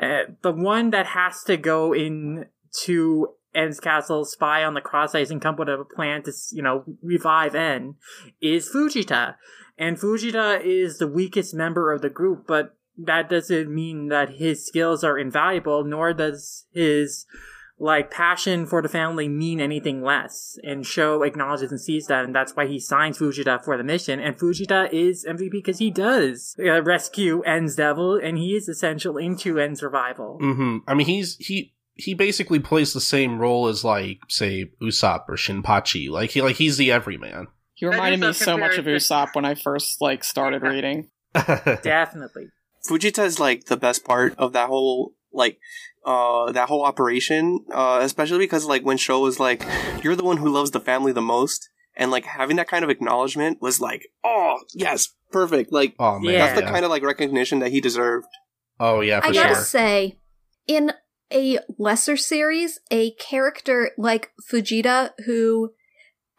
Speaker 1: uh, the one that has to go in to En's castle, spy on the cross eyes and come up with a plan to, you know, revive En is Fujita. And Fujita is the weakest member of the group, but that doesn't mean that his skills are invaluable, nor does his like passion for the family mean anything less. And Sho acknowledges and sees that, and that's why he signs Fujita for the mission. And Fujita is MVP because he does uh, rescue En's devil, and he is essential into En's survival.
Speaker 2: hmm I mean, he's he he basically plays the same role as like say Usopp or Shinpachi. Like he like he's the everyman.
Speaker 4: He reminded me so much of
Speaker 1: very-
Speaker 4: Usopp when I first like started reading.
Speaker 1: Definitely.
Speaker 5: Fujita is like the best part of that whole like uh that whole operation uh especially because like when show was like you're the one who loves the family the most and like having that kind of acknowledgement was like oh yes perfect. Like
Speaker 2: oh man,
Speaker 1: Yeah.
Speaker 5: that's the kind of like recognition that he deserved.
Speaker 2: Oh yeah, for
Speaker 6: I gotta say, in a lesser series, a character like Fujita, who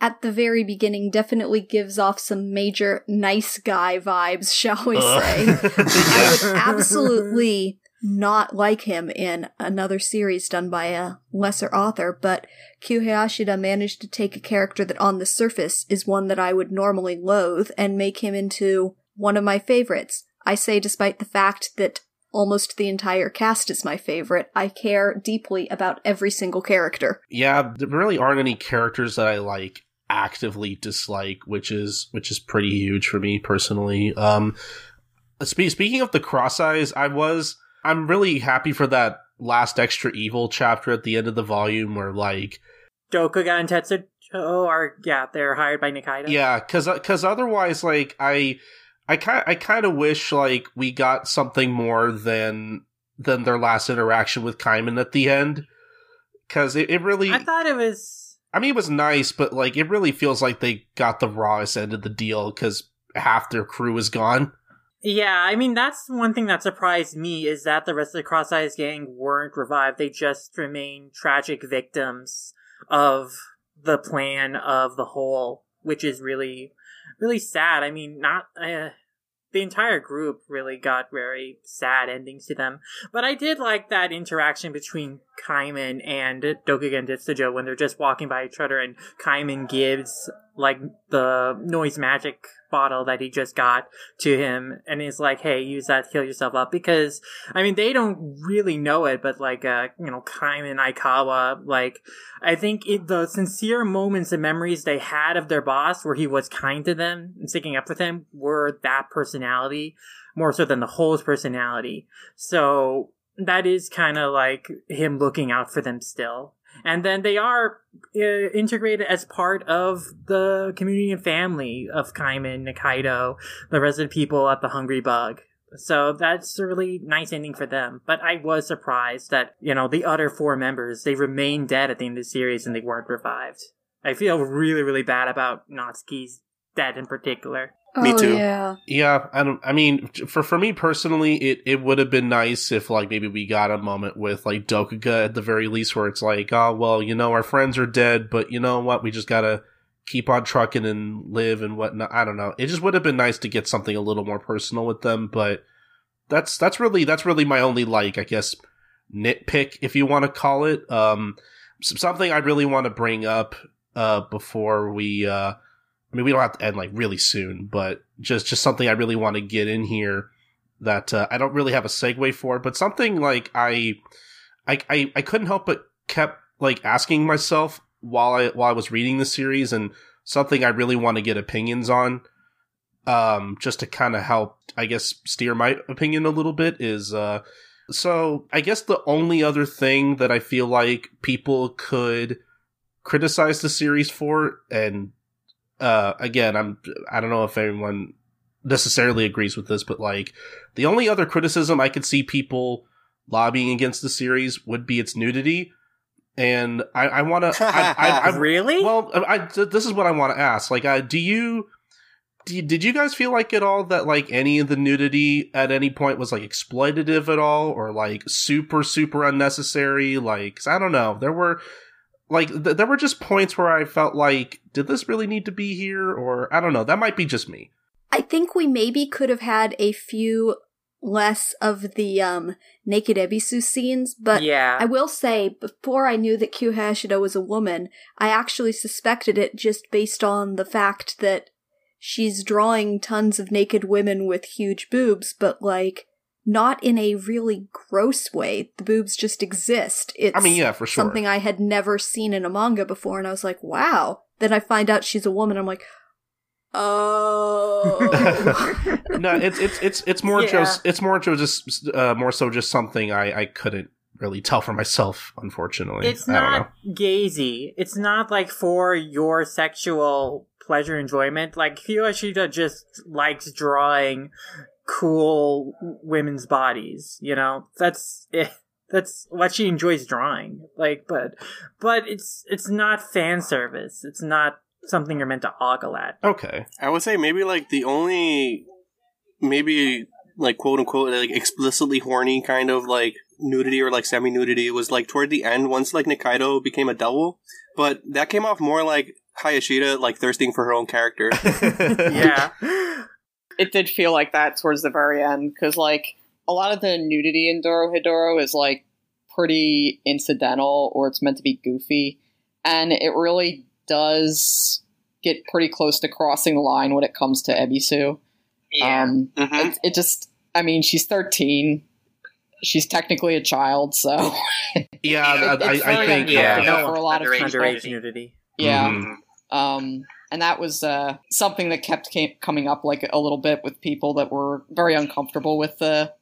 Speaker 6: at the very beginning definitely gives off some major nice guy vibes, shall we say. I would absolutely not like him in another series done by a lesser author, but Q Hayashida managed to take a character that on the surface is one that I would normally loathe and make him into one of my favorites. I say despite the fact that almost the entire cast is my favorite, I care deeply about every single character.
Speaker 2: yeah, there really aren't any characters that I like actively dislike, which is which is pretty huge for me personally. Um, spe- speaking of the cross eyes, I was I'm really happy for that last extra evil chapter at the end of the volume where like
Speaker 1: Dokuga and Tetsujo oh, are, yeah, they're hired by Nikaido.
Speaker 2: Yeah, because because otherwise, like I, I kind I kind of wish like we got something more than than their last interaction with Kaiman at the end. Because it, it really,
Speaker 1: I thought it was.
Speaker 2: I mean, it was nice, but like it really feels like they got the rawest end of the deal because half their crew is gone.
Speaker 1: Yeah, I mean, that's one thing that surprised me is that the rest of the Cross Eyes gang weren't revived. They just remain tragic victims of the plan of the whole, which is really, really sad. I mean, not, uh, the entire group really got very sad endings to them. But I did like that interaction between Kaiman and Dokuga and Tetsujo when they're just walking by each other and Kaiman gives like the Noi's magic bottle that he just got to him and is like, hey, use that heal yourself up because I mean they don't really know it, but like uh you know, Kaiman Aikawa, like I think it, the sincere moments and memories they had of their boss where he was kind to them and sticking up for them were that personality more so than the whole's personality. So that is kind of like him looking out for them still. And then they are uh, integrated as part of the community and family of Kaiman, Nikaido, the resident people at the Hungry Bug. So that's a really nice ending for them. But I was surprised that, you know, the other four members, they remain dead at the end of the series and they weren't revived. I feel really, really bad about Natsuki's death in particular.
Speaker 5: Me
Speaker 6: oh,
Speaker 5: too.
Speaker 6: Yeah.
Speaker 2: Yeah, I don't. I mean, for for me personally, it it would have been nice if like maybe we got a moment with like Dokuga at the very least, where it's like, oh well, you know, our friends are dead, but you know what, we just gotta keep on trucking and live and whatnot. I don't know. It just would have been nice to get something a little more personal with them, but that's that's really that's really my only like I guess nitpick if you want to call it. Um, something I really want to bring up uh before we uh I mean, we don't have to end like really soon, but just just something I really want to get in here that uh, I don't really have a segue for, but something like I, I, I, I couldn't help but kept like asking myself while I while I was reading the series, and something I really want to get opinions on, um, just to kind of help, I guess, steer my opinion a little bit is uh. So I guess the only other thing that I feel like people could criticize the series for, and uh again i'm i don't know if anyone necessarily agrees with this but like the only other criticism i could see people lobbying against the series would be its nudity. And i i want to I, I, I,
Speaker 1: really?
Speaker 2: well I, th- this is what i want to ask. Like uh, do you did you guys feel like at all that like any of the nudity at any point was like exploitative at all or like super super unnecessary? Like 'cause i don't know. There were like th- there were just points where I felt like, did this really need to be here? Or I don't know. That might be just me.
Speaker 6: I think we maybe could have had a few less of the um naked Ebisu scenes, but
Speaker 1: yeah.
Speaker 6: I will say, before I knew that Q Hayashida was a woman, I actually suspected it just based on the fact that she's drawing tons of naked women with huge boobs, but like, not in a really gross way. The boobs just exist. It's
Speaker 2: I mean, yeah, for sure.
Speaker 6: something I had never seen in a manga before, and I was like, wow. Then I find out she's a woman, I'm like, oh.
Speaker 2: no, it's it's it's it's more
Speaker 1: Yeah.
Speaker 2: just it's more just uh, more so just something I I couldn't really tell for myself. Unfortunately,
Speaker 1: It's
Speaker 2: I don't know.
Speaker 1: gazy. It's not like for your sexual pleasure enjoyment. Like Q Hayashida just likes drawing cool women's bodies. You know, that's it. That's what she enjoys drawing. Like, but but it's it's not fan service. It's not something you're meant to ogle at.
Speaker 2: Okay,
Speaker 5: I would say maybe like the only, maybe like quote unquote like explicitly horny kind of like nudity or like semi nudity was like toward the end once like Nikaido became a devil, but that came off more like Hayashida like thirsting for her own character.
Speaker 1: Yeah.
Speaker 4: It did feel like that towards the very end because like a lot of the nudity in Dorohedoro is like pretty incidental or it's meant to be goofy, and it really does get pretty close to crossing the line when it comes to Ebisu. Um,
Speaker 5: Mhm.
Speaker 4: it, it just, I mean, she's thirteen. She's technically a child, so
Speaker 2: yeah, I,
Speaker 4: it's
Speaker 2: I, I think
Speaker 1: yeah.
Speaker 4: uncomfortable for a lot of
Speaker 7: underage
Speaker 4: people.
Speaker 1: Nudity.
Speaker 4: Yeah.
Speaker 2: Mhm.
Speaker 4: Um, and that was uh, something that kept came, coming up like a little bit with people that were very uncomfortable with the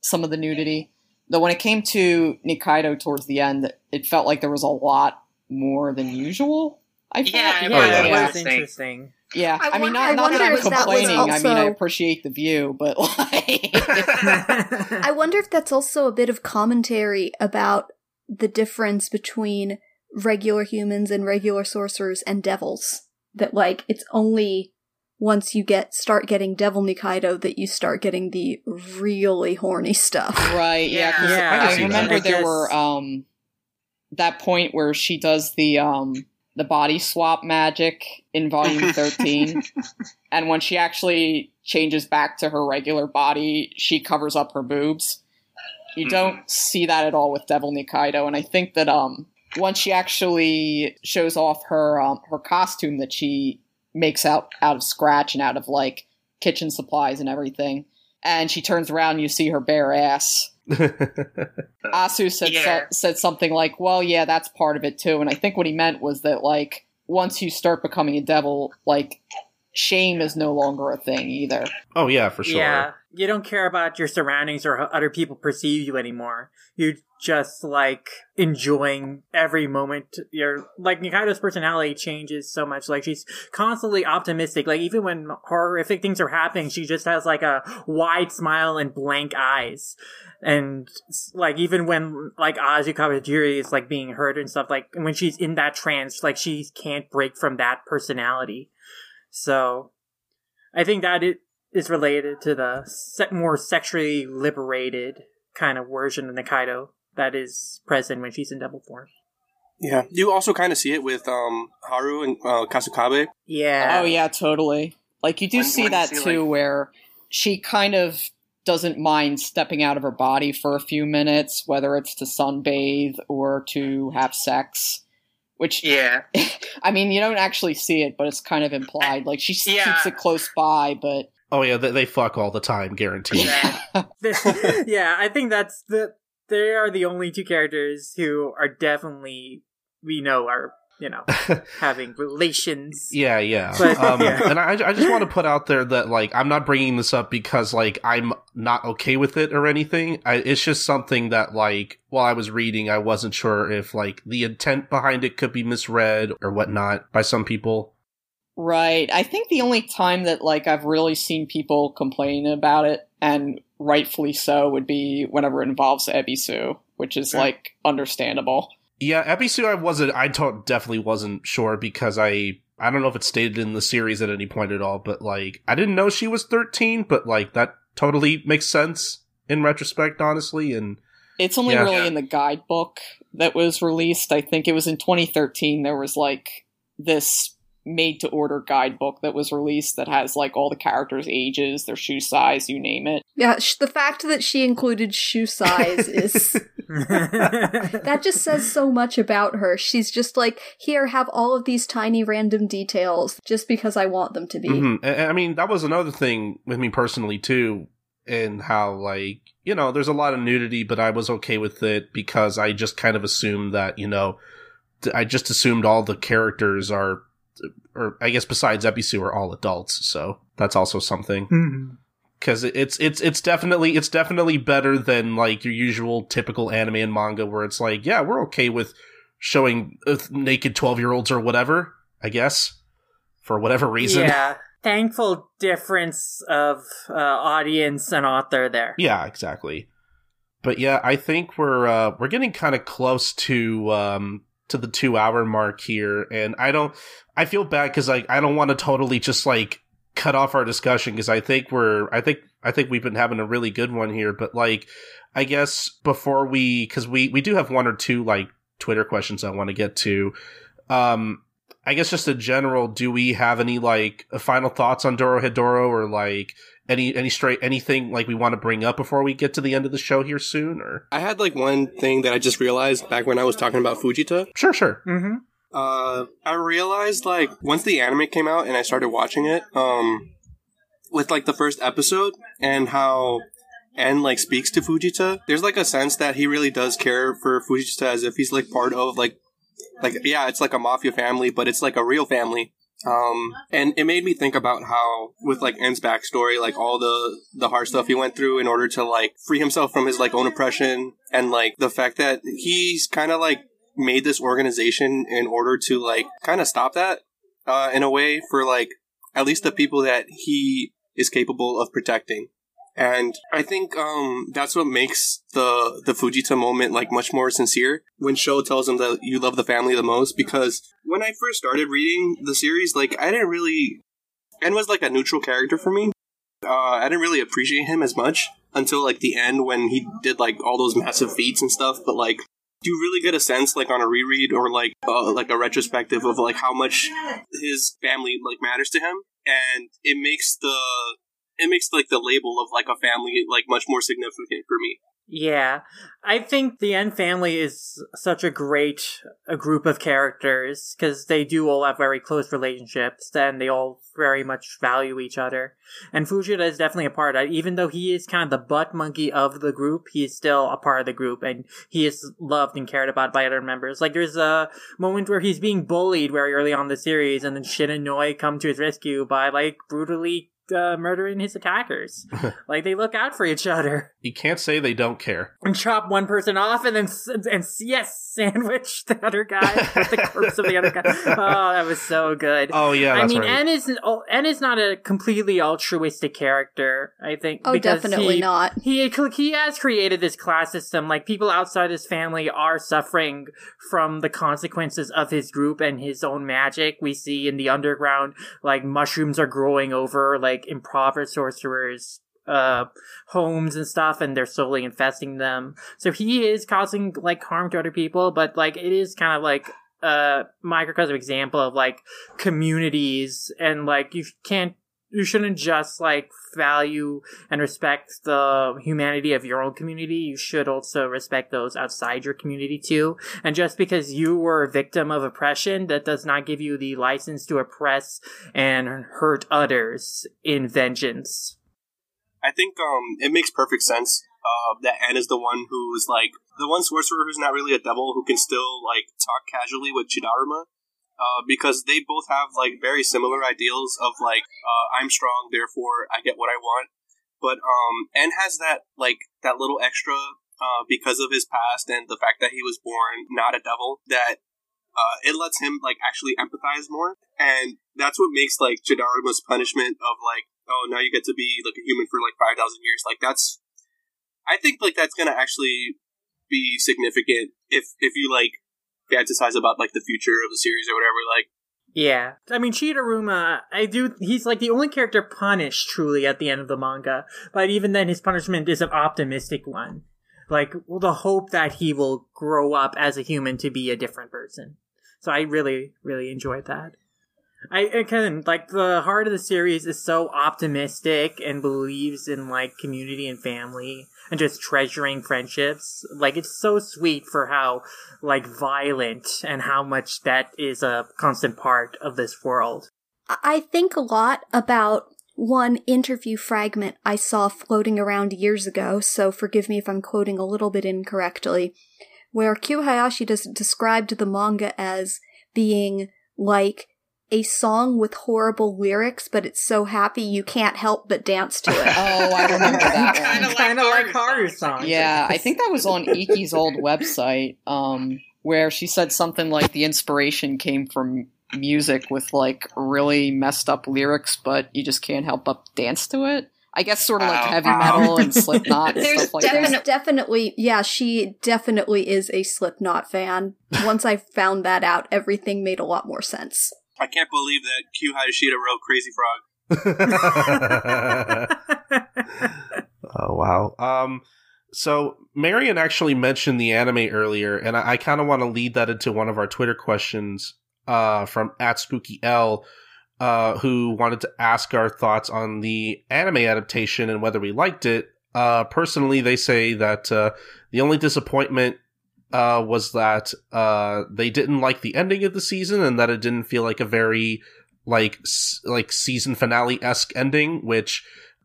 Speaker 4: some of the nudity. Though when it came to Nikaido towards the end, it felt like there was a lot more than usual. I felt.
Speaker 7: Yeah,
Speaker 1: Yeah,
Speaker 2: Oh, yeah.
Speaker 1: it was
Speaker 7: Interesting.
Speaker 1: interesting.
Speaker 4: Yeah,
Speaker 6: I
Speaker 4: I, mean,
Speaker 6: wonder-
Speaker 4: not,
Speaker 6: I
Speaker 4: that I'm
Speaker 6: if that was
Speaker 4: complaining. I mean, I appreciate the view, but like,
Speaker 6: I wonder if that's also a bit of commentary about the difference between regular humans and regular sorcerers and devils. That like it's only once you get start getting Devil Nikaido that you start getting the really horny stuff.
Speaker 4: right? Yeah, 'cause
Speaker 1: Yeah,
Speaker 2: I
Speaker 4: I,
Speaker 2: see that.
Speaker 4: remember
Speaker 1: I
Speaker 4: there
Speaker 1: guess-
Speaker 4: were um that point where she does the um the body swap magic in volume 13 and when she actually changes back to her regular body she covers up her boobs you don't see that at all with devil nikaido and i think that um once she actually shows off her um, her costume that she makes out out of scratch and out of like kitchen supplies and everything and she turns around and you see her bare ass Asu said
Speaker 7: Yeah.
Speaker 4: said, said something like, "Well, yeah, that's part of it too." And I think what he meant was that like once you start becoming a devil, like shame is no longer a thing either.
Speaker 2: oh yeah, for sure.
Speaker 1: Yeah, you don't care about your surroundings or how other people perceive you anymore. You're just like enjoying every moment. You're like Nikaido's personality changes so much. Like she's constantly optimistic. Like even when horrific things are happening, she just has like a wide smile and blank eyes. And like even when like Azu Kawajiri is like being hurt and stuff, like when she's in that trance, like she can't break from that personality. So I think that it is related to the se- more sexually liberated kind of version of Nikaido that is present when she's in devil form.
Speaker 5: Yeah, you also kind of see it with um, Haru and uh, Kasukabe.
Speaker 1: Yeah.
Speaker 4: Oh yeah, totally. Like you do
Speaker 5: When-
Speaker 4: see
Speaker 5: when
Speaker 4: that
Speaker 5: see,
Speaker 4: too,
Speaker 5: like-
Speaker 4: where she kind of doesn't mind stepping out of her body for a few minutes, whether it's to sunbathe or to have sex. Which
Speaker 1: Yeah.
Speaker 4: I mean, you don't actually see it, but it's kind of implied. Like she
Speaker 1: Yeah.
Speaker 4: keeps it close by, but
Speaker 2: Oh yeah, they, they fuck all the time, guaranteed.
Speaker 1: Yeah. Yeah, I think that's the they are the only two characters who are definitely we know are, you know, having relations.
Speaker 2: Yeah, yeah.
Speaker 1: But-
Speaker 2: um,
Speaker 1: yeah.
Speaker 2: And I, I just want to put out there that like I'm not bringing this up because like I'm not okay with it or anything. I, it's just something that like while I was reading, I wasn't sure if like the intent behind it could be misread or whatnot by some people.
Speaker 4: Right. I think the only time that like I've really seen people complain about it, and rightfully so, would be whenever it involves Ebisu, which is
Speaker 1: Yeah.
Speaker 4: like understandable.
Speaker 2: Yeah, Ebisu, I wasn't. I definitely wasn't sure because I. I don't know if it's stated in the series at any point at all, but like I didn't know she was 13, but like that totally makes sense in retrospect, honestly. And
Speaker 4: It's only
Speaker 2: Yeah.
Speaker 4: really in the guidebook that was released. I think it was in 2013. There was like this made to order guidebook that was released that has like all the characters' ages, their shoe size, you name it.
Speaker 6: Yeah, sh- the fact that she included shoe size is that just says so much about her. She's just like, here, have all of these tiny random details just because I want them to be.
Speaker 2: Mhm. And- and I mean, that was another thing with me personally too, and how like you know, there's a lot of nudity, but I was okay with it because I just kind of assumed that you know, I just assumed all the characters are, or I guess besides Ebisu are all adults, so that's also something
Speaker 1: Mhm.
Speaker 2: because it's it's it's definitely it's definitely better than like your usual typical anime and manga where it's like yeah we're okay with showing uh, naked 12 year olds or whatever i guess for whatever reason
Speaker 1: Yeah. Thankful difference of uh, audience and author there.
Speaker 2: Yeah, exactly. But yeah, I think we're uh, we're getting kind of close to um, to the two hour mark here, and I don't. I feel bad because like I don't want to totally just like cut off our discussion because I think we're I think I think we've been having a really good one here, but like I guess before we because we we do have one or two like Twitter questions I want to get to. Um, I guess just in general, do we have any like final thoughts on Dorohedoro or like any any straight anything like we want to bring up before we get to the end of the show here soon or
Speaker 5: I had like one thing that I just realized back when I was talking about Fujita.
Speaker 2: sure sure
Speaker 1: Mm-hmm.
Speaker 5: Uh, I realized like once the anime came out and I started watching it, um, with like the first episode and how En like speaks to Fujita, there's like a sense that he really does care for Fujita as if he's like part of like, like yeah, it's like a mafia family, but it's like a real family. Um, and it made me think about how with like En's backstory, like all the the hard stuff he went through in order to like free himself from his like own oppression, and like the fact that he's kind of like made this organization in order to like kind of stop that uh, in a way for like at least the people that he is capable of protecting. And I think um, that's what makes the the Fujita moment like much more sincere when Sho tells him that you love the family the most. Because when I first started reading the series, like I didn't really, and was like a neutral character for me. Uh, I didn't really appreciate him as much until like the end when he did like all those massive feats and stuff. But like do you really get a sense like on a reread or like uh, like a retrospective of like how much his family like matters to him and it makes the it makes like the label of like a family like much more significant for me
Speaker 1: Yeah, I think the En family is such a great a group of characters because they do all have very close relationships and they all very much value each other. And Fujita is definitely a part of it. Even though he is kind of the butt monkey of the group, he is still a part of the group and he is loved and cared about by other members. Like there's a moment where he's being bullied very early on the series and then Shin and Noi come to his rescue by like brutally uh, murdering his attackers. like they look out for each other
Speaker 2: you can't say they don't care
Speaker 1: and chop one person off and then and s- yes sandwich the other guy with the corpse of the other guy oh that was so good
Speaker 2: oh yeah
Speaker 1: I
Speaker 2: that's
Speaker 1: mean,
Speaker 2: right
Speaker 1: En is oh, En is not a completely altruistic character. I think.
Speaker 6: Oh, definitely
Speaker 1: he,
Speaker 6: not.
Speaker 1: He he has created this class system. Like people outside his family are suffering from the consequences of his group and his own magic. We see in the underground, like mushrooms are growing over like like sorcerers uh homes and stuff and they're slowly infesting them. So he is causing like harm to other people but like it is kind of like a microcosm example of like communities and like you can't you shouldn't just like value and respect the humanity of your own community. You should also respect those outside your community too. And just because you were a victim of oppression, that does not give you the license to oppress and hurt others in vengeance.
Speaker 5: I think um, it makes perfect sense uh, that En is the one who is like the one sorcerer who's not really a devil who can still like talk casually with Chidaruma. Uh, because they both have like very similar ideals of like uh, I'm strong, therefore I get what I want. But um, En has that like that little extra uh, because of his past and the fact that he was born not a devil that uh, it lets him like actually empathize more, and that's what makes like Chidaruma's punishment of like oh now you get to be like a human for like five thousand years like that's I think like that's gonna actually be significant if if you like fantasize about like the future of the series or whatever. Like,
Speaker 1: yeah, I mean Chidaruma, I do. He's like the only character punished truly at the end of the manga, but even then, his punishment is an optimistic one. Like well, the hope that he will grow up as a human to be a different person. So I really, really enjoyed that. I again like the heart of the series is so optimistic and believes in like community and family and just treasuring friendships. Like it's so sweet for how like violent and how much that is a constant part of this world.
Speaker 6: I think a lot about one interview fragment I saw floating around years ago, so forgive me if I'm quoting a little bit incorrectly, where Q Hayashi described the manga as being like a song with horrible lyrics, but it's so happy you can't help but dance to it.
Speaker 4: oh, I remember that
Speaker 1: kind of kind of like Haru songs.
Speaker 4: Yeah, I think that was on IKKI's old website, um, where she said something like the inspiration came from music with like really messed up lyrics, but you just can't help but dance to it. I guess sort of like heavy metal and Slipknot and
Speaker 6: There's
Speaker 4: stuff like
Speaker 6: definite,
Speaker 4: that.
Speaker 6: definitely, yeah, she definitely is a Slipknot fan. Once I found that out, everything made a lot more sense.
Speaker 5: I can't believe that Q Hayashida wrote Crazy Frog.
Speaker 2: oh wow. Um so Marion actually mentioned the anime earlier, and I, I kind of want to lead that into one of our Twitter questions uh, from at Spooky L, uh, who wanted to ask our thoughts on the anime adaptation and whether we liked it. Uh, personally, they say that uh, the only disappointment uh, was that uh, they didn't like the ending of the season and that it didn't feel like a very like s- like season finale esque ending. Which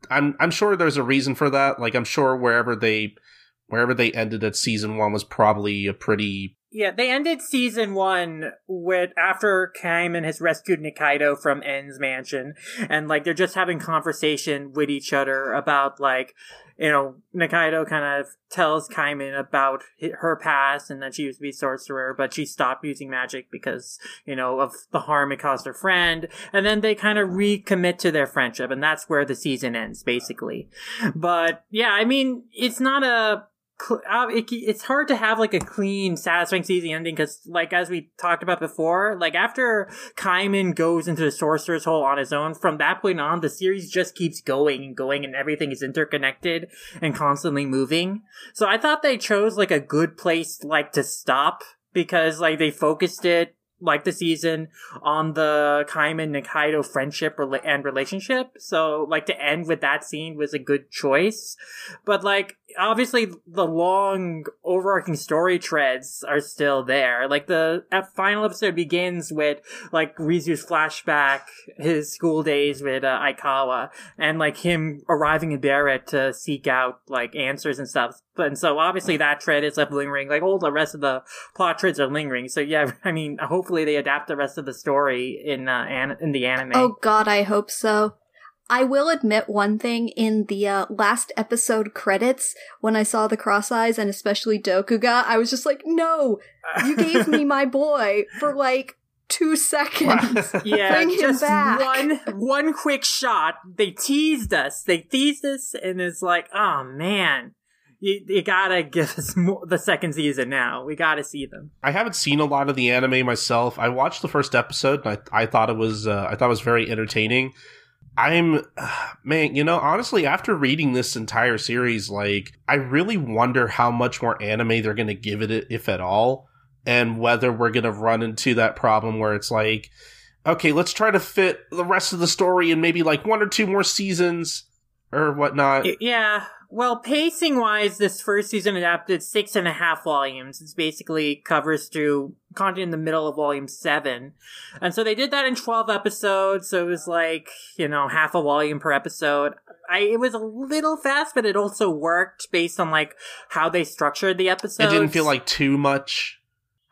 Speaker 2: I'm I'm sure there's a reason for that. Like I'm sure wherever they wherever they ended at season one was probably a pretty
Speaker 1: Yeah, they ended season one with after Kaiman has rescued Nikaido from En's mansion, and like they're just having conversation with each other about like, you know, Nikaido kind of tells Kaiman about her past and that she used to be sorcerer, but she stopped using magic because you know of the harm it caused her friend, and then they kind of recommit to their friendship, and that's where the season ends basically. But yeah, I mean, it's not a Um, it, it's hard to have like a clean, satisfying season ending because, like as we talked about before, like after Kaiman goes into the sorcerer's hole on his own, from that point on, the series just keeps going and going, and everything is interconnected and constantly moving. So I thought they chose like a good place like to stop because like they focused it like the season on the Kaiman Nikaido friendship and relationship. So like to end with that scene was a good choice. But like obviously the long overarching story treads are still there. Like the final episode begins with like Risu's flashback, his school days with uh, Aikawa, and like him arriving in Barrett to seek out like answers and stuff. And so obviously that thread is left lingering. Like all the rest of the plot threads are lingering. So yeah, I mean, hopefully they adapt the rest of the story in uh, an- in the anime.
Speaker 6: Oh god, I hope so. I will admit one thing in the uh, last episode credits when I saw the cross eyes and especially Dokuga, I was just like, no, you gave me my boy for like two seconds.
Speaker 1: yeah,
Speaker 6: Bring him
Speaker 1: just
Speaker 6: back.
Speaker 1: one one quick shot. They teased us. They teased us, and it's like, oh man, you, you gotta give us more, the second season now. We gotta see them.
Speaker 2: I haven't seen a lot of the anime myself. I watched the first episode and I, I thought it was uh, I thought it was very entertaining. I'm Man, you know, honestly, after reading this entire series, like, I really wonder how much more anime they're going to give it, if at all, and whether we're going to run into that problem where it's like, okay, let's try to fit the rest of the story in maybe like one or two more seasons or whatnot.
Speaker 1: Yeah. Well, pacing wise, this first season adapted six and a half volumes. It's basically covers through content in the middle of volume seven. And so they did that in 12 episodes. So it was like, you know, half a volume per episode. I, it was a little fast, but it also worked based on like how they structured the episodes.
Speaker 2: It didn't feel like too much.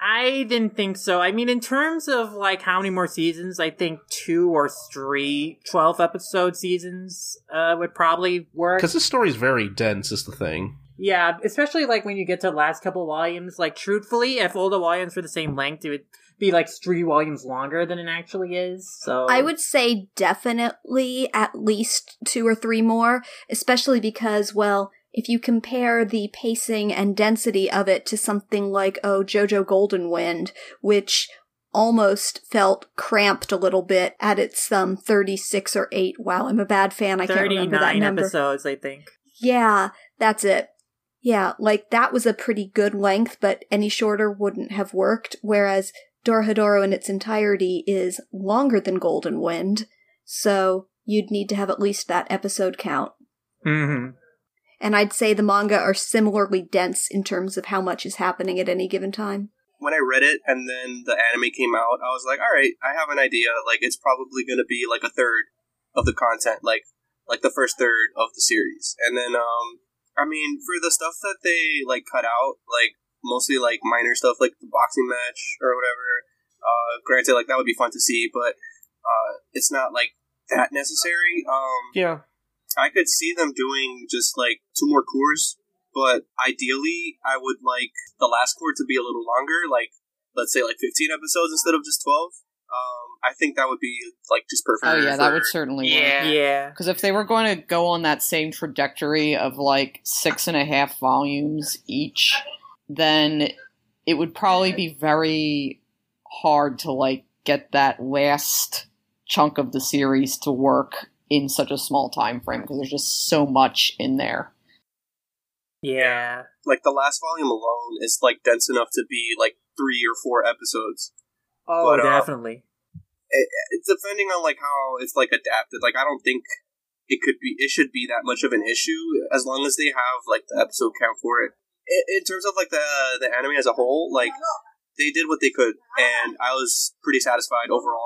Speaker 1: I didn't think so. I mean, in terms of like how many more seasons, I think two or three 12 episode seasons uh, would probably work.
Speaker 2: Because this story is very dense, is the thing.
Speaker 1: Yeah, especially like when you get to the last couple volumes. Like, truthfully, if all the volumes were the same length, it would be like three volumes longer than it actually is. So
Speaker 6: I would say definitely at least two or three more, especially because, well, if you compare the pacing and density of it to something like, oh, Jojo Golden Wind, which almost felt cramped a little bit at its um 36 or 8 wow i'm a bad fan. I can't remember that
Speaker 1: 39
Speaker 6: number.
Speaker 1: episodes, I think.
Speaker 6: yeah that's it. Yeah like that was a pretty good length but any shorter wouldn't have worked whereas Dorohedoro in its entirety is longer than Golden Wind, so you'd need to have at least that episode count.
Speaker 1: hmm
Speaker 6: And I'd say the manga are similarly dense in terms of how much is happening at any given time.
Speaker 5: when I read it and then the anime came out, I was like, all right, I have an idea. Like, it's probably going to be like a third of the content, like like the first third of the series. And then, um, I mean, for the stuff that they like cut out, like mostly like minor stuff, like the boxing match or whatever. Uh, granted, like that would be fun to see, but uh, it's not like that necessary. Um,
Speaker 2: Yeah.
Speaker 5: I could see them doing just like two more cours, but ideally, I would like the last cour to be a little longer, like let's say like 15 episodes instead of just 12. Um, I think that would be like just perfect.
Speaker 4: Oh yeah, that would certainly work.
Speaker 3: Yeah.
Speaker 1: Yeah.
Speaker 4: Because if they were going to go on that same trajectory of like six and a half volumes each, then it would probably be very hard to like get that last chunk of the series to work in such a small time frame because there's just so much in there.
Speaker 1: Yeah.
Speaker 5: like the last volume alone is like dense enough to be like three or four episodes.
Speaker 1: Oh,
Speaker 5: But, uh,
Speaker 1: definitely.
Speaker 5: It, it's depending on like how it's like adapted. Like I don't think it could be. It should be that much of an issue as long as they have like the episode count for it. In, in terms of like the the anime as a whole, like they did what they could, and I was pretty satisfied overall.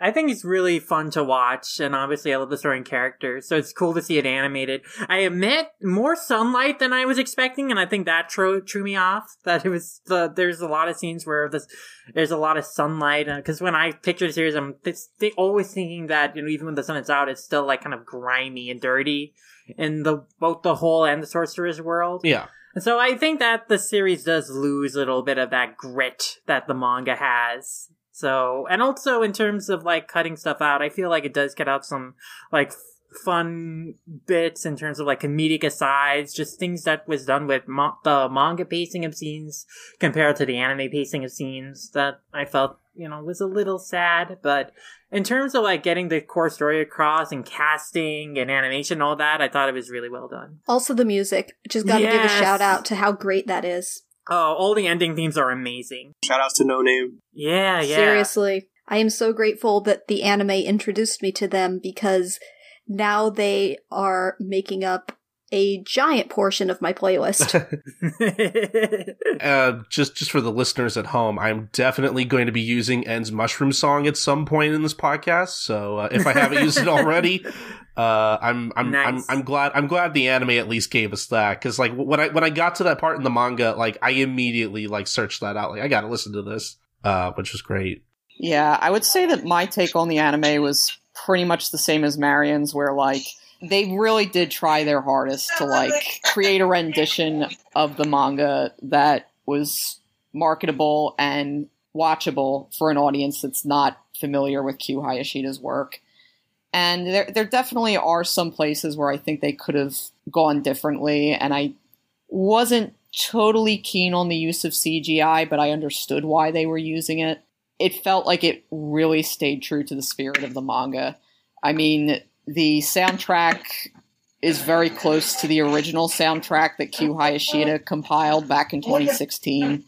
Speaker 1: I think it's really fun to watch, and obviously I love the story and characters, so it's cool to see it animated. I admit, more sunlight than I was expecting, and I think that threw me off. That it was the there's a lot of scenes where this there's a lot of sunlight, uh, because when I picture the series, I'm it's, they always thinking that you know even when the sun is out, it's still like kind of grimy and dirty in the both the whole and the sorcerer's world.
Speaker 2: Yeah.
Speaker 1: And so I think that the series does lose a little bit of that grit that the manga has. So, and also in terms of like cutting stuff out, I feel like it does cut out some like f- fun bits in terms of like comedic asides, just things that was done with mo- the manga pacing of scenes compared to the anime pacing of scenes that I felt, you know, was a little sad. But in terms of like getting the core story across and casting and animation, and all that, I thought it was really well done.
Speaker 6: Also, the music. Just gotta give a shout out to how great that is.
Speaker 1: Oh, all the ending themes are amazing.
Speaker 5: Shout outs to No Name.
Speaker 1: Yeah, yeah.
Speaker 6: Seriously. I am so grateful that the anime introduced me to them because now they are making up a giant portion of my playlist.
Speaker 2: Uh, just just for the listeners at home, I'm definitely going to be using En's mushroom song at some point in this podcast. So uh, if I haven't used it already, uh, I'm I'm,
Speaker 1: Nice.
Speaker 2: I'm I'm glad I'm glad the anime at least gave us that because like when I when I got to that part in the manga, like I immediately like searched that out. Like I got to listen to this, uh, which was great.
Speaker 4: Yeah, I would say that my take on the anime was pretty much the same as Marion's, where like they really did try their hardest to like create a rendition of the manga that was marketable and watchable for an audience that's not familiar with Q Hayashida's work. And there there definitely are some places where I think they could have gone differently and I wasn't totally keen on the use of CGI, but I understood why they were using it it felt like it really stayed true to the spirit of the manga. I mean, the soundtrack is very close to the original soundtrack that Q Hayashida compiled back in 2016.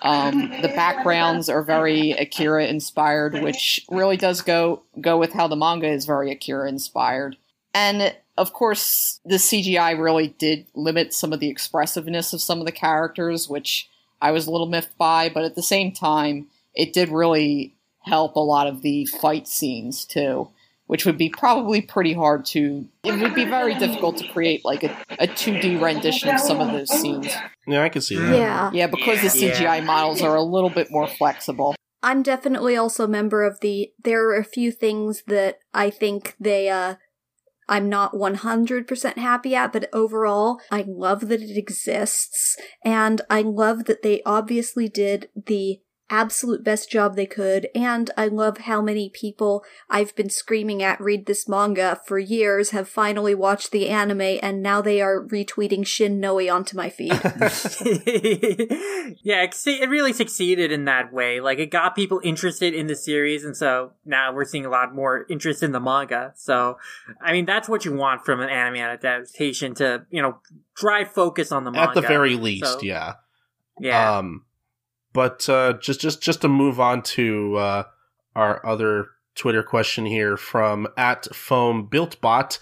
Speaker 4: Um, the backgrounds are very Akira inspired, which really does go go with how the manga is very Akira inspired. And of course, the CGI really did limit some of the expressiveness of some of the characters, which I was a little miffed by, but at the same time, it did really help a lot of the fight scenes too which would be probably pretty hard to. It would be very difficult to create like a, a 2D rendition of some of those scenes.
Speaker 2: Yeah, I can see that.
Speaker 6: Yeah.
Speaker 4: Yeah, because the CGI
Speaker 1: Yeah.
Speaker 4: models are a little bit more flexible.
Speaker 6: I'm definitely also a member of the. There are a few things that I think they, uh, I'm not 100% happy at, but overall, I love that it exists. And I love that they obviously did the absolute best job they could. And I love how many people I've been screaming at read this manga for years have finally watched the anime and now they are retweeting Shin Noi onto my feed.
Speaker 1: yeah, it, it really succeeded in that way. Like, it got people interested in the series, and so now we're seeing a lot more interest in the manga. So, I mean, that's what you want from an anime adaptation to, you know, drive focus on the manga.
Speaker 2: At the very least,
Speaker 1: So,
Speaker 2: yeah.
Speaker 1: Yeah.
Speaker 2: Um, but uh, just just just to move on to uh, our other Twitter question here from at foam builtbot.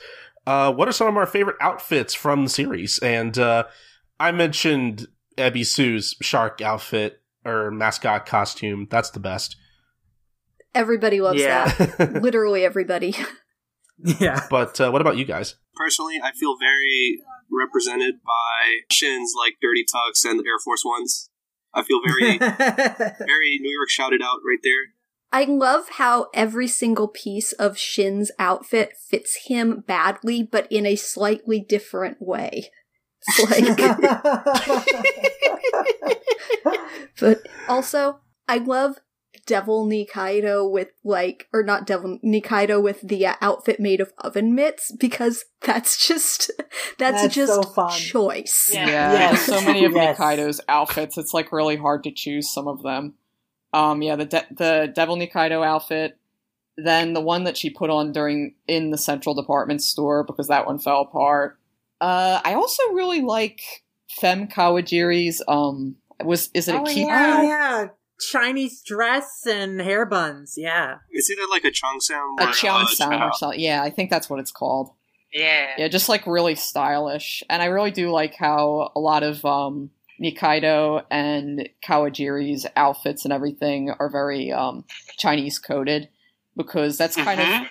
Speaker 2: Uh, what are some of our favorite outfits from the series? And uh, I mentioned Ebisu's shark outfit or mascot costume. That's the best.
Speaker 6: Everybody loves
Speaker 1: Yeah.
Speaker 6: that. Literally everybody.
Speaker 1: yeah.
Speaker 2: but uh, what about you guys?
Speaker 5: Personally, I feel very represented by Shin's like dirty tux and Air Force Ones. I feel very, very New York shouted out right there.
Speaker 6: I love how every single piece of Shin's outfit fits him badly, but in a slightly different way. It's like, but also, I love Devil Nikaido with like, or not Devil Nikaido with the uh, outfit made of oven mitts because that's just that's,
Speaker 1: That's
Speaker 6: just
Speaker 1: so fun.
Speaker 6: choice.
Speaker 7: Yeah.
Speaker 4: Yeah,
Speaker 1: Yes.
Speaker 4: so many of
Speaker 1: Yes.
Speaker 4: Nikaido's outfits, it's like really hard to choose some of them. Um, yeah, the de- the Devil Nikaido outfit, then the one that she put on during in the Central Department Store because that one fell apart. Uh, I also really like Fem Kawajiri's. Um, was is it a
Speaker 7: Oh,
Speaker 4: key?
Speaker 7: yeah.
Speaker 1: Oh, yeah. Chinese dress and hair buns. Yeah.
Speaker 5: It's either like a Cheongsam
Speaker 4: A
Speaker 5: or
Speaker 4: Cheongsam
Speaker 5: uh,
Speaker 4: or something. Yeah, I think that's what it's called.
Speaker 7: Yeah.
Speaker 4: Yeah, just like really stylish. And I really do like how a lot of um, Nikaido and Kawajiri's outfits and everything are very um, Chinese coded because that's kind
Speaker 7: Mhm.
Speaker 4: of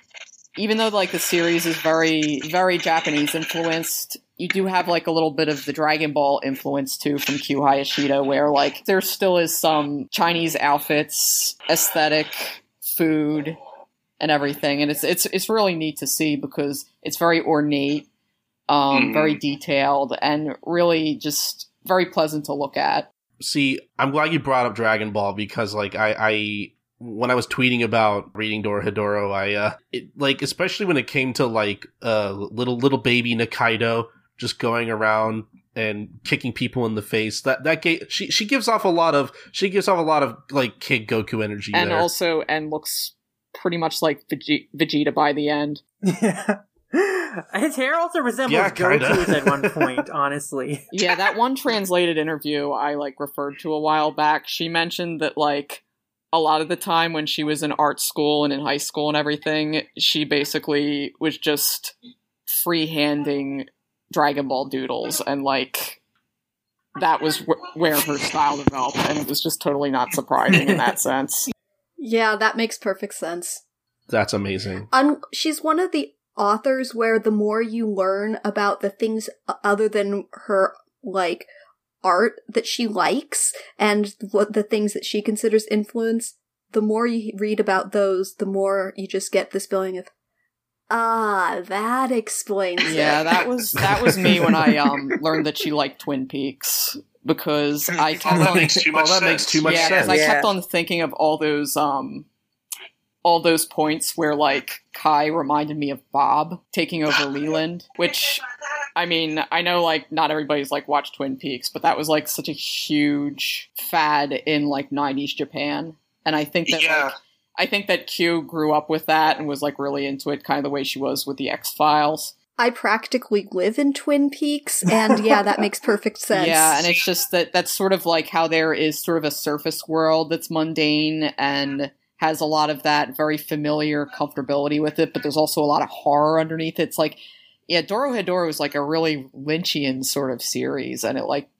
Speaker 4: even though like the series is very very Japanese influenced, you do have like a little bit of the Dragon Ball influence too from Q Hayashida where like there still is some Chinese outfits, aesthetic, food, and everything, and it's it's it's really neat to see because it's very ornate, um,
Speaker 7: Mhm.
Speaker 4: very detailed, and really just very pleasant to look at.
Speaker 2: See, I'm glad you brought up Dragon Ball because, like, I, I when I was tweeting about reading Dorohedoro, I, uh, it, like, especially when it came to like, uh, little little baby Nikaido just going around and kicking people in the face. That that gave she she gives off a lot of she gives off a lot of like Kid Goku energy.
Speaker 4: and
Speaker 2: there.
Speaker 4: also and looks pretty much like Vege- Vegeta by the end.
Speaker 1: Yeah. His hair also resembles
Speaker 2: Yeah, kinda.
Speaker 1: Goku's at one point, honestly.
Speaker 4: Yeah, that one translated interview I like referred to a while back. She mentioned that like a lot of the time when she was in art school and in high school and everything, she basically was just freehanding Dragon Ball doodles and like that was wh- where her style developed and it was just totally not surprising in that sense.
Speaker 6: Yeah, that makes perfect sense.
Speaker 2: That's amazing.
Speaker 6: Un- she's one of the authors where the more you learn about the things uh, other than her like art that she likes and what the things that she considers influence, the more you read about those, the more you just get this feeling of ah, that explains
Speaker 4: Yeah,
Speaker 6: it.
Speaker 4: that was that was me when I um learned that she liked Twin Peaks because I
Speaker 7: Oh,
Speaker 4: kept
Speaker 7: that
Speaker 4: on
Speaker 7: makes too much
Speaker 2: oh, that makes too much
Speaker 4: yeah, 'cause
Speaker 2: sense.
Speaker 4: I
Speaker 1: Yeah.
Speaker 4: kept on thinking of all those um all those points where like Kai reminded me of Bob taking over Leland, which I mean, I know like not everybody's like watched Twin Peaks, but that was like such a huge fad in like 90s Japan. And I think that
Speaker 7: Yeah.
Speaker 4: like I think that Q grew up with that and was like really into it, kind of the way she was with the X Files.
Speaker 6: I practically live in Twin Peaks, and yeah, that makes perfect sense.
Speaker 4: Yeah, and it's just that that's sort of like how there is sort of a surface world that's mundane and has a lot of that very familiar comfortability with it, but there's also a lot of horror underneath it. It's like, yeah, Dorohedoro is like a really Lynchian sort of series, and it like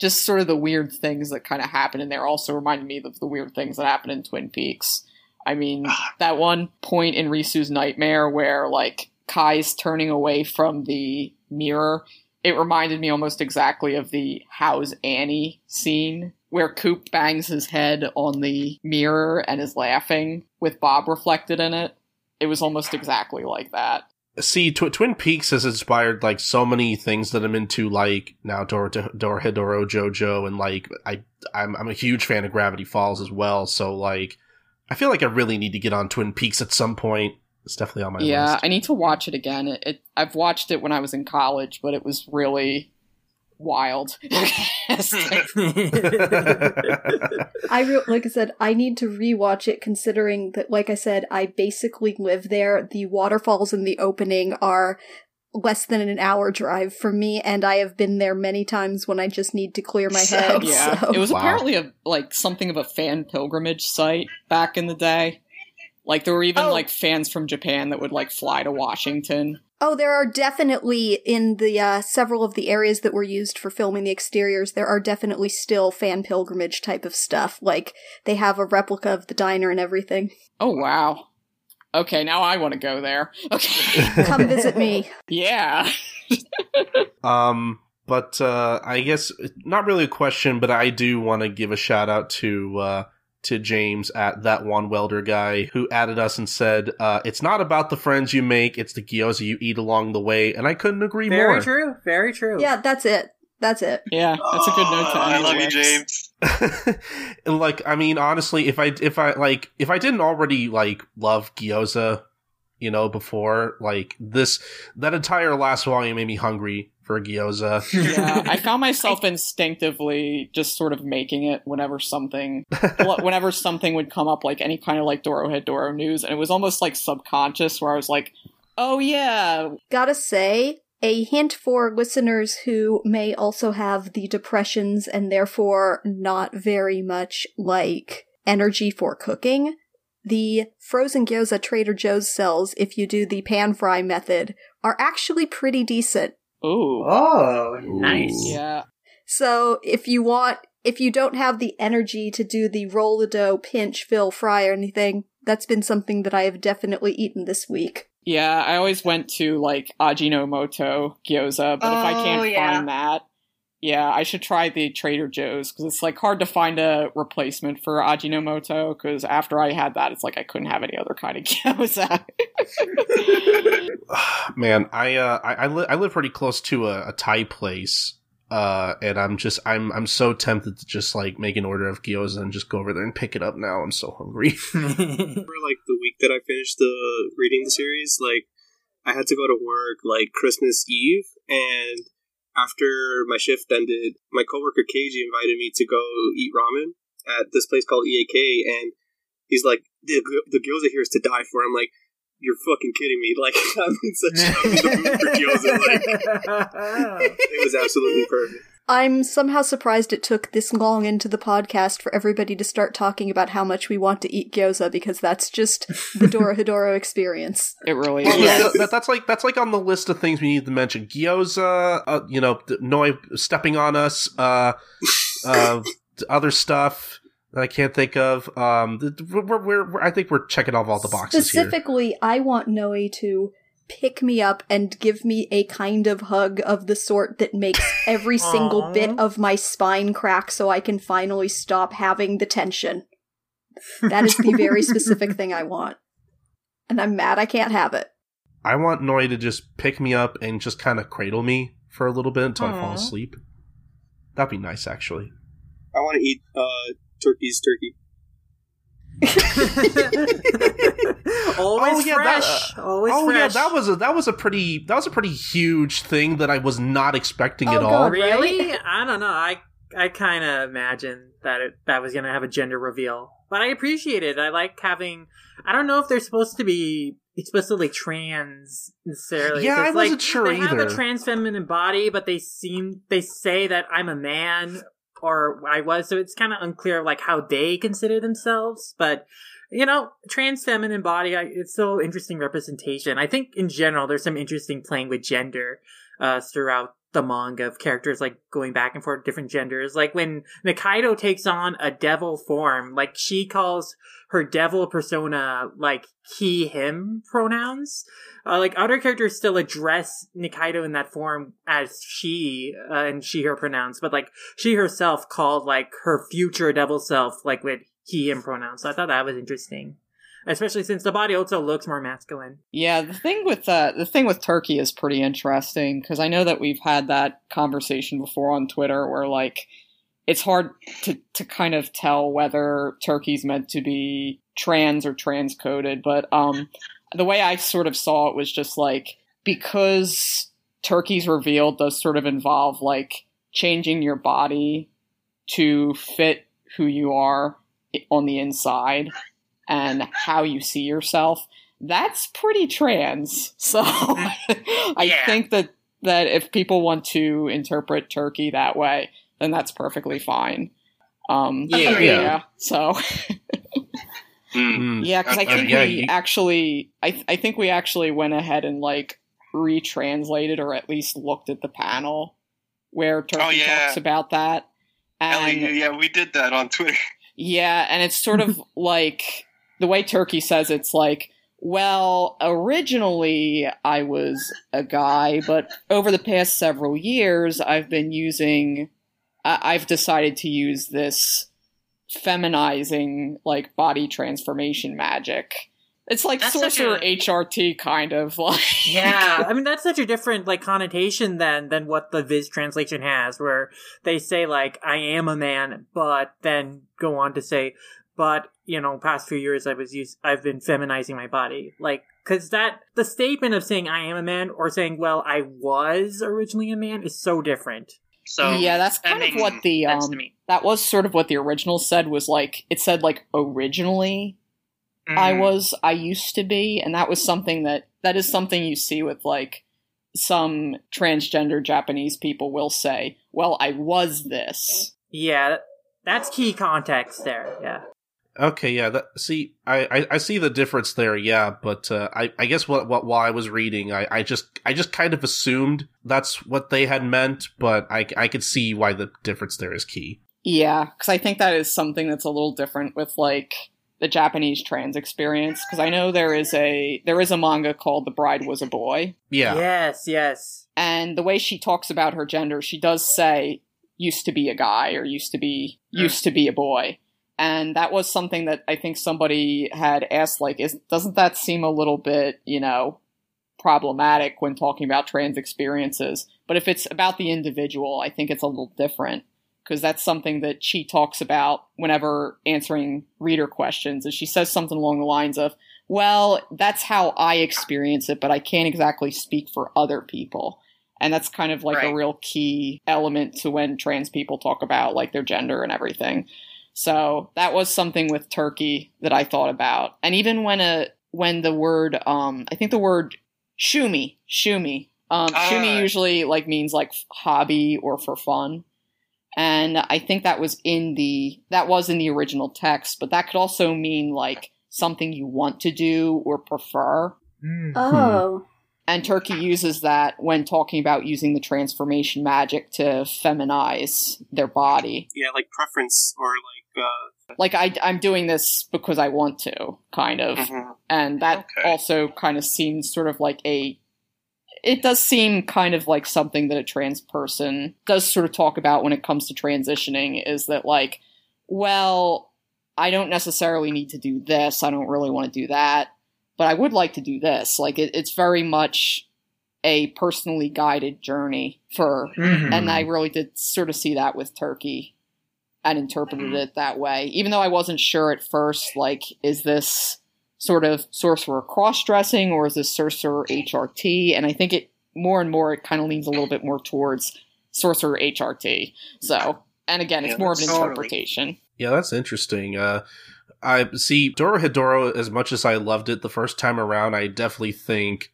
Speaker 4: just sort of the weird things that kind of happen in there also reminded me of the weird things that happen in Twin Peaks. I mean, ah. that one point in Risu's nightmare where like Kai's turning away from the mirror, it reminded me almost exactly of the How's Annie scene where Coop bangs his head on the mirror and is laughing with Bob reflected in it. It was almost exactly like that.
Speaker 2: See, Tw- Twin Peaks has inspired like so many things that I'm into, like now Dor Dorohedoro JoJo, and like I I'm I'm a huge fan of Gravity Falls as well. So like, I feel like I really need to get on Twin Peaks at some point. It's definitely on my
Speaker 4: yeah,
Speaker 2: list.
Speaker 4: I need to watch it again. It, it I've watched it when I was in college, but it was really wild.
Speaker 6: I re- like I said, I need to rewatch it considering that, like I said, I basically live there. The waterfalls in the opening are less than an hour drive from me, and I have been there many times when I just need to clear my
Speaker 5: So-
Speaker 6: head.
Speaker 4: yeah,
Speaker 6: so-
Speaker 4: it was
Speaker 2: Wow.
Speaker 4: apparently a like something of a fan pilgrimage site back in the day. Like there were even
Speaker 6: Oh.
Speaker 4: like fans from Japan that would like fly to Washington.
Speaker 6: Oh, there are definitely in the uh, several of the areas that were used for filming the exteriors. There are definitely still fan pilgrimage type of stuff. Like they have a replica of the diner and everything.
Speaker 4: Oh wow. Okay, now I want to go there. Okay.
Speaker 6: Come visit me.
Speaker 4: yeah.
Speaker 2: Um, but uh, I guess not really a question, but I do want to give a shout out to uh, to James at that one welder guy who added us and said, uh, "It's not about the friends you make; it's the gyoza you eat along the way." And I couldn't agree
Speaker 1: Very
Speaker 2: more.
Speaker 1: Very true. Very true.
Speaker 6: Yeah, that's it. That's it.
Speaker 4: Yeah, that's a good note to
Speaker 5: Oh,
Speaker 4: end
Speaker 5: I love you. James.
Speaker 2: Like, I mean, honestly, if I if I like if I didn't already like love gyoza, you know, before like this, that entire last volume made me hungry for gyoza.
Speaker 4: yeah, I found myself instinctively just sort of making it whenever something, whenever something would come up, like any kind of like Dorohedoro news, and it was almost like subconscious, where I was like, "Oh yeah,
Speaker 6: Gotta say, a hint for listeners who may also have the depressions and therefore not very much like energy for cooking. The frozen gyoza Trader Joe's sells, if you do the pan fry method, are actually pretty decent.
Speaker 4: ooh,
Speaker 1: Oh, nice.
Speaker 4: Yeah."
Speaker 6: So if you want, if you don't have the energy to do the roll the dough, pinch, fill, fry, or anything, that's been something that I have definitely eaten this week.
Speaker 4: Yeah, I always went to like Ajinomoto gyoza, but if I
Speaker 7: Oh,
Speaker 4: can't
Speaker 7: yeah.
Speaker 4: find that, yeah, I should try the Trader Joe's because it's like hard to find a replacement for Ajinomoto. Because after I had that, it's like I couldn't have any other kind of gyoza.
Speaker 2: Man, I uh, I I, li- I live pretty close to a, a Thai place, uh, and I'm just I'm I'm so tempted to just like make an order of gyoza and just go over there and pick it up. Now I'm so hungry.
Speaker 5: remember like the week that I finished the reading the series, like I had to go to work like Christmas Eve, and after my shift ended, my coworker Keiji invited me to go eat ramen at this place called EAK, and he's like, "the the gyoza here is to die for." I'm like. You're fucking kidding me! Like I'm in such I'm in the mood for gyoza. Like it was absolutely perfect.
Speaker 6: I'm somehow surprised it took this long into the podcast for everybody to start talking about how much we want to eat gyoza because that's just the Dorohedoro experience.
Speaker 4: it really is.
Speaker 2: that- that- that's like that's like on the list of things we need to mention. Gyoza, uh, you know, th- Noi stepping on us, uh, uh, other stuff that I can't think of. Um, we're, we're, we're I think we're checking off all the boxes here.
Speaker 6: Specifically, I want Noi to pick me up and give me a kind of hug of the sort that makes every single bit of my spine crack so I can finally stop having the tension. That is the very specific thing I want. And I'm mad I can't have it.
Speaker 2: I want Noi to just pick me up and just kind of cradle me for a little bit until I fall asleep. That'd be nice, actually.
Speaker 5: I want to eat uh, turkey's turkey.
Speaker 1: Always
Speaker 2: Oh, yeah, that-
Speaker 1: fresh. Uh, Always
Speaker 2: oh
Speaker 1: fresh.
Speaker 2: yeah, that was a that was a pretty that was a pretty huge thing that I was not expecting
Speaker 6: Oh,
Speaker 2: at all.
Speaker 1: Really. I don't know. I I kind of imagined that it that was gonna have a gender reveal. but I appreciate it. I like having. I don't know if they're supposed to be explicitly trans necessarily.
Speaker 2: Yeah, I wasn't
Speaker 1: like,
Speaker 2: sure
Speaker 1: They have a trans feminine body, but they seem they say that I'm a man or I was, so it's kind of unclear like how they consider themselves. But you know, trans feminine body, it's still interesting representation. I think in general, there's some interesting playing with gender uh, throughout the manga of characters like going back and forth different genders. Like when Nikaido takes on a devil form, like she calls her devil persona like he him pronouns. Uh, like other characters still address Nikaido in that form as she uh, and she her pronouns, but like she herself called like her future devil self like with he him pronouns. So I thought that was interesting. Especially since the body also looks more masculine.
Speaker 4: Yeah, the thing with uh, the thing with Turkey is pretty interesting because I know that we've had that conversation before on Twitter where like it's hard to to kind of tell whether Turkey's meant to be trans or trans coded, but um, the way I sort of saw it was just like because Turkey's reveal does sort of involve like changing your body to fit who you are on the inside and how you see yourself that's pretty trans so i
Speaker 1: Yeah.
Speaker 4: think that that if people want to interpret turkey that way then that's perfectly fine um
Speaker 1: Yeah.
Speaker 2: Yeah.
Speaker 4: so
Speaker 7: Mm.
Speaker 2: Mm.
Speaker 4: yeah because i
Speaker 7: Uh, uh,
Speaker 4: think
Speaker 2: yeah,
Speaker 4: we
Speaker 2: you-
Speaker 4: actually I, I think we actually went ahead and like retranslated or at least looked at the panel where turkey
Speaker 7: Oh, yeah.
Speaker 4: talks about that and
Speaker 7: Ellie, yeah, we did that on Twitter.
Speaker 4: yeah, and it's sort of like the way Turkey says it's like, well, originally I was a guy, but over the past several years I've been using, I- I've decided to use this feminizing, like, body transformation magic. It's like
Speaker 1: That's
Speaker 4: sorcerer
Speaker 1: a-
Speaker 4: HRT kind of like
Speaker 1: yeah, I mean that's such a different like connotation than than what the Viz translation has, where they say like I am a man, but then go on to say, but you know, past few years I was used, I've been feminizing my body, like because that the statement of saying I am a man or saying well I was originally a man is so different.
Speaker 8: So
Speaker 4: yeah, that's kind of what the um that was sort of what the original said was like it said like originally I
Speaker 8: Mm.
Speaker 4: was I used to be and that was something that that is something you see with like some transgender Japanese people will say, "Well, I was this."
Speaker 1: Yeah, that's key context there. Yeah.
Speaker 2: Okay, yeah. That, see, I, I, I see the difference there. Yeah, but uh, I I guess what what while I was reading, I, I just I just kind of assumed that's what they had meant, but I I could see why the difference there is key.
Speaker 4: Yeah, cuz I think that is something that's a little different with like the Japanese trans experience because I know there is a there is a manga called The Bride Was a Boy
Speaker 2: Yeah,
Speaker 1: Yes. Yes.
Speaker 4: and the way she talks about her gender, she does say used to be a guy or used to be used to be a boy. And that was something that I think somebody had asked like is doesn't that seem a little bit, you know, problematic when talking about trans experiences? But if it's about the individual, I think it's a little different because that's something that she talks about whenever answering reader questions. Is she says something along the lines of, "Well, that's how I experience it, but I can't exactly speak for other people." And that's kind of like a real key element to when trans people talk about like their gender and everything. So that was something with Turkey that I thought about. And even when a when the word um I think the word shumi, shumi. Um
Speaker 7: Ah.
Speaker 4: shumi usually like means like hobby or for fun. And I think that was in the that was in the original text, but that could also mean like something you want to do or prefer.
Speaker 6: Oh.
Speaker 4: And Turkey uses that when talking about using the transformation magic to feminize their body.
Speaker 5: Yeah, like preference or like uh
Speaker 4: Like I, I'm doing this because I want to, kind of.
Speaker 7: Mhm.
Speaker 4: And that
Speaker 7: Okay.
Speaker 4: also kind of seems sort of like a. It does seem kind of like something that a trans person does sort of talk about when it comes to transitioning is that, like, well, I don't necessarily need to do this. I don't really want to do that. But I would like to do this. Like, it, it's very much a personally guided journey for
Speaker 1: Mhm.
Speaker 4: and I really did sort of see that with Turkey and interpreted it that way. Even though I wasn't sure at first, like, is this sort of sorcerer cross dressing or is this sorcerer HRT? And I think it more and more it kind of leans a little bit more towards sorcerer HRT. So, and again, it's
Speaker 7: Yeah,
Speaker 4: more of an
Speaker 7: that's totally-
Speaker 4: interpretation.
Speaker 2: yeah, that's interesting. Uh, I see Dorohedoro as much as I loved it the first time around, I definitely think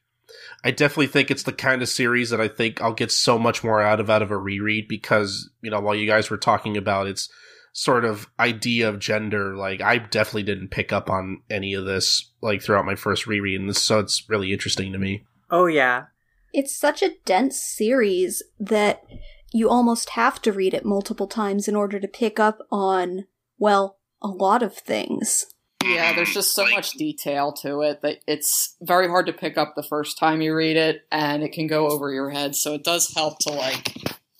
Speaker 2: I definitely think it's the kind of series that I think I'll get so much more out of out of a reread because, you know, while you guys were talking about its sort of idea of gender, like I definitely didn't pick up on any of this like throughout my first reread and so it's really interesting to me.
Speaker 1: Oh yeah.
Speaker 6: It's such a dense series that you almost have to read it multiple times in order to pick up on, well, a lot of things.
Speaker 4: Yeah, there's just so much detail to it that it's very hard to pick up the first time you read it, and it can go over your head. So it does help to like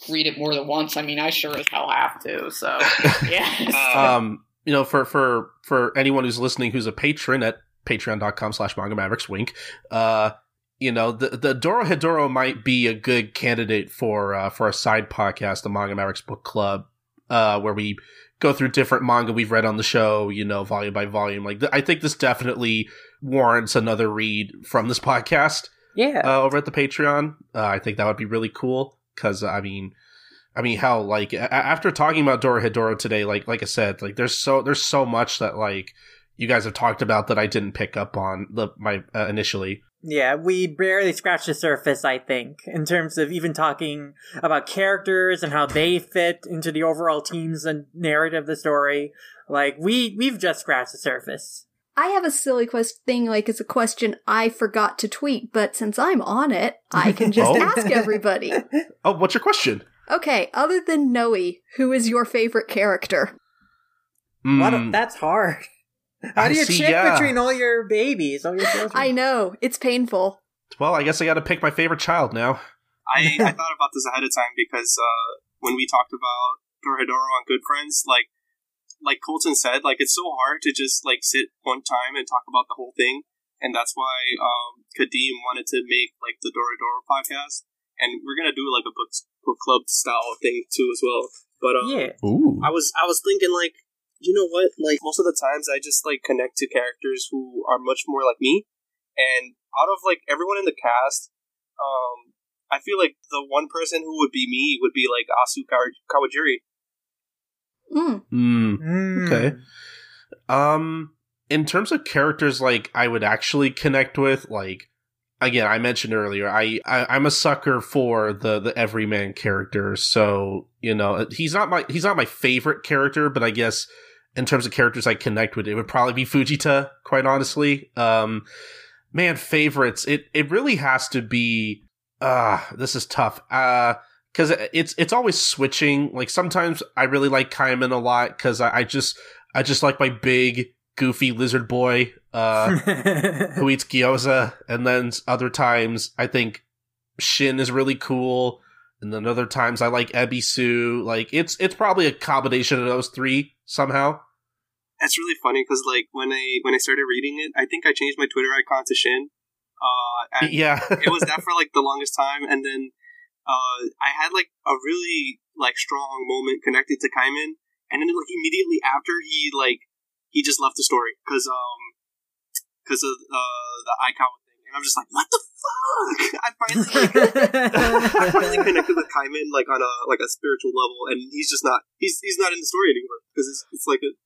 Speaker 4: read it more than once. I mean, I sure as hell have to. So yeah.
Speaker 2: um, you know, for for for anyone who's listening who's a patron at patreon.com slash manga mavericks wink, uh, you know, the the Dorohedoro might be a good candidate for uh for a side podcast, the Manga Mavericks Book Club, uh, where we go through different manga we've read on the show, you know, volume by volume. Like, th- I think this definitely warrants another read from this podcast
Speaker 1: Yeah.
Speaker 2: uh, over at the Patreon. Uh, I think that would be really cool because I mean, I mean, how like a- after talking about Dorohedoro today, like like I said, like there's so there's so much that like you guys have talked about that I didn't pick up on the my uh, initially.
Speaker 1: Yeah, we barely scratched the surface, I think, in terms of even talking about characters and how they fit into the overall themes and narrative of the story. Like, we, we've just scratched the surface.
Speaker 6: I have a silly quest thing, like it's a question I forgot to tweet, but since I'm on it, I can just
Speaker 2: Oh.
Speaker 6: ask everybody.
Speaker 2: Oh, what's your question?
Speaker 6: Okay, other than Noi, who is your favorite character?
Speaker 1: What a-
Speaker 2: Mm,
Speaker 1: that's hard. How
Speaker 2: I
Speaker 1: do you
Speaker 2: see,
Speaker 1: check
Speaker 2: yeah.
Speaker 1: between all your babies, all your children?
Speaker 6: I know, it's painful.
Speaker 2: well, I guess I got to pick my favorite child now.
Speaker 5: I, I thought about this ahead of time because uh, when we talked about Dorohedoro on Good Friends, like like Colton said, like it's so hard to just like sit one time and talk about the whole thing, and that's why um, Kadeem wanted to make like the Dorohedoro podcast, and we're gonna do like a book book club style thing too as well. But um,
Speaker 1: Yeah.
Speaker 2: Ooh.
Speaker 5: I was I was thinking like, you know what? Like most of the times I just like connect to characters who are much more like me. And out of like everyone in the cast, um, I feel like the one person who would be me would be like Asu Kawa- Kawajiri.
Speaker 6: Mm.
Speaker 2: Mm.
Speaker 1: Mm.
Speaker 2: Okay. Um, in terms of characters, like I would actually connect with, like again, I mentioned earlier, I, I I'm a sucker for the the everyman character. So you know, he's not my he's not my favorite character, but I guess in terms of characters I connect with, it would probably be Fujita. Quite honestly, um, man, favorites. It it really has to be. Ah, this is tough. Uh because it's it's always switching. Like sometimes I really like Kaiman a lot because I, I just I just like my big goofy lizard boy uh, who eats gyoza, and then other times I think Shin is really cool, and then other times I like Ebisu. Like it's it's probably a combination of those three somehow.
Speaker 5: It's really funny because like when I when I started reading it, I think I changed my Twitter icon to Shin. Uh, and
Speaker 2: Yeah,
Speaker 5: it was that for like the longest time, and then uh, I had like a really like strong moment connected to Kaiman, and then like immediately after he like he just left the story because um because of uh, the thing, and I'm just like, what the fuck? I finally I finally connected with Kaiman like on a like a spiritual level, and he's just not he's he's not in the story anymore because it's it's like a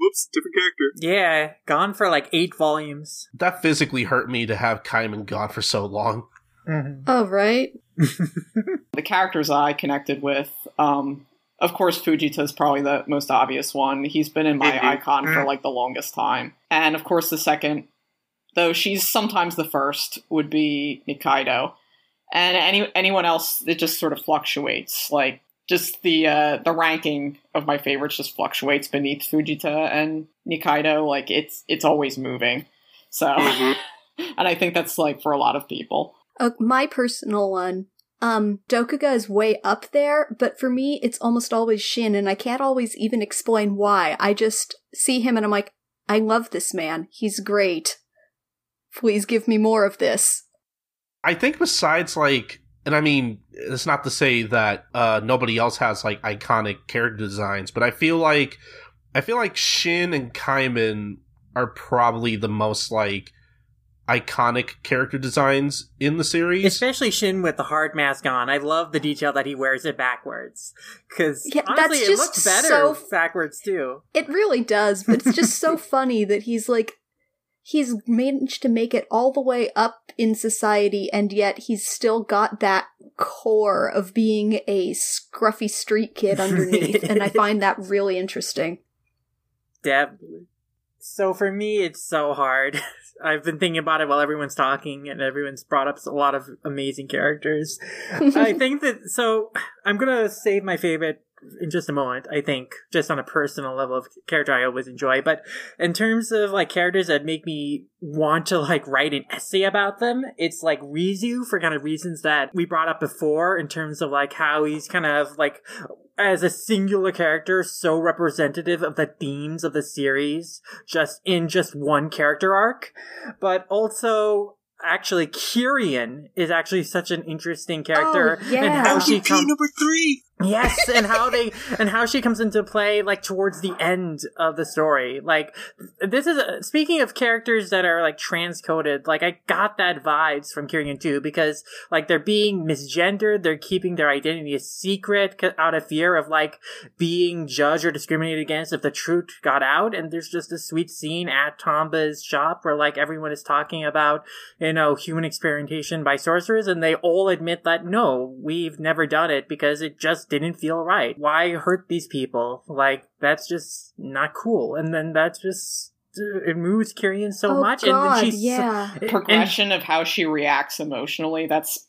Speaker 5: whoops different character.
Speaker 1: yeah, gone for like eight volumes.
Speaker 2: that physically hurt me to have Kaiman gone for so long.
Speaker 1: Mhm.
Speaker 6: Oh, right.
Speaker 4: the characters I connected with, um, of course, Fujita is probably the most obvious one. He's been in my icon for like the longest time. And of course, the second, though she's sometimes the first, would be Nikaido. And any anyone else, it just sort of fluctuates. Like just the uh, the ranking of my favorites just fluctuates beneath Fujita and Nikaido. Like it's it's always moving. So,
Speaker 5: Mhm.
Speaker 4: and I think that's like for a lot of people.
Speaker 6: Uh, my personal one. Um, Dokuga is way up there, but for me, it's almost always Shin, and I can't always even explain why. I just see him and I'm like, I love this man. He's great. Please give me more of this.
Speaker 2: I think besides like, and I mean, it's not to say that uh, nobody else has like iconic character designs, but I feel like I feel like Shin and Kaiman are probably the most like iconic character designs in the series.
Speaker 1: Especially Shin with the hard mask on. I love the detail that he wears it backwards. Because
Speaker 6: Yeah, that's
Speaker 1: honestly, it looks better
Speaker 6: so-
Speaker 1: backwards too.
Speaker 6: It really does, but it's just so funny that he's like he's managed to make it all the way up in society and yet he's still got that core of being a scruffy street kid underneath and I find that really interesting.
Speaker 1: Definitely. So for me, it's so hard. I've been thinking about it while everyone's talking, and everyone's brought up a lot of amazing characters. I think that so I'm gonna save my favorite in just a moment. I think just on a personal level of character I always enjoy, but in terms of like characters that make me want to like write an essay about them, it's like Risu for kind of reasons that we brought up before in terms of like how he's kind of like as a singular character so representative of the themes of the series just in just one character arc but also actually Kyrian is actually such an interesting character
Speaker 6: Oh, yeah.
Speaker 1: and how she
Speaker 5: MVP
Speaker 1: comes
Speaker 5: number three.
Speaker 1: Yes and how they and how she comes into play like towards the end of the story. Like this is a, speaking of characters that are like transcoded like i got that vibes from Kyrian too because like they're being misgendered they're keeping their identity a secret out of fear of like being judged or discriminated against if the truth got out. And there's just a sweet scene at tomba's shop where like everyone is talking about you know human experimentation by sorcerers and they all admit that no we've never done it because it just didn't feel right why hurt these people like that's just not cool and then that's just it moves Kyrian so
Speaker 6: oh
Speaker 1: much
Speaker 6: God,
Speaker 1: and then she's
Speaker 6: yeah.
Speaker 1: and-
Speaker 4: Progression of how she reacts emotionally. That's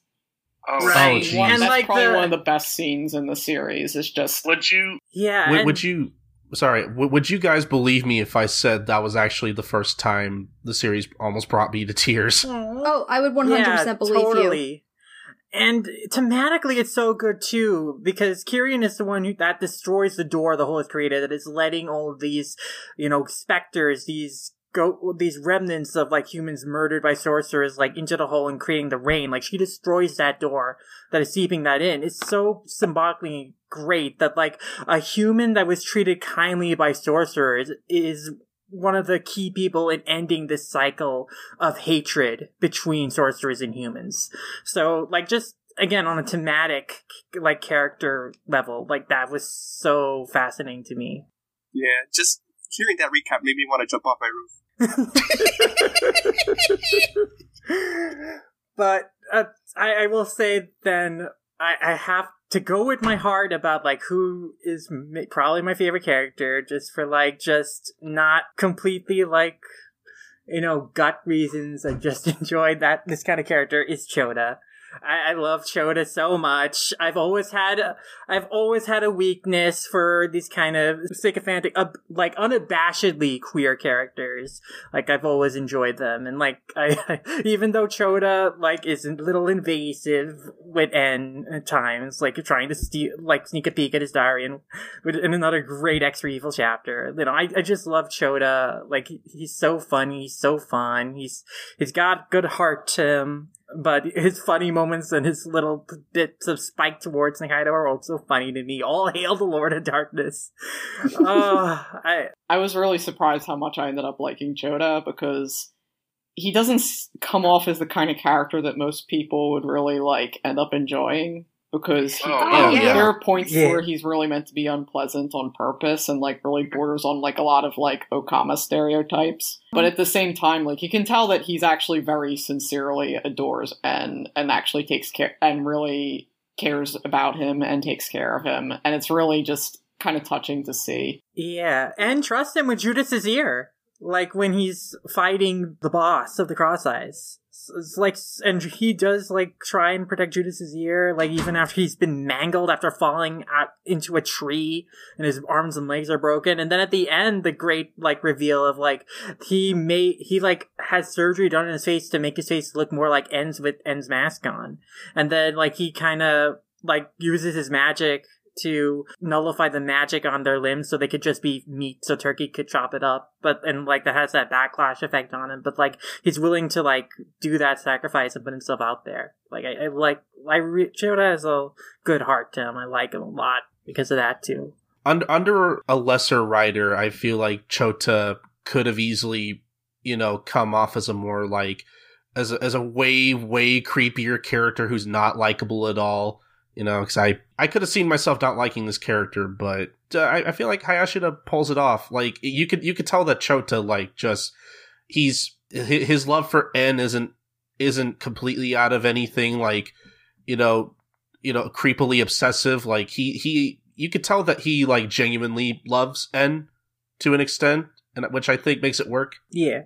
Speaker 7: Oh,
Speaker 1: Right.
Speaker 2: Oh, geez.
Speaker 4: one,
Speaker 1: And,
Speaker 4: that's
Speaker 1: like,
Speaker 4: probably
Speaker 1: the-
Speaker 4: one of the best scenes in the series. Is just
Speaker 7: Would you?
Speaker 1: yeah
Speaker 2: would,
Speaker 1: and-
Speaker 2: would you? Sorry, w- would you guys believe me if I said that was actually the first time the series almost brought me to tears?
Speaker 6: Oh, I would 100%
Speaker 1: Yeah,
Speaker 6: believe you.
Speaker 1: And thematically, it's so good too because Kyrian is the one who that destroys the door the whole is created. That is letting all of these, you know, specters, these go, these remnants of like humans murdered by sorcerers, like into the hole and creating the rain. Like she destroys that door that is seeping that in. It's so symbolically great that like a human that was treated kindly by sorcerers is one of the key people in ending this cycle of hatred between sorcerers and humans. So, like, just again on a thematic, like, character level, like, that was so fascinating to me.
Speaker 5: Yeah, just hearing that recap made me want to jump off my roof.
Speaker 1: but uh, I, I will say then I, I have to go with my heart about like who is probably my favorite character just for like just not completely like you know gut reasons i just enjoyed that this kind of character is Chota I, I love Chota so much. I've always had, a, I've always had a weakness for these kind of sycophantic, uh, like unabashedly queer characters. Like I've always enjoyed them, and like I, even though Chota like is a little invasive with En at times, like trying to steal, like sneak a peek at his diary, and in another great for Evil chapter. You know, I, I just love Chota. Like he's so funny, he's so fun. He's he's got good heart to him but his funny moments and his little bits of spike towards Nikaido are also funny to me. All hail the Lord of Darkness. uh, I,
Speaker 4: I was really surprised how much I ended up liking Chota because he doesn't come off as the kind of character that most people would really like end up enjoying because he,
Speaker 7: Oh,
Speaker 4: you oh, know,
Speaker 2: yeah.
Speaker 4: there are points
Speaker 1: Yeah.
Speaker 4: where he's really meant to be unpleasant on purpose and like really borders on like a lot of like Okama stereotypes. But at the same time, like you can tell that he's actually very sincerely adores and and actually takes care and really cares about him and takes care of him and it's really just kind of touching to see.
Speaker 1: yeah, and trust him with Judas's ear, like when he's fighting the boss of the Cross Eyes. It's- like, and he does like try and protect Judas's ear, like even after he's been mangled after falling out into a tree and his arms and legs are broken. And then at the end, the great like reveal of like he made he like has surgery done in his face to make his face look more like En's with En's mask on, and then like he kind of like uses his magic to nullify the magic on their limbs so they could just be meat so turkey could chop it up. But and like that has that backlash effect on him. But like he's willing to like do that sacrifice and put himself out there. Like i, I like i re- has a good heart to him. I like him a lot because of that too.
Speaker 2: Under, under a lesser writer, I feel like Chota could have easily, you know, come off as a more like as a, as a way way creepier character who's not likable at all. You know, because I I could have seen myself not liking this character, but uh, I, I feel like Hayashida pulls it off. Like you could you could tell that Chota like just he's his love for En isn't isn't completely out of anything like you know you know creepily obsessive. Like he he you could tell that he like genuinely loves En to an extent, and which I think makes it work.
Speaker 1: Yeah.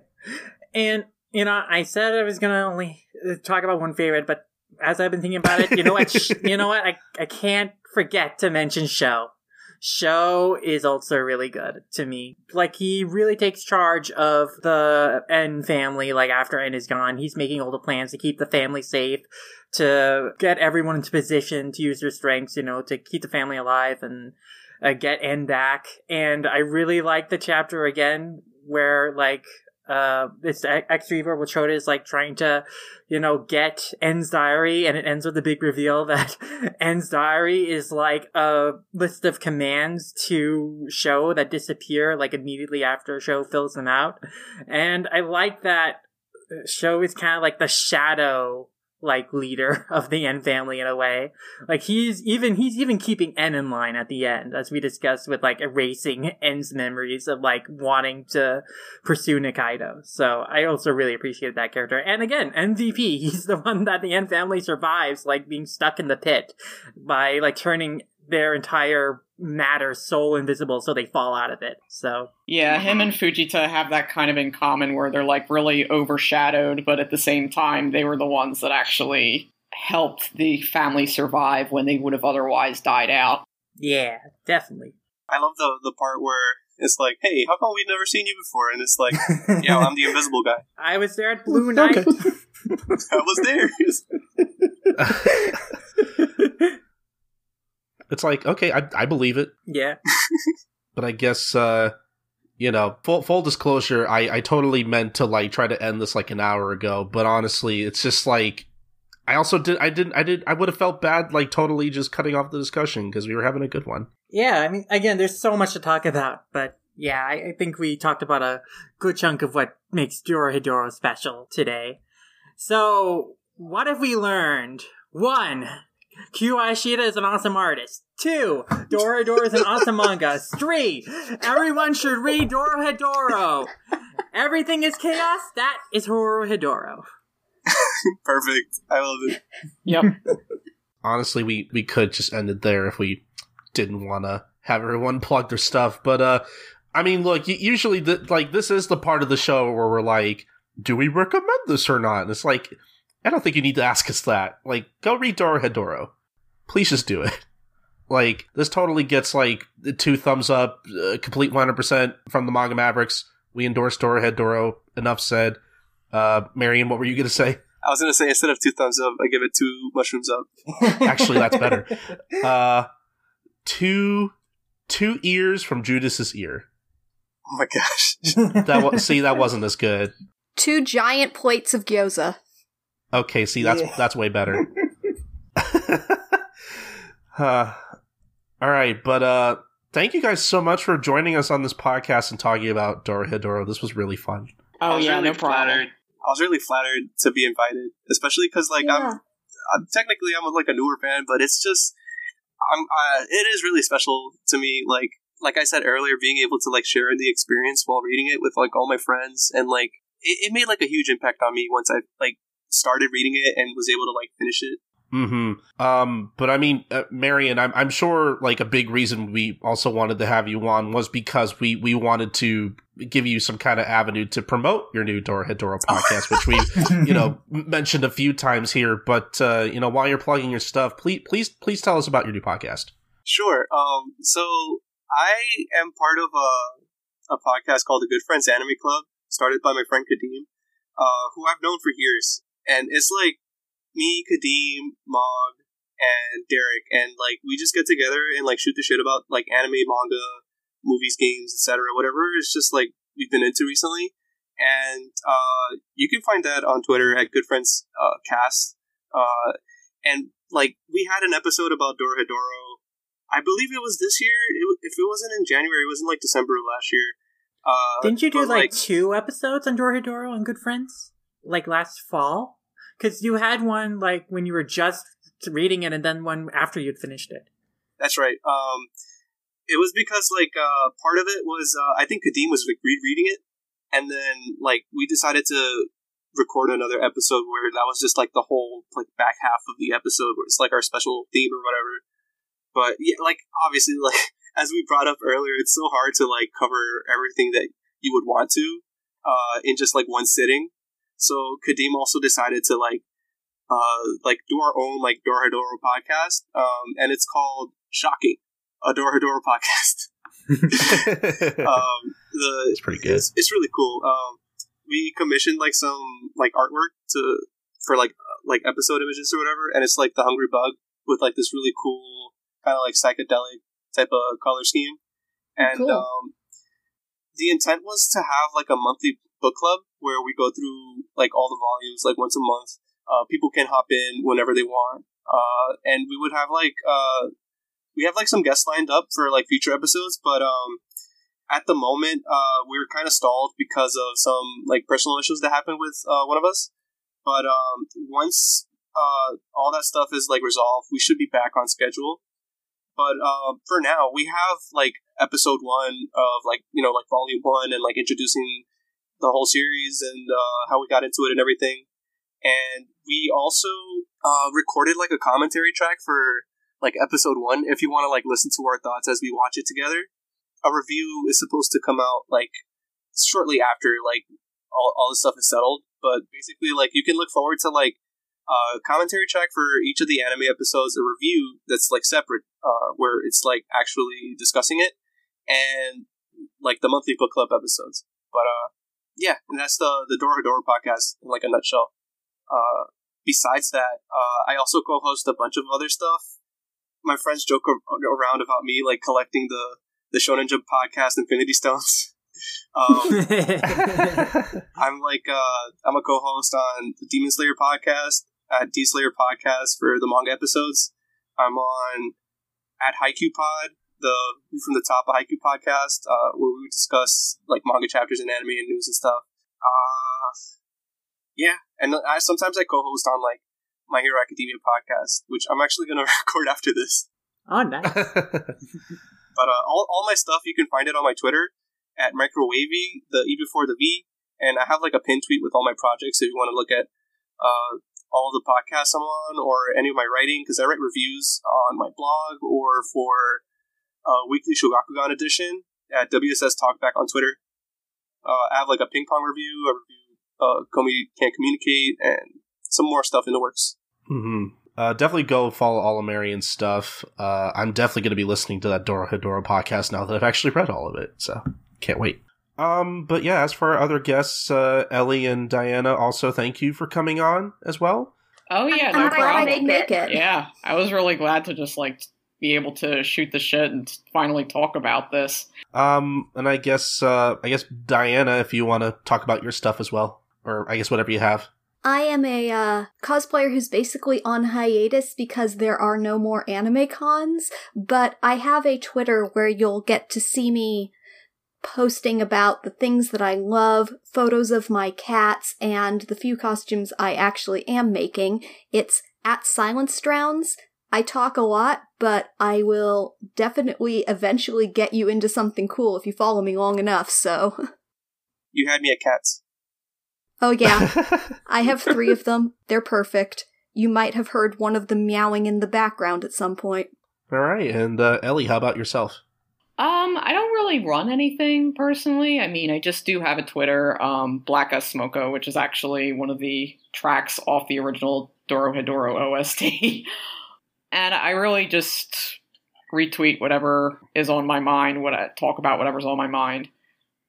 Speaker 1: And, you know, I said I was to only uh, talk about one favorite, but as I've been thinking about it, you know what? You know what? I, I can't forget to mention Show. Show is also really good to me. Like, he really takes charge of the En family, like, after En is gone. He's making all the plans to keep the family safe, to get everyone into position to use their strengths, you know, to keep the family alive and uh, get En back. And I really like the chapter again where, like, uh, this X Reaver Chota is like trying to, you know, get En's diary, and it ends with the big reveal that En's diary is like a list of commands to show that disappear like immediately after show fills them out. And I like that show is kind of like the shadow like leader of the En family in a way. Like he's even he's even keeping En in line at the end, as we discussed with like erasing En's memories of like wanting to pursue Nikaido. So I also really appreciate that character. And again, MVP, he's the one that the En family survives, like being stuck in the pit by like turning their entire matter soul invisible so they fall out of it. So
Speaker 4: Yeah, him and Fujita have that kind of in common where they're like really overshadowed, but at the same time, they were the ones that actually helped the family survive when they would have otherwise died out.
Speaker 1: yeah, definitely.
Speaker 5: I love the the part where it's like, hey, how come we've never seen you before? And it's like, yeah, I'm the invisible guy.
Speaker 1: I was there at Blue Night.
Speaker 5: I was there.
Speaker 2: It's like okay, I I believe it.
Speaker 1: yeah.
Speaker 2: but I guess uh you know, full full disclosure, I I totally meant to like try to end this like an hour ago, but honestly, it's just like I also did I didn't I did I would have felt bad like totally just cutting off the discussion because we were having a good one.
Speaker 1: Yeah, I mean, again, there's so much to talk about, but yeah, I, I think we talked about a good chunk of what makes Dorohedoro special today. So, what have we learned? One, Q Hayashida is an awesome artist. Two, Dorohedoro is an awesome manga. Three, everyone should read Dorohedoro. Everything is chaos. That is Horo Hidoro.
Speaker 5: Perfect. I love it.
Speaker 4: Yep.
Speaker 2: Honestly, we we could just end it there if we didn't want to have everyone plug their stuff, but uh I mean, look, usually the, like this is the part of the show where we're like, do we recommend this or not? And it's like I don't think you need to ask us that. Like, go read Dorohedoro. Please just do it. Like, this totally gets like the two thumbs up, uh, complete 100% from the Manga Mavericks. We endorse Dorohedoro. Enough said. Uh, Marion, what were you going to say?
Speaker 5: I was gonna say instead of two thumbs up, I give it two mushrooms up.
Speaker 2: Actually, that's better. Uh, two, two ears from Judas's ear.
Speaker 5: Oh my gosh.
Speaker 2: That was, see, that wasn't as good.
Speaker 6: Two giant plates of gyoza.
Speaker 2: Okay, see, that's
Speaker 1: Yeah.
Speaker 2: that's way better. uh, all right, but uh, thank you guys so much for joining us on this podcast and talking about Dorohedoro. This was really fun.
Speaker 7: I
Speaker 4: Oh
Speaker 7: was
Speaker 4: yeah,
Speaker 7: really
Speaker 4: no problem.
Speaker 7: flattered.
Speaker 5: I was really flattered to be invited, especially because like I'm, I'm technically I'm like a newer fan, but it's just I'm uh, it is really special to me. Like like I said earlier, being able to like share the experience while reading it with like all my friends, and like it, it made like a huge impact on me once I like started reading it and was able to like finish it.
Speaker 2: Hmm. Um. But I mean, uh, Marion, I'm I'm sure like a big reason we also wanted to have you on was because we we wanted to give you some kind of avenue to promote your new Dorohedoro podcast, which we you know mentioned a few times here. But uh, you know, while you're plugging your stuff, please please please tell us about your new podcast.
Speaker 5: Sure. Um. So I am part of a a podcast called the Good Friends Anime Club, started by my friend Kadeem, uh, who I've known for years, and it's like me, Kadeem, Mog, and Derek, and like we just get together and like shoot the shit about like anime, manga, movies, games, etc. Whatever it's just like we've been into recently, and uh, you can find that on Twitter at Good Friends uh, Cast, uh, and like we had an episode about Dorohedoro. I believe it was this year. It, if it wasn't in January, it was in like December of last year. Uh,
Speaker 1: Didn't you do
Speaker 5: but,
Speaker 1: like, two episodes on Dorohedoro on Good Friends? like last fall? Because you had one like when you were just reading it, and then one after you'd finished it.
Speaker 5: That's right. Um, it was because like uh, part of it was uh, I think Kadeem was like rereading it, and then like we decided to record another episode where that was just like the whole like back half of the episode where it's like our special theme or whatever. But yeah, like obviously, like as we brought up earlier, it's so hard to like cover everything that you would want to uh, in just like one sitting. So Kadeem also decided to like uh, like do our own like Dorohedoro podcast, um, and it's called Shocking, a Dorohedoro podcast. um, the
Speaker 2: It's pretty good.
Speaker 5: It's, it's really cool. Um, we commissioned like some like artwork to for like uh, like episode images or whatever, and it's like the Hungry Bug with like this really cool kind of like psychedelic type of color scheme, and
Speaker 6: Cool.
Speaker 5: um, the intent was to have like a monthly book club where we go through like all the volumes like once a month. Uh, people can hop in whenever they want, uh, and we would have like uh, we have like some guests lined up for like future episodes, but um, at the moment uh, we were kind of stalled because of some like personal issues that happened with uh, one of us. But um, once uh, all that stuff is like resolved, we should be back on schedule. But uh, for now, we have like episode one of like you know like volume one and like introducing the whole series and uh, how we got into it and everything. And we also uh, recorded like a commentary track for like episode one. If you want to like listen to our thoughts as we watch it together, a review is supposed to come out like shortly after like all, all the stuff is settled. But basically, like you can look forward to like a commentary track for each of the anime episodes, a review that's like separate, uh, where it's like actually discussing it, and like the monthly book club episodes. But uh, yeah, and that's the the Dorohedoro podcast in like a nutshell. Uh, besides that, uh, I also co-host a bunch of other stuff. My friends joke around about me like collecting the the Shonen Jump podcast Infinity Stones. um, I'm like uh, I'm a co-host on the Demon Slayer podcast at D Slayer podcast for the manga episodes. I'm on at Haikyuu Pod, the View from the Top of Haikyuu podcast, uh, where we would discuss like manga chapters and anime and news and stuff. Uh, yeah, and I sometimes I co-host on like My Hero Academia podcast, which I'm actually going to record after this.
Speaker 1: oh, nice.
Speaker 5: But uh, all, all my stuff, you can find it on my Twitter at microwavy, the E before the V. And I have like a pin tweet with all my projects if you want to look at uh, all the podcasts I'm on or any of my writing, because I write reviews on my blog or for uh, weekly Shogakugan edition at WSS Talkback on Twitter. Uh, I have like a ping pong review, a review, uh, Komi Can't Communicate, and some more stuff in the works.
Speaker 2: hmm Uh, definitely go follow all of Marion's stuff. Uh, I'm definitely going to be listening to that Dorohedoro podcast now that I've actually read all of it. So can't wait. Um, but yeah, as for our other guests, uh, Ellie and Diana, also thank you for coming on as well.
Speaker 4: Oh yeah,
Speaker 6: I'm
Speaker 4: no
Speaker 6: glad I
Speaker 4: problem.
Speaker 6: make it.
Speaker 4: Yeah, I was really glad to just like be able to shoot the shit and finally talk about this.
Speaker 2: Um, and I guess, uh, I guess Diana, if you want to talk about your stuff as well, or I guess whatever you have.
Speaker 6: I am a uh, cosplayer who's basically on hiatus because there are no more anime cons, but I have a Twitter where you'll get to see me posting about the things that I love, photos of my cats, and the few costumes I actually am making. It's at Silence Drowns. I talk a lot, but I will definitely eventually get you into something cool if you follow me long enough, so.
Speaker 5: You had me at cats.
Speaker 6: Oh yeah, I have three of them. They're perfect. You might have heard one of them meowing in the background at some point.
Speaker 2: All right, and uh, Ellie, how about yourself?
Speaker 4: Um, I don't really run anything personally. I mean, I just do have a Twitter, um, Black as Smoko, which is actually one of the tracks off the original Doro Dorohedoro OST. and I really just retweet whatever is on my mind, what I talk about whatever's on my mind.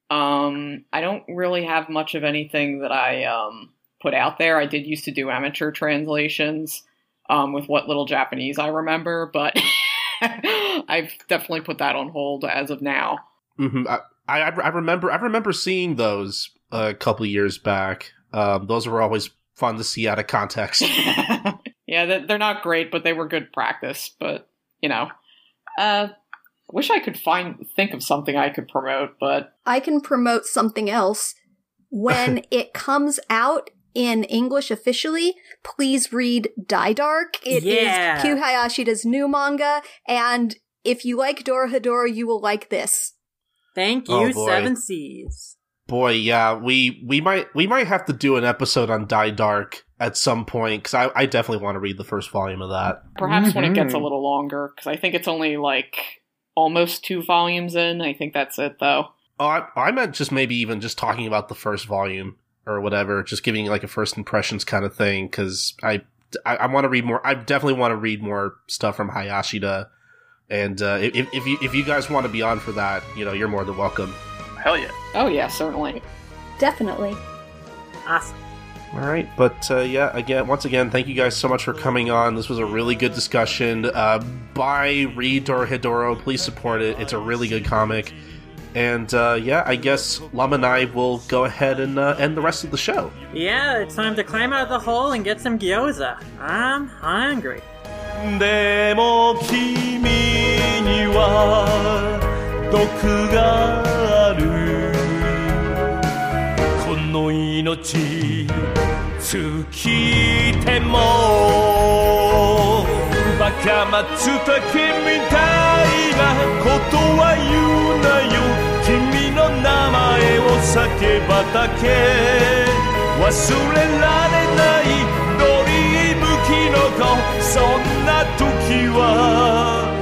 Speaker 4: Um, I don't really have much of anything that I um, put out there. I did used to do amateur translations um, with what little Japanese I remember, but I've definitely put that on hold as of now.
Speaker 2: hmm I, I I remember I remember seeing those a couple years back. Um, those were always fun to see out of context.
Speaker 4: yeah, they- they're not great, but they were good practice. But you know, uh, wish I could find think of something I could promote, but
Speaker 6: I can promote something else. When it comes out in English officially, please read Dai Dark. It is
Speaker 9: Yeah.
Speaker 6: Q Hayashida's new manga, and if you like Dorohedoro, you will like this.
Speaker 9: Thank
Speaker 2: Oh,
Speaker 9: you,
Speaker 2: boy.
Speaker 9: Seven Seas.
Speaker 2: Boy, yeah, we we might we might have to do an episode on Dai Dark at some point because I, I definitely want to read the first volume of that.
Speaker 4: Perhaps when it gets a
Speaker 9: Mhm.
Speaker 4: little longer, because I think it's only like almost two volumes in. I think that's it, though.
Speaker 2: Oh, I, I meant just maybe even just talking about the first volume or whatever, just giving like a first impressions kind of thing because I I, I want to read more. I definitely want to read more stuff from Hayashida. And uh, if if you if you guys want to be on for that, you know, you're more than welcome.
Speaker 10: Hell yeah.
Speaker 4: Oh yeah, certainly.
Speaker 6: Definitely.
Speaker 9: Awesome.
Speaker 2: All right, but uh, yeah, again, once again, thank you guys so much for coming on. This was a really good discussion. Uh, buy, read Dorohedoro. Please support it. It's a really good comic. And uh, yeah, I guess Lum and I will go ahead and uh, end the rest of the show.
Speaker 9: Yeah, it's time to climb out of the hole and get some gyoza. I'm hungry.
Speaker 8: でも君には 毒がある。この命尽きてもバカ松茸みたいなことは言うなよ。君の名前を叫ばだけ。忘れられないドリームキノコ。そんな時は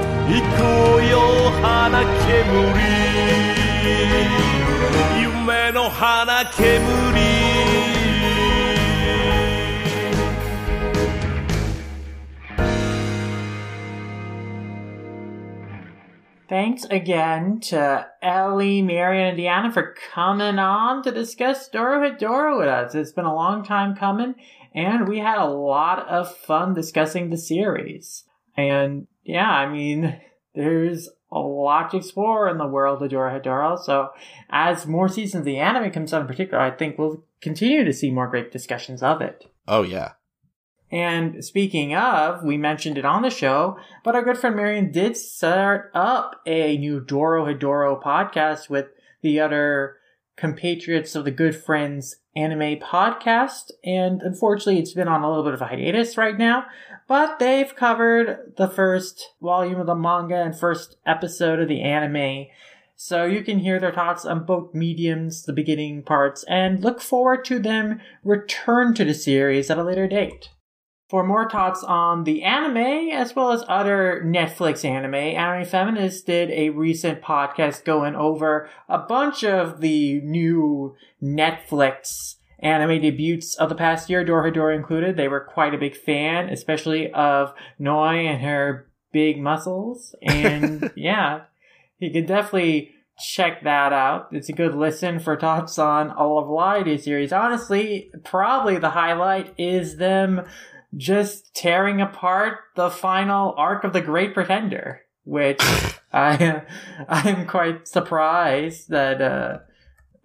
Speaker 1: Thanks again to Ellie, Mary, and Indiana for coming on to discuss Dorohedoro with us. It's been a long time coming, and we had a lot of fun discussing the series. And yeah, I mean, there's a lot to explore in the world of Dorohedoro, so as more seasons of the anime comes out in particular, I think we'll continue to see more great discussions of it.
Speaker 2: Oh yeah,
Speaker 1: And speaking of, we mentioned it on the show, but our good friend Marion did start up a new Dorohedoro podcast with the other compatriots of the Good Friends anime podcast. And unfortunately, it's been on a little bit of a hiatus right now, but they've covered the first volume of the manga and first episode of the anime. So you can hear their thoughts on both mediums, the beginning parts, and look forward to them return to the series at a later date. For more thoughts on the anime, as well as other Netflix anime, Anime Feminist did a recent podcast going over a bunch of the new Netflix anime debuts of the past year, Dorohedoro included. They were quite a big fan, especially of Noi and her big muscles. And yeah, you can definitely check that out. It's a good listen for thoughts on all of Light series. Honestly, probably the highlight is them just tearing apart the final arc of the Great Pretender, which I I'm quite surprised that uh,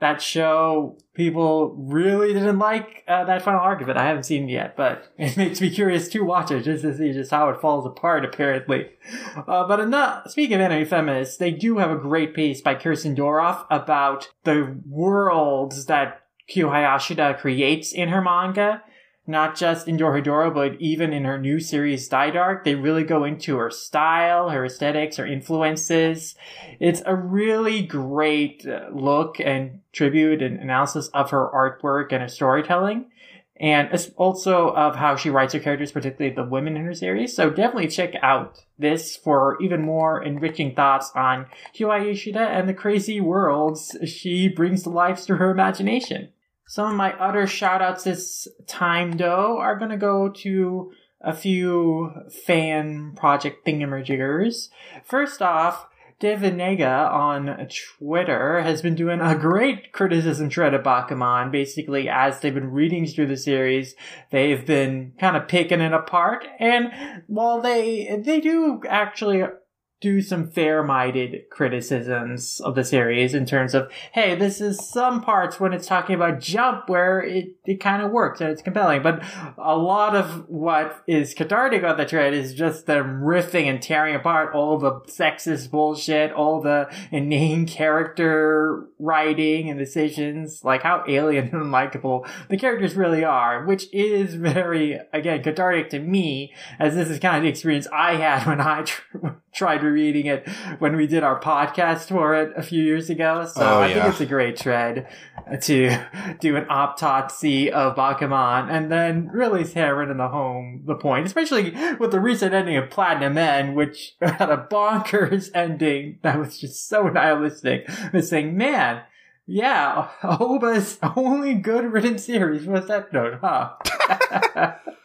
Speaker 1: that show people really didn't like uh, that final arc of it. I haven't seen it yet, but it makes me curious to watch it just to see just how it falls apart. Apparently, uh, but enough. Speaking of anime feminists, they do have a great piece by Kirsten Doroff about the worlds that Q Hayashida creates in her manga not just in Dorohedoro, but even in her new series Dai Dark, they really go into her style, her aesthetics, her influences. It's a really great uh, look and tribute and analysis of her artwork and her storytelling. And also of how she writes her characters, particularly the women in her series. So definitely check out this for even more enriching thoughts on Hayashida and the crazy worlds she brings to life through her imagination. Some of my other shout outs this time, though, are going to go to a few fan project thingamajiggers. First off, Devanega on Twitter has been doing a great criticism thread of Bakuman. Basically, as they've been reading through the series, they've been kind of picking it apart. And while they they do actually do some fair-minded criticisms of the series in terms of, hey, this is some parts when it's talking about jump where it, it kind of works and it's compelling, but a lot of what is cathartic on the trade is just them riffing and tearing apart all the sexist bullshit, all the inane character writing and decisions, like how alien and unlikable the characters really are, which is very, again, cathartic to me, as this is kind of the experience I had when I tried reading it when we did our podcast for it a few years ago. So
Speaker 2: Oh,
Speaker 1: I think it's a great tread to do an autopsy of Bakuman and then really hammer in the home the point, especially with the recent ending of Platinum End, which had a bonkers ending that was just so nihilistic. It's saying, man, yeah, Ohba's only good written series was Death Note, huh?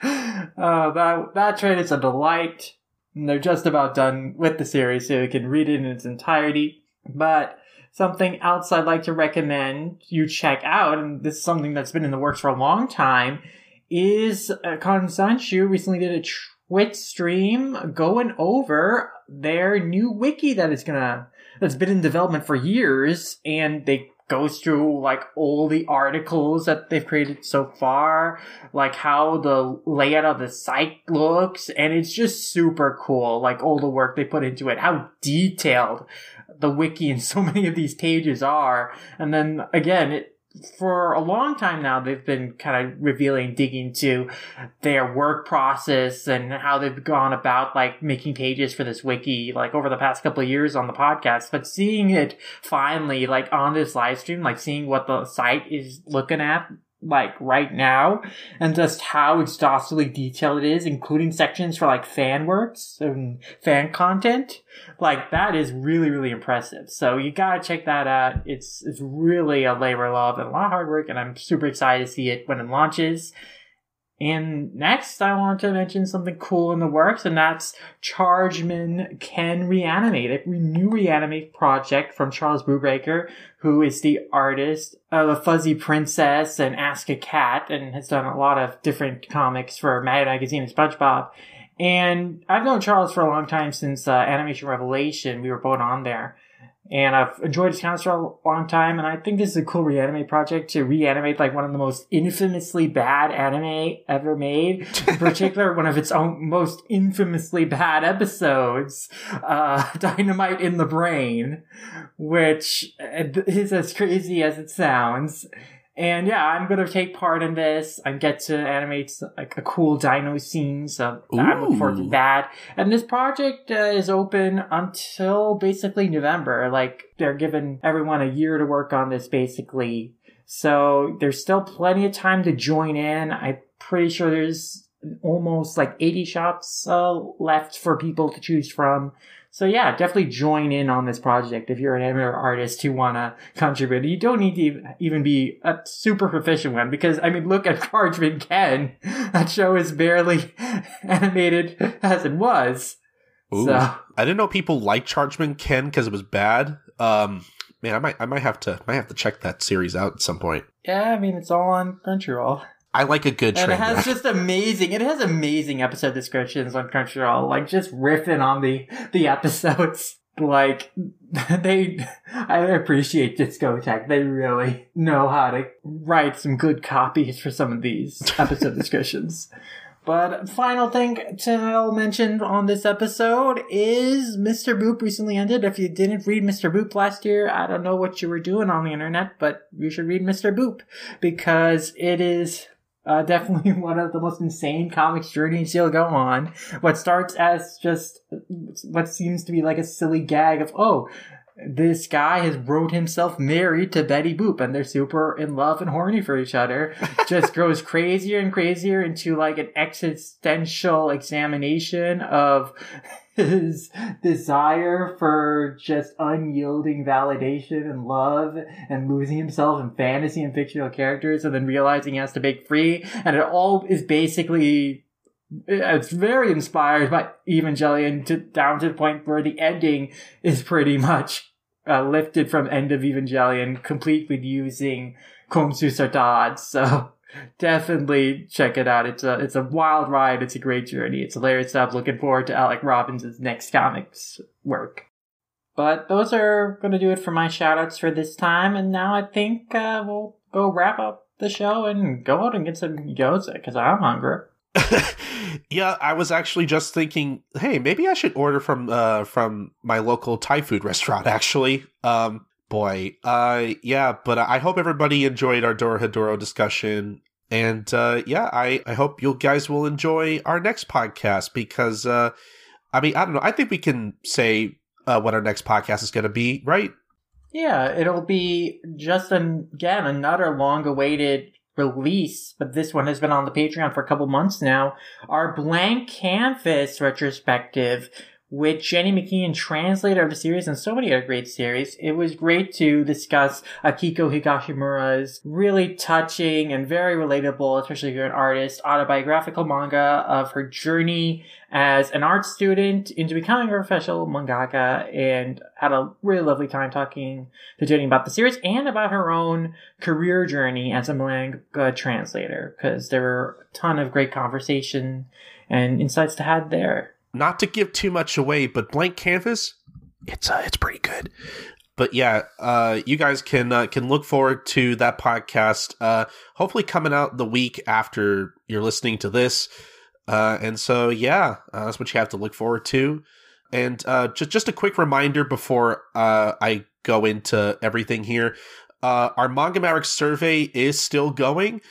Speaker 1: uh, that that trade is a delight. And they're just about done with the series, so you can read it in its entirety. But something else I'd like to recommend you check out, and this is something that's been in the works for a long time, is uh, Kanzenshuu recently did a Twitch stream going over their new wiki that is gonna that's been in development for years, and they goes through like all the articles that they've created so far, like how the layout of the site looks, and it's just super cool. Like all the work they put into it, how detailed the wiki and so many of these pages are. And then again, it, for a long time now, they've been kind of revealing, digging into their work process and how they've gone about like making pages for this wiki, like over the past couple of years on the podcast. But seeing it finally, like on this live stream, like seeing what the site is looking at, like right now, and just how exhaustively detailed it is, including sections for like fan works and fan content. Like that is really really impressive. So you gotta check that out. It's it's really a labor of love and a lot of hard work and i'm super excited to see it when it launches and next i want to mention something cool in the works and that's Chargeman Ken reanimate a new reanimate project from charles brubaker who is the artist of fuzzy princess and ask a cat and has done a lot of different comics for mad magazine and spongebob and I've known Charles for a long time since uh, Animation Revelation. We were both on there. And I've enjoyed his comics for a long time. And I think this is a cool reanimate project to reanimate like one of the most infamously bad anime ever made. In particular, one of its own most infamously bad episodes, uh, Dynamite in the Brain, which is as crazy as it sounds. And yeah, I'm gonna take part in this and get to animate like a cool dino scene. So I'm looking forward to that. And this project uh, is open until basically November. Like they're giving everyone a year to work on this, basically. So there's still plenty of time to join in. I'm pretty sure there's almost like 80 shops uh, left for people to choose from. So yeah, definitely join in on this project if you're an amateur artist who want to contribute. You don't need to even- even be a super proficient one because I mean, look at Chargeman Ken. That show is barely animated as it was.
Speaker 2: Ooh.
Speaker 1: So
Speaker 2: I didn't know people liked Chargeman Ken because it was bad. Um, man, I might, I might have to, might have to check that series out at some point.
Speaker 1: yeah, I mean, it's all on Crunchyroll.
Speaker 2: I like a good
Speaker 1: And
Speaker 2: train
Speaker 1: it has
Speaker 2: wreck.
Speaker 1: just amazing. It has amazing episode descriptions on Crunchyroll, like just riffing on the the episodes. Like they, I appreciate Discotek. They really know how to write some good copies for some of these episode descriptions. But final thing to mention on this episode is Mr. Boop recently ended. If you didn't read Mr. Boop last year, I don't know what you were doing on the internet, but you should read Mr. Boop because it is uh, definitely one of the most insane comics journeys you'll go on. What starts as just what seems to be like a silly gag of, oh, this guy has wrote himself married to Betty Boop and they're super in love and horny for each other. just grows crazier and crazier into like an existential examination of his desire for just unyielding validation and love and losing himself in fantasy and fictional characters and then realizing he has to break free. And it all is basically it's very inspired by Evangelion to down to the point where the ending is pretty much uh, lifted from End of Evangelion, complete with using Komm, Süsser Tod. So definitely check it out. It's a it's a wild ride. It's a great journey. It's hilarious stuff. Looking forward to Alec Robbins' next comics work. But those are going to do it for my shoutouts for this time. And now I think uh, we'll go wrap up the show and go out and get some gyoza because I'm hungry.
Speaker 2: yeah, I was actually just thinking, hey, maybe I should order from uh from my local Thai food restaurant. Actually, um, boy, uh, yeah, but I hope everybody enjoyed our Dorohedoro discussion. And uh, yeah, I, I hope you guys will enjoy our next podcast because uh, I mean I don't know I think we can say uh, what our next podcast is going to be, right?
Speaker 1: Yeah, it'll be just an, again another long-awaited release, but this one has been on the Patreon for a couple months now. Our blank canvas retrospective with Jenny McKeon, translator of the series and so many other great series. It was great to discuss Akiko Higashimura's really touching and very relatable, especially if you're an artist, autobiographical manga of her journey as an art student into becoming a professional mangaka and had a really lovely time talking to Jenny about the series and about her own career journey as a manga translator because there were a ton of great conversation and insights to have there
Speaker 2: not to give too much away, but Blank Canvas, it's uh, it's pretty good. But yeah, uh, you guys can uh, can look forward to that podcast. Uh, hopefully, coming out the week after you're listening to this. Uh, and so, yeah, uh, that's what you have to look forward to. And uh, just just a quick reminder before uh, I go into everything here, uh, our Manga Maverick survey is still going.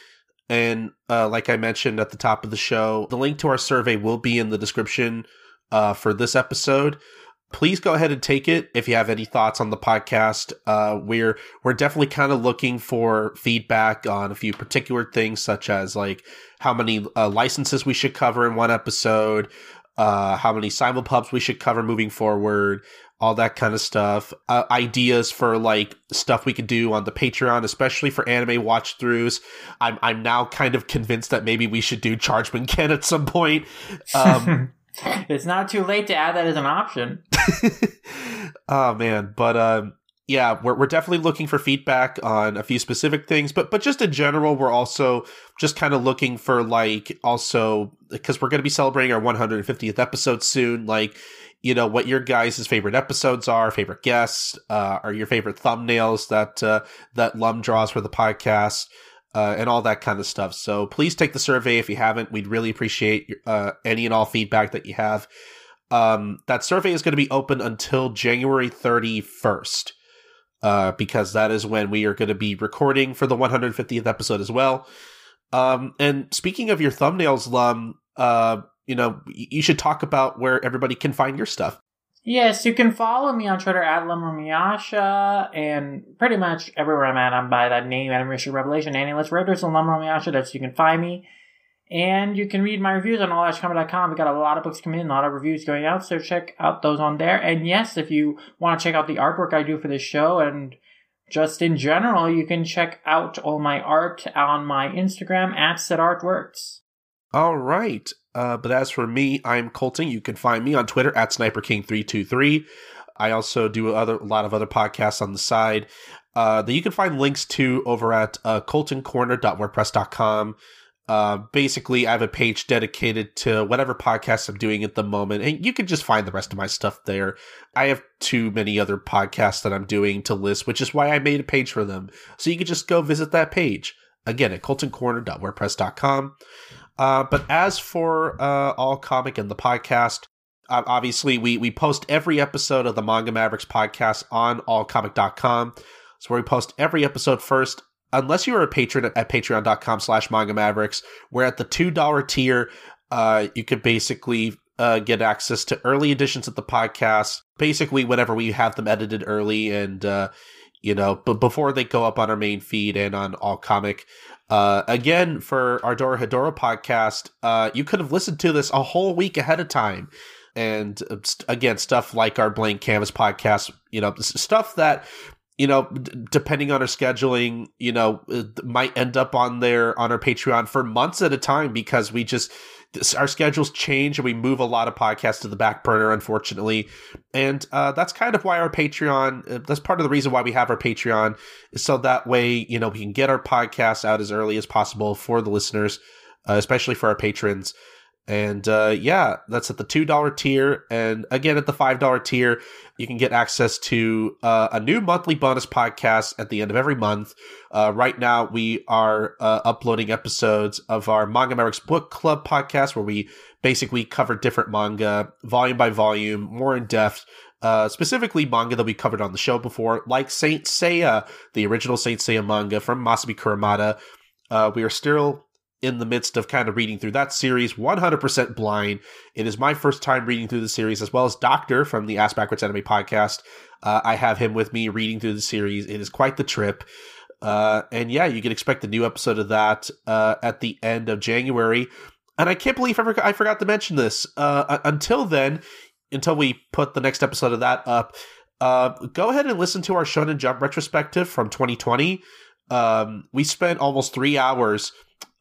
Speaker 2: And uh, like I mentioned at the top of the show, the link to our survey will be in the description uh, for this episode. Please go ahead and take it if you have any thoughts on the podcast. Uh, we're we're definitely kind of looking for feedback on a few particular things, such as like how many uh, licenses we should cover in one episode, uh, how many simulpubs we should cover moving forward, all that kind of stuff. Uh, ideas for like stuff we could do on the Patreon, especially for anime watch throughs. I'm I'm now kind of convinced that maybe we should do Chargeman Ken at some point. Um,
Speaker 1: it's not too late to add that as an option.
Speaker 2: oh man, but um, yeah, we're we're definitely looking for feedback on a few specific things, but but just in general, we're also just kind of looking for like also because we're going to be celebrating our 150th episode soon, like you know what your guys' favorite episodes are, favorite guests, uh, or your favorite thumbnails that uh, that Lum draws for the podcast, uh, and all that kind of stuff. So please take the survey if you haven't. We'd really appreciate uh, any and all feedback that you have. Um, that survey is going to be open until January thirty first. Uh, because that is when we are going to be recording for the 150th episode as well. Um, and speaking of your thumbnails, Lum, uh, you know, you should talk about where everybody can find your stuff.
Speaker 1: Yes, you can follow me on Twitter at Lumrumiyasha, and pretty much everywhere I'm at, I'm by that name, Animation Revelation, Annie Let's Redders, and Lumrumiyasha, that's you can find me. And you can read my reviews on allashcomic.com. We got a lot of books coming in, a lot of reviews going out, so check out those on there. And yes, if you want to check out the artwork I do for this show and just in general, you can check out all my art on my Instagram at SetArtWorks.
Speaker 2: All right. Uh, but as for me, I'm Colton. You can find me on Twitter at SniperKing323. I also do other a lot of other podcasts on the side uh, that you can find links to over at uh, coltoncorner.wordpress.com. Uh, basically, I have a page dedicated to whatever podcast I'm doing at the moment, and you can just find the rest of my stuff there. I have too many other podcasts that I'm doing to list, which is why I made a page for them. So you can just go visit that page again at coltoncorner.wordpress.com. Uh, but as for uh, all comic and the podcast, uh, obviously we we post every episode of the Manga Mavericks podcast on allcomic.com. So where we post every episode first. Unless you are a patron at, at patreon.com slash manga mavericks, where at the $2 tier, uh, you could basically uh, get access to early editions of the podcast, basically whenever we have them edited early and, uh, you know, but before they go up on our main feed and on all comic. Uh, again, for our Dorohedoro podcast, uh, you could have listened to this a whole week ahead of time. And uh, again, stuff like our Blank Canvas podcast, you know, stuff that, you know, d- depending on our scheduling, you know, might end up on there on our Patreon for months at a time because we just, this, our schedules change and we move a lot of podcasts to the back burner, unfortunately. And uh, that's kind of why our Patreon, uh, that's part of the reason why we have our Patreon, is so that way, you know, we can get our podcasts out as early as possible for the listeners, uh, especially for our patrons. And uh, yeah, that's at the $2 tier. And again, at the $5 tier, you can get access to uh, a new monthly bonus podcast at the end of every month. Uh, right now, we are uh, uploading episodes of our Manga Mavericks Book Club podcast, where we basically cover different manga, volume by volume, more in depth. Uh, specifically, manga that we covered on the show before, like Saint Seiya, the original Saint Seiya manga from Masami Kurumada. Uh, we are still in the midst of kind of reading through that series 100% blind. It is my first time reading through the series, as well as Doctor from the Ass Backwards Anime podcast. Uh, I have him with me reading through the series. It is quite the trip. Uh, and yeah, you can expect a new episode of that uh, at the end of January. And I can't believe I forgot, I forgot to mention this. Uh, until then, until we put the next episode of that up, uh, go ahead and listen to our Shonen Jump retrospective from 2020. Um, we spent almost three hours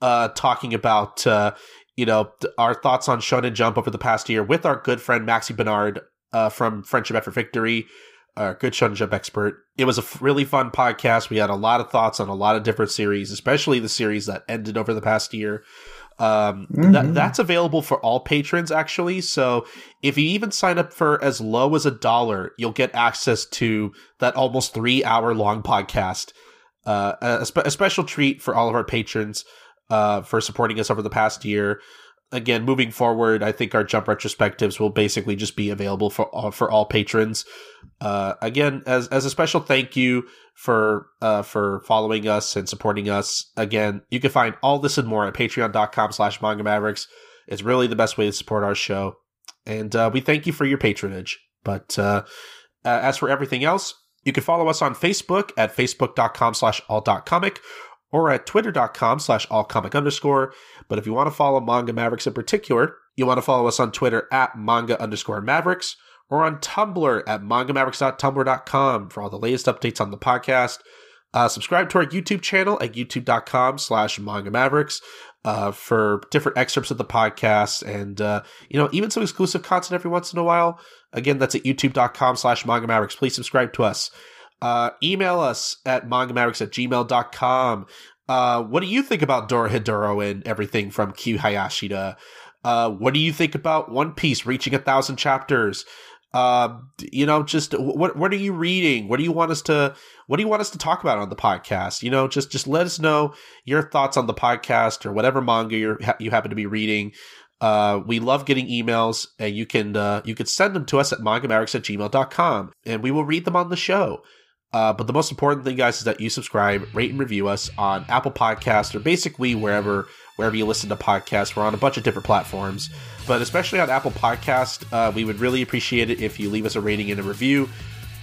Speaker 2: uh, talking about uh, you know our thoughts on Shonen Jump over the past year with our good friend Maxie Bernard uh, from Friendship After Victory, our good Shonen Jump expert. It was a really fun podcast. We had a lot of thoughts on a lot of different series, especially the series that ended over the past year. Um,
Speaker 3: Mm-hmm.
Speaker 2: that, that's available for all patrons actually. So if you even sign up for as low as a dollar, you'll get access to that almost three hour long podcast. Uh, a, spe- a special treat for all of our patrons uh, for supporting us over the past year. Again, moving forward, I think our jump retrospectives will basically just be available for all, for all patrons. Uh, again, as as a special thank you for uh, for following us and supporting us. Again, you can find all this and more at patreon.com slash manga mavericks. It's really the best way to support our show. And uh, we thank you for your patronage. But uh, uh, as for everything else, you can follow us on Facebook at facebook.com slash all.comic or at twitter.com slash allcomic underscore. But if you want to follow Manga Mavericks in particular, you want to follow us on Twitter at manga underscore mavericks or on Tumblr at mangamavericks.tumblr.com for all the latest updates on the podcast. Uh, subscribe to our YouTube channel at youtube.com slash manga mavericks uh, for different excerpts of the podcast and, uh, you know, even some exclusive content every once in a while. Again, that's at youtube.com slash manga mavericks. Please subscribe to us. Uh, email us at mangamavericks at gmail.com. Uh, what do you think about Dorohedoro and everything from Q Hayashida? Uh, what do you think about One Piece reaching a thousand chapters? Uh, you know, just what what are you reading? What do you want us to what do you want us to talk about on the podcast? You know, just just let us know your thoughts on the podcast or whatever manga you you happen to be reading. Uh, we love getting emails, and you can uh, you can send them to us at mangamavericks at gmail.com, and we will read them on the show. Uh, but the most important thing, guys, is that you subscribe, rate, and review us on Apple Podcasts or basically wherever wherever you listen to podcasts. We're on a bunch of different platforms, but especially on Apple Podcast, uh, we would really appreciate it if you leave us a rating and a review.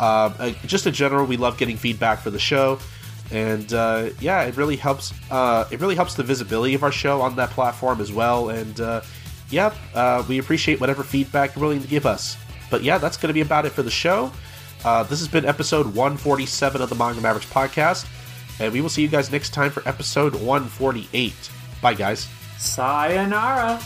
Speaker 2: Uh, uh, just in general, we love getting feedback for the show, and uh, yeah, it really helps. Uh, it really helps the visibility of our show on that platform as well. And yeah, we appreciate whatever feedback you're willing to give us. But yeah, that's going to be about it for the show. Uh, this has been episode 147 of the Manga Mavericks podcast, and we will see you guys next time for episode 148. Bye, guys.
Speaker 3: Sayonara.